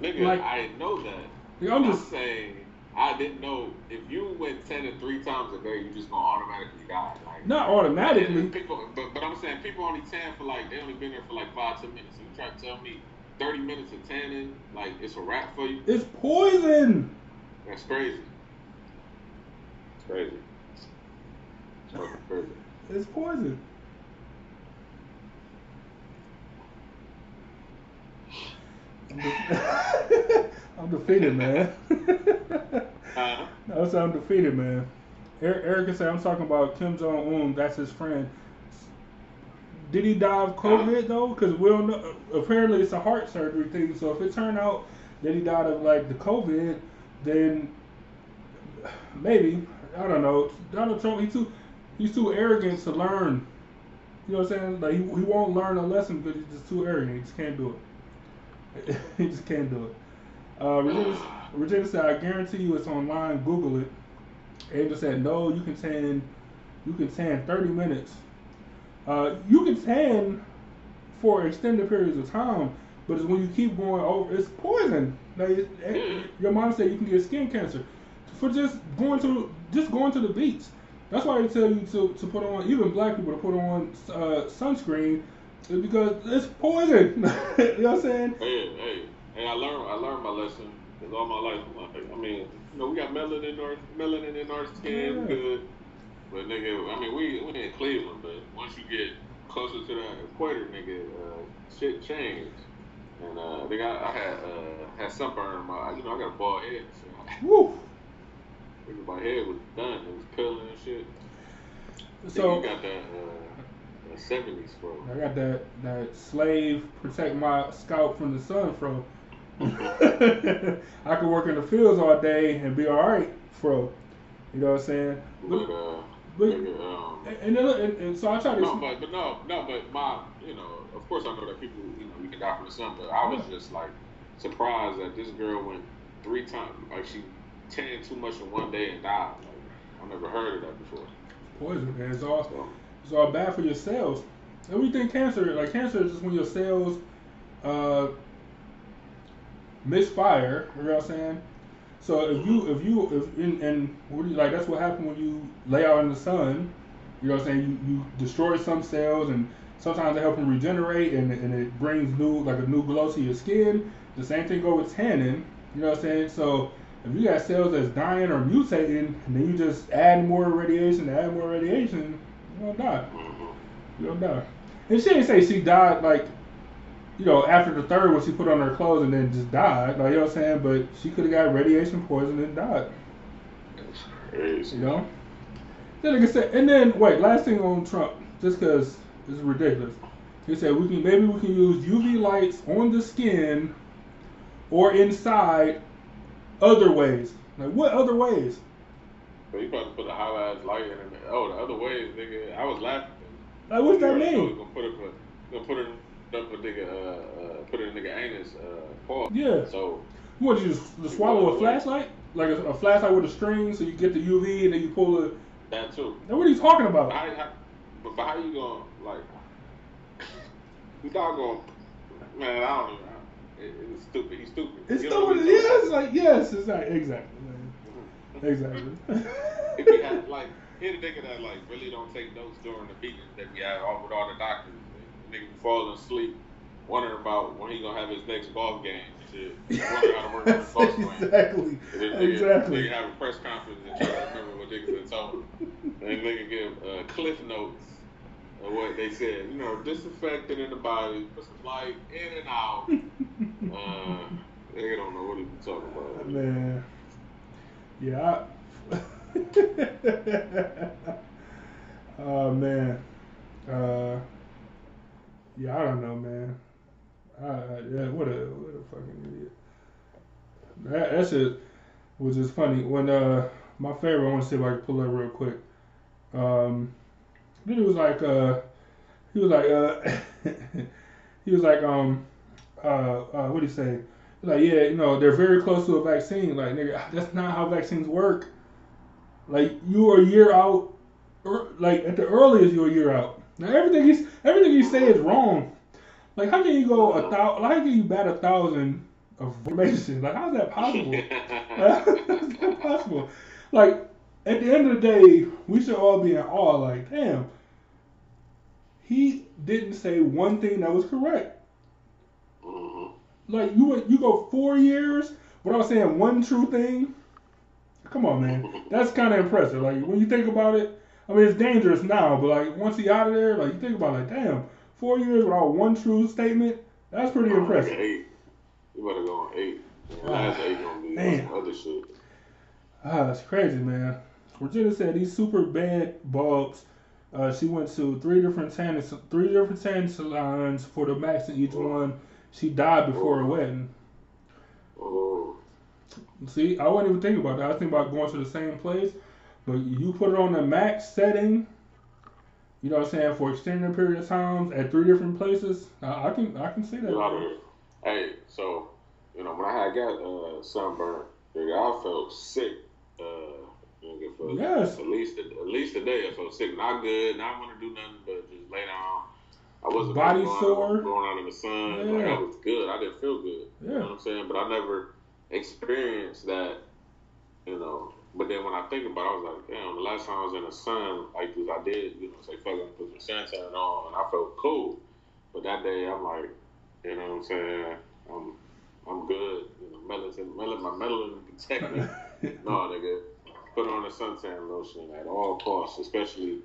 Nigga, Like- I didn't know that. Like, I'm I'm just saying, I didn't know if you went tanning three times a day, you just gonna automatically die. Like, not automatically. People, but, but I'm saying people only tan for like they only been there for like five ten minutes. You try to tell me thirty minutes of tanning, like it's a wrap for you? It's poison. That's crazy. It's crazy. It's fucking crazy. It's poison. I'm defeated, man. Uh, no, so I'm defeated, man. Er- Erica said I'm talking about Kim Jong Un. That's his friend. Did he die of COVID though? Because we don't know. Apparently, it's a heart surgery thing. So if it turned out that he died of like the COVID, then maybe I don't know. Donald Trump, he too, he's too arrogant to learn. You know what I'm saying? Like he, he won't learn a lesson because he's just too arrogant. He just can't do it. he just can't do it. Uh, Regina, Regina said, "I guarantee you, it's online. Google it." Angel said, "No, you can tan, you can tan 30 minutes. Uh, you can tan for extended periods of time, but it's when you keep going over, it's poison. Like it, it- your mom said, you can get skin cancer for just going to just going to the beach. That's why they tell you to, to put on even black people to put on uh, sunscreen is because it's poison. you know what I'm saying? hey, hey, hey! I learned, I learned my lesson. 'cause all my life, I mean, you know, we got melanin in our melanin in our skin, Yeah. good. But nigga, I mean, we we in Cleveland, but once you get closer to that equator, nigga, uh, shit changed. And uh, nigga, I, I had uh, had sunburn. in My, you know, I got a bald head. So Woo. my head was done. It was peeling and shit. So So you got that uh, seventies bro. I got that that slave protect my scalp from the sun fro. I could work in the fields all day and be all right, fro. You know what I'm saying? But uh, But- um, And, then, and, and so I try to. No, but but no, no, but my, you know, of course I know that people, you know, you can die from the sun, but I was just like surprised that this girl went three times, like she tanned too much in one day and died. Like I never heard of that before. poison, man. It's all So, it's all bad for your cells. And we think cancer, like cancer is just when your cells uh, misfire. You know what I'm saying? So if you if you if in, and you, like that's what happened when you lay out in the sun. You know what I'm saying? You, you destroy some cells and sometimes they help them regenerate and, and it brings new like a new glow to your skin. The same thing go with tanning. You know what I'm saying? So if you got cells that's dying or mutating and then you just add more radiation, add more radiation, you don't die. mhm. You don't die. And she didn't say she died like, you know, after the third when she put on her clothes and then just died. Like you know what I'm saying? But she could have got radiation poison and died. That's crazy. You know? Then like I said, and then wait, last thing on Trump, just because it's ridiculous. He said we can maybe we can use UV lights on the skin or inside other ways. Like what other ways? So you probably put a high ass light in it. Oh, the other way, nigga, I was laughing. Like what's that You already know mean? Gonna put it, gonna put it up a nigga, uh, uh, put it in nigga anus, uh, paw. Yeah. So What you just, just swallow a flashlight? Like a, a flashlight with a string, so you get the UV and then you pull it. that too. Now what are you talking about? But, how you gonna like? You not gonna, man. I don't even. It, it's stupid. He's stupid. It's You stupid. Saying? Yes, like yes, exactly, exactly. Exactly. if he had like, he the nigga that like really don't take notes during the meetings that we have all with all the doctors. The nigga falling asleep, wondering about when he gonna have his next golf game. Shit, wondering how to work on his golf exactly, nigga, exactly. nigga have a press conference and try to remember what niggas had told him. And nigga give uh, cliff notes of what they said. You know, disinfectant in the body, put some light in and out. Uh, nigga don't know what he be talking about. Man, yeah. Oh man, uh, yeah. I don't know, man. I, yeah, what a what a fucking idiot. That that shit was just funny when uh my favorite. I want to see if I can pull up real quick. Um, then it was like uh he was like uh he was like um uh, uh what do you say? Like yeah, you know they're very close to a vaccine. Like nigga, that's not how vaccines work. Like you are a year out, or like at the earliest you're a year out. Now everything he's everything you say is wrong. Like how can you go a thousand? How can you bat a thousand of information? Like how's that possible? How's that possible? Like at the end of the day, we should all be in awe. Like damn, he didn't say one thing that was correct. Like you you go four years without saying one true thing. Come on, man. That's kind of impressive. Like when you think about it, I mean it's dangerous now, but like once he out of there, like you think about it, like damn, four years without one true statement. That's pretty Nigga impressive. ate, You better go on eight. The last eight gonna be Man. some other shit. Ah, that's crazy, man. Regina said these super bad bulbs. Uh, she went to three different tanning, three different tanning salons for the max in each one. She died before her wedding. Oh, See, I wasn't even thinking about that. I was thinking about going to the same place, but you put it on the max setting. You know what I'm saying for extended period of times at three different places. I, I can I can see that. a lot of. Hey, so you know when I had got uh, sunburn, nigga, I felt sick. Uh, nigga, for Yes. at least a, at least a day. I felt sick, not good. Not want to do nothing but just lay down. I wasn't Body going, sore. going out in the sun. Like Yeah. I was good. I didn't feel good. You know Yeah. what I'm saying? But I never experienced that. You know. But then when I think about it, I was like, damn, the last time I was in the sun like this, I did, you know, say, fuck, I'm put some suntan on, and I felt cool. But that day, I'm like, you know what I'm saying? I'm, I'm good. You know, melanin, melanin, my melanin protect me. no, nigga, put on a suntan lotion at all costs, especially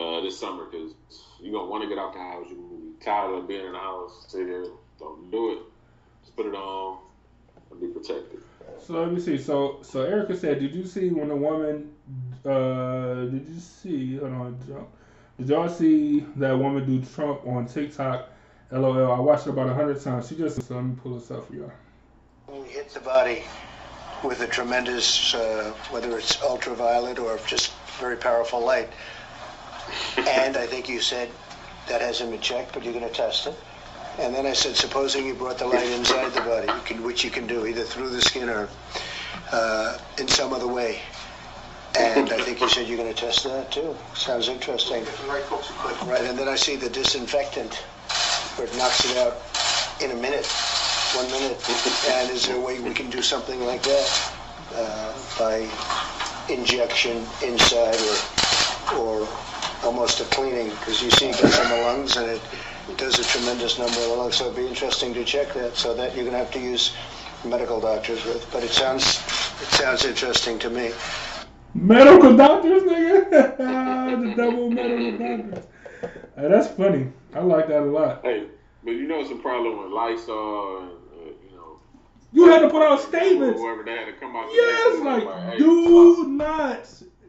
uh, this summer, because you're gonna want to get out the house. You're gonna be tired of being in the house. Sit here, don't do it. Just put it on and be protected. So let me see. So so Erica said, did you see when the woman? Uh, did you see? Hold on, jump. Did y'all see that woman do Trump on TikTok? LOL. I watched it about a hundred times. She just. So let me pull this up for y'all. We hit the body with a tremendous, uh, whether it's ultraviolet or just very powerful light. And I think you said that hasn't been checked, but you're going to test it. And then I said, supposing you brought the light inside the body, you can, which you can do either through the skin or uh, in some other way. And I think you said you're going to test that too. Sounds interesting. Right, and then I see the disinfectant, where it knocks it out in a minute, one minute. And is there a way we can do something like that uh, by injection inside or or almost a cleaning? Because you see it gets in the lungs and it does a tremendous number of the lungs. So it'd be interesting to check that. So that you're going to have to use medical doctors with. But it sounds it sounds interesting to me. Medical doctors, nigga. the double medical doctors. Hey, that's funny. I like that a lot. Hey, but you know it's a problem with Lysol and uh, you know You had to put out statements. whoever they had to come out. Yes, there and like hey, do not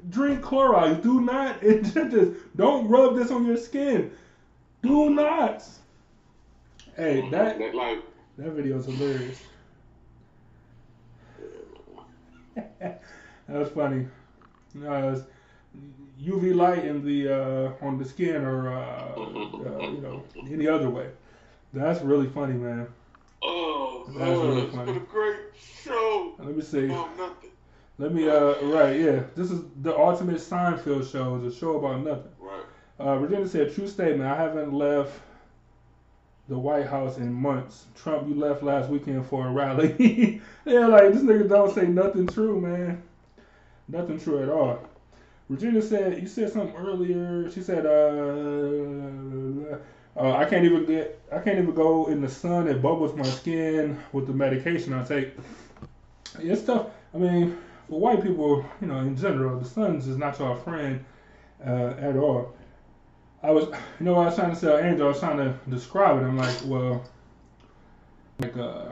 drink chloride. Do not. It just don't rub this on your skin. Do not. Hey, that that like that video is hilarious. that was funny. No, it's UV light in the uh, on the skin or uh, uh, you know any other way. That's really funny, man. oh, That's really funny. been a great show. Let me see. Oh, nothing. Let me uh right yeah. This is the ultimate Seinfeld show. It's a show about nothing. Right. Uh, Virginia said, "True statement. I haven't left the White House in months. Trump, you left last weekend for a rally. yeah, like this nigga don't say nothing true, man. Nothing true at all." Virginia said, "You said something earlier. She said, uh, uh, I can't even get, I can't even go in the sun. It bubbles my skin with the medication I take. It's tough. I mean, for white people, you know, in general, the sun's is not your friend uh, at all." I was, you know, I was trying to tell Angel. I was trying to describe it. I'm like, well, like uh,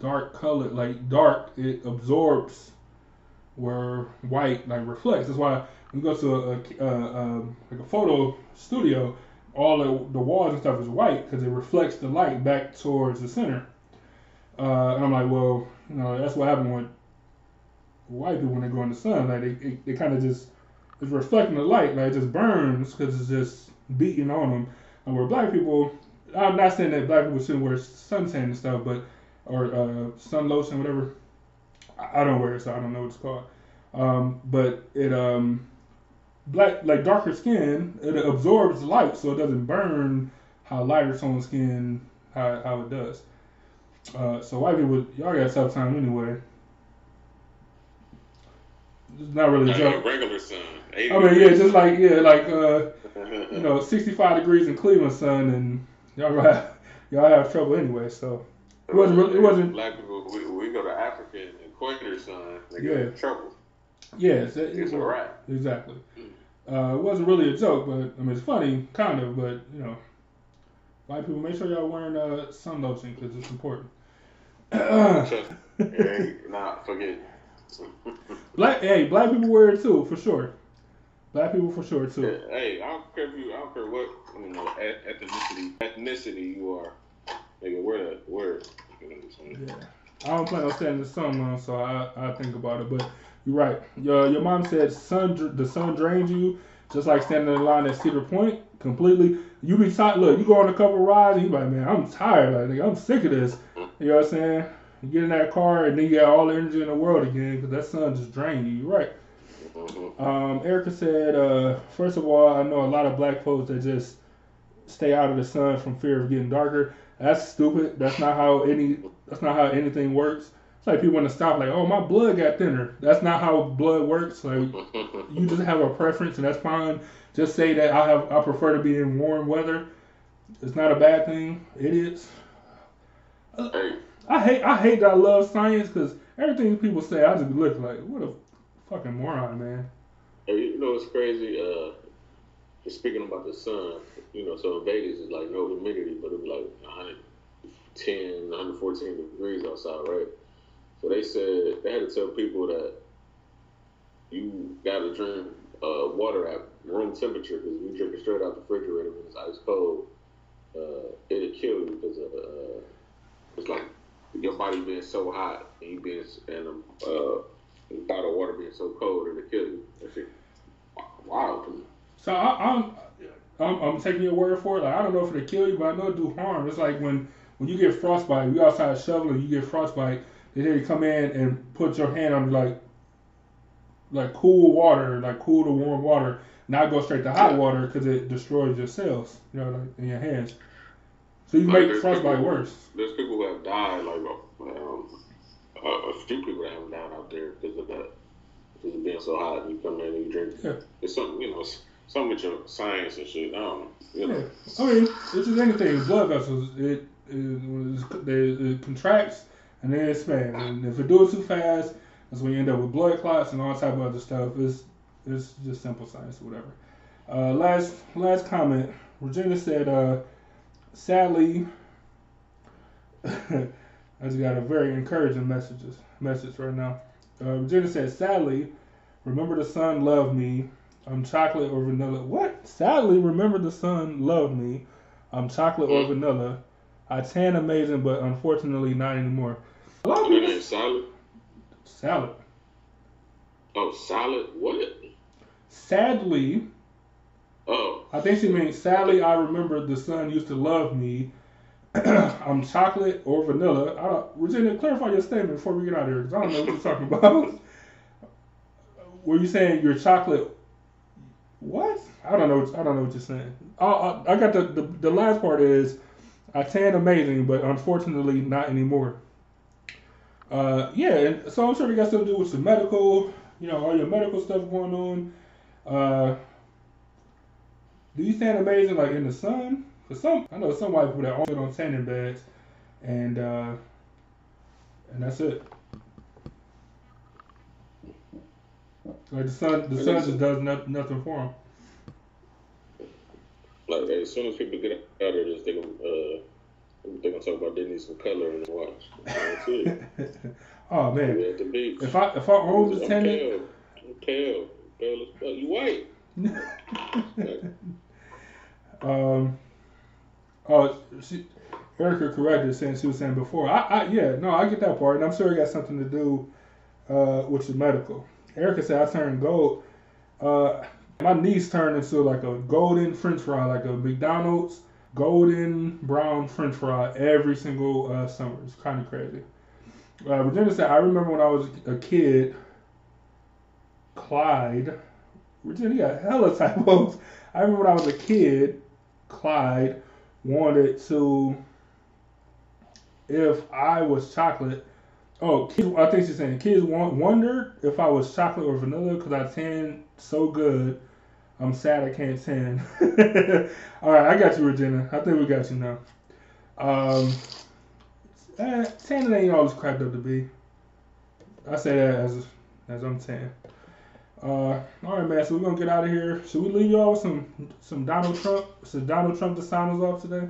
dark colored, like dark, it absorbs where white like reflects. That's why when you go to a, a, a, um like a photo studio, all the, the walls and stuff is white because it reflects the light back towards the center. Uh, and I'm like, well, you know, that's what happened with white people when they go in the sun. Like they, they, they kind of just it's reflecting the light, like it just burns because it's just beating on them. And where black people, I'm not saying that black people shouldn't wear suntan and stuff, but or uh, sun lotion, whatever. I, I don't wear it, so I don't know what it's called. Um, but it um, black like darker skin, it absorbs light, so it doesn't burn how lighter toned skin how how it does. Uh, so white people, y'all got tough time anyway. It's not really a joke. a regular sun. I mean, yeah, just like yeah, like uh, you know, 65 degrees in Cleveland, sun, and y'all have y'all have trouble anyway. So it wasn't really, it wasn't. Black people, we, we go to Africa and equator sun, they Yeah. get in trouble. Yes, it, It's a wrap. Exactly. Uh, it wasn't really a joke, but I mean, it's funny, kind of. But you know, white people, make sure y'all wearing uh, sun lotion because it's important. Hey, nah, forget. Black, hey, black people wear it too, for sure. Black people for sure too. Hey, I don't care if you, I don't care what you know ethnicity ethnicity you are. Nigga, wear that, wear it. You know what I'm saying? Yeah. I don't plan on staying in the sun long, so I I think about it. But you're right. Your your mom said sun the sun drains you, just like standing in line at Cedar Point. Completely. You be tired. Look, you go on a couple rides, and you like, man, I'm tired. Like, nigga, I'm sick of this. You know what I'm saying? You get in that car, and then you got all the energy in the world again, because that sun just drained you. You're right. Mhm. Um, Erica said, uh, first of all, I know a lot of black folks that just stay out of the sun from fear of getting darker. That's stupid. That's not how any. That's not how anything works. It's like people want to stop, like, oh, my blood got thinner. That's not how blood works. Like, you just have a preference, and that's fine. Just say that I have. I prefer to be in warm weather. It's not a bad thing. Idiots. Hey, I hate. I hate that I love science because everything people say, I just look like what a fucking moron, man. hey, you know what's crazy? Uh, speaking about the sun, you know, so in Vegas is like no humidity, but it'll like 110, 114 degrees outside, right? So they said they had to tell people that you got to drink uh, water at room temperature because you drink it straight out the refrigerator when it's ice cold, uh, it'll kill you because uh, it's like your body being so hot and you being and um, uh, bottled water being so cold and it'll kill you. That shit wild to me. So I, I'm, I'm I'm taking your word for it. Like I don't know if it'll kill you, but I know it'll do harm. It's like when when you get frostbite, you outside shoveling, you get frostbite. They they come in and put your hand on like like cool water, like cool to warm water, not go straight to hot water because it destroys your cells, you know, like in your hands. So you Like, make frostbite people- worse. There's people who have died, like um, a, a few people that have died out there because of that, because of being so hot. And you come in and you drink. Yeah. It's something, you know, something with your science and shit. I don't know. You know. Yeah, I mean, it's just anything. Blood vessels, it it, they, it contracts and then it expands. And if it do it too fast, that's when you end up with blood clots and all type of other stuff. It's it's just simple science, or whatever. Uh, last last comment. Regina said, uh, sadly, I just got a very encouraging messages message right now. Uh, Regina said, sadly, remember the sun loved me. I'm chocolate or vanilla. What? Sadly, remember the sun loved me. I'm chocolate or vanilla. I tan amazing, but unfortunately not anymore. A lot of And that people ain't salad. salad. Oh, salad. What? Sadly, Oh, I think she means sadly. I remember the sun used to love me. I'm chocolate or vanilla. I don't. Regina, clarify your statement before we get out of here, because I don't know what you're talking about. Were you saying you're chocolate? What? I don't know. I don't know what you're saying. I, I, I got the, the the last part is I tan amazing, but unfortunately not anymore. Uh, yeah, so I'm sure it got something to do with some medical, you know, all your medical stuff going on. Uh, do you stand amazing like in the sun? Cause some I know some white people that only sit on tanning beds, and uh, and that's it. Like the sun, the sun just does not, nothing for them. like as soon as people get out of this, they gonna uh, they gonna talk about they need some color in the watch. That's it. oh man, We at the beach. if I if I owned the tanning, pale. I'm pale. Pale as fuck. You white. um, oh, she, Erica corrected saying she was saying before. I, I yeah, no, I get that part, and I'm sure it got something to do uh, with your medical. Erica said I turned gold. Uh, my niece turned into like a golden French fry, like a McDonald's golden brown French fry every single uh, summer. It's kind of crazy. Uh, Virginia said I remember when I was a kid. Clyde. Virginia hella typos. I remember when I was a kid, Clyde wanted to, if I was chocolate, oh, kids, I think she's saying kids want, wondered if I was chocolate or vanilla because I tan so good. I'm sad I can't tan. All right, I got you, Regina. I think we got you now. Um, eh, tanning ain't always cracked up to be. I say that as as I'm tan. Uh, all right, man. So we're gonna get out of here. Should we leave y'all with some some Donald Trump? Some Donald Trump to sign us off today?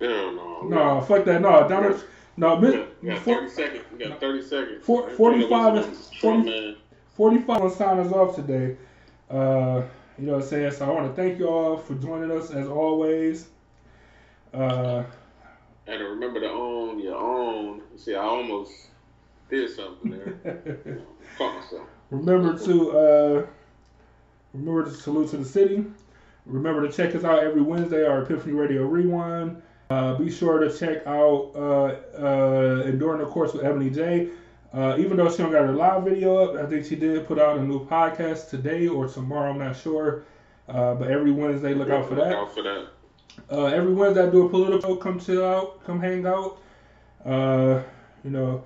Hell no. No, fuck that. No, Donald No, We Miss, got, we got four- 30 seconds. We got 30 seconds. Four- 45 is- 40 45 will sign us off today. Uh, you know what I'm saying? So I want to thank you all for joining us as always. Uh, And remember to own your own. See, I almost did something there. Caught myself. Remember to uh, remember to salute to the city. Remember to check us out every Wednesday, our Epiphany Radio Rewind. Uh, be sure to check out uh, uh, Enduring the Course with Ebony J. Uh, even though she don't got her live video up, I think she did put out a new podcast today or tomorrow. I'm not sure. Uh, but every Wednesday, look out for Look that. out for that. Uh, every Wednesday I do a political. Come chill out. Come hang out. Uh, you know,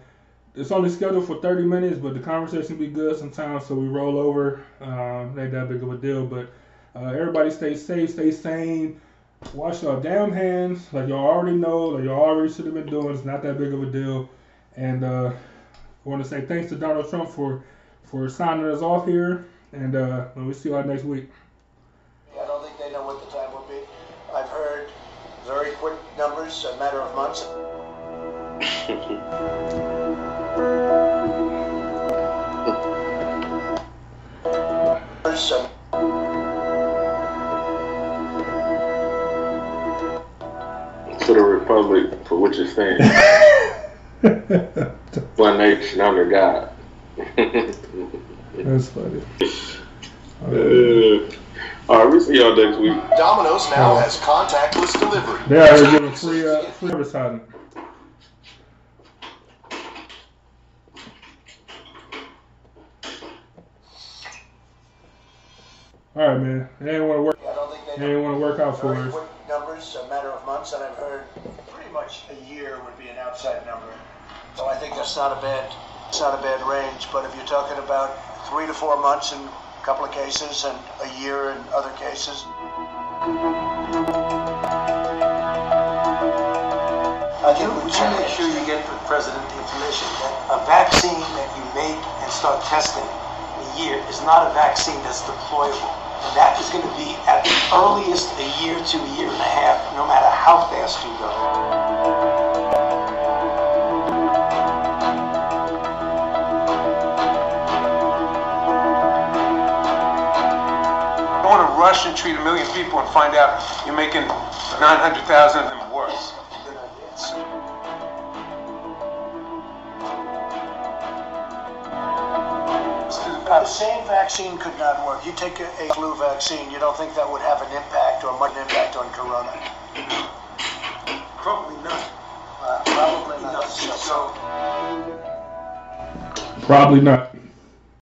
it's only scheduled for 30 minutes, but the conversation be good sometimes, so we roll over. Um, ain't that big of a deal, but uh, everybody stay safe, stay sane. Wash your damn hands, like y'all already know, like y'all already should have been doing. It's not that big of a deal. And uh, I want to say thanks to Donald Trump for for signing us off here, and uh, we'll see y'all next week. I don't think they know what the time will be. I've heard very quick numbers, a matter of months. Some- To the republic for which it stands. One nation under God. That's funny. Uh, all right, we'll see y'all next week. Domino's now has contactless delivery. They out here giving free uh, free advertising. All right, man. They ain't want to work. I don't think they They ain't want to work out for us. numbers, a matter of months, and I've heard pretty much a year would be an outside number. So I think that's not a bad, it's not a bad range. But if you're talking about three to four months in a couple of cases and a year in other cases. I think would you make sure you get the president the information that a vaccine that you make and start testing in a year is not a vaccine that's deployable. And that is going to be at the earliest a year to a year and a half, no matter how fast you go. don't want to rush and treat a million people and find out you're making 900,000 of them worse. Same vaccine could not work. You take a, a flu vaccine, you don't think that would have an impact or much impact on corona? Probably not. Uh, probably not. So Probably not.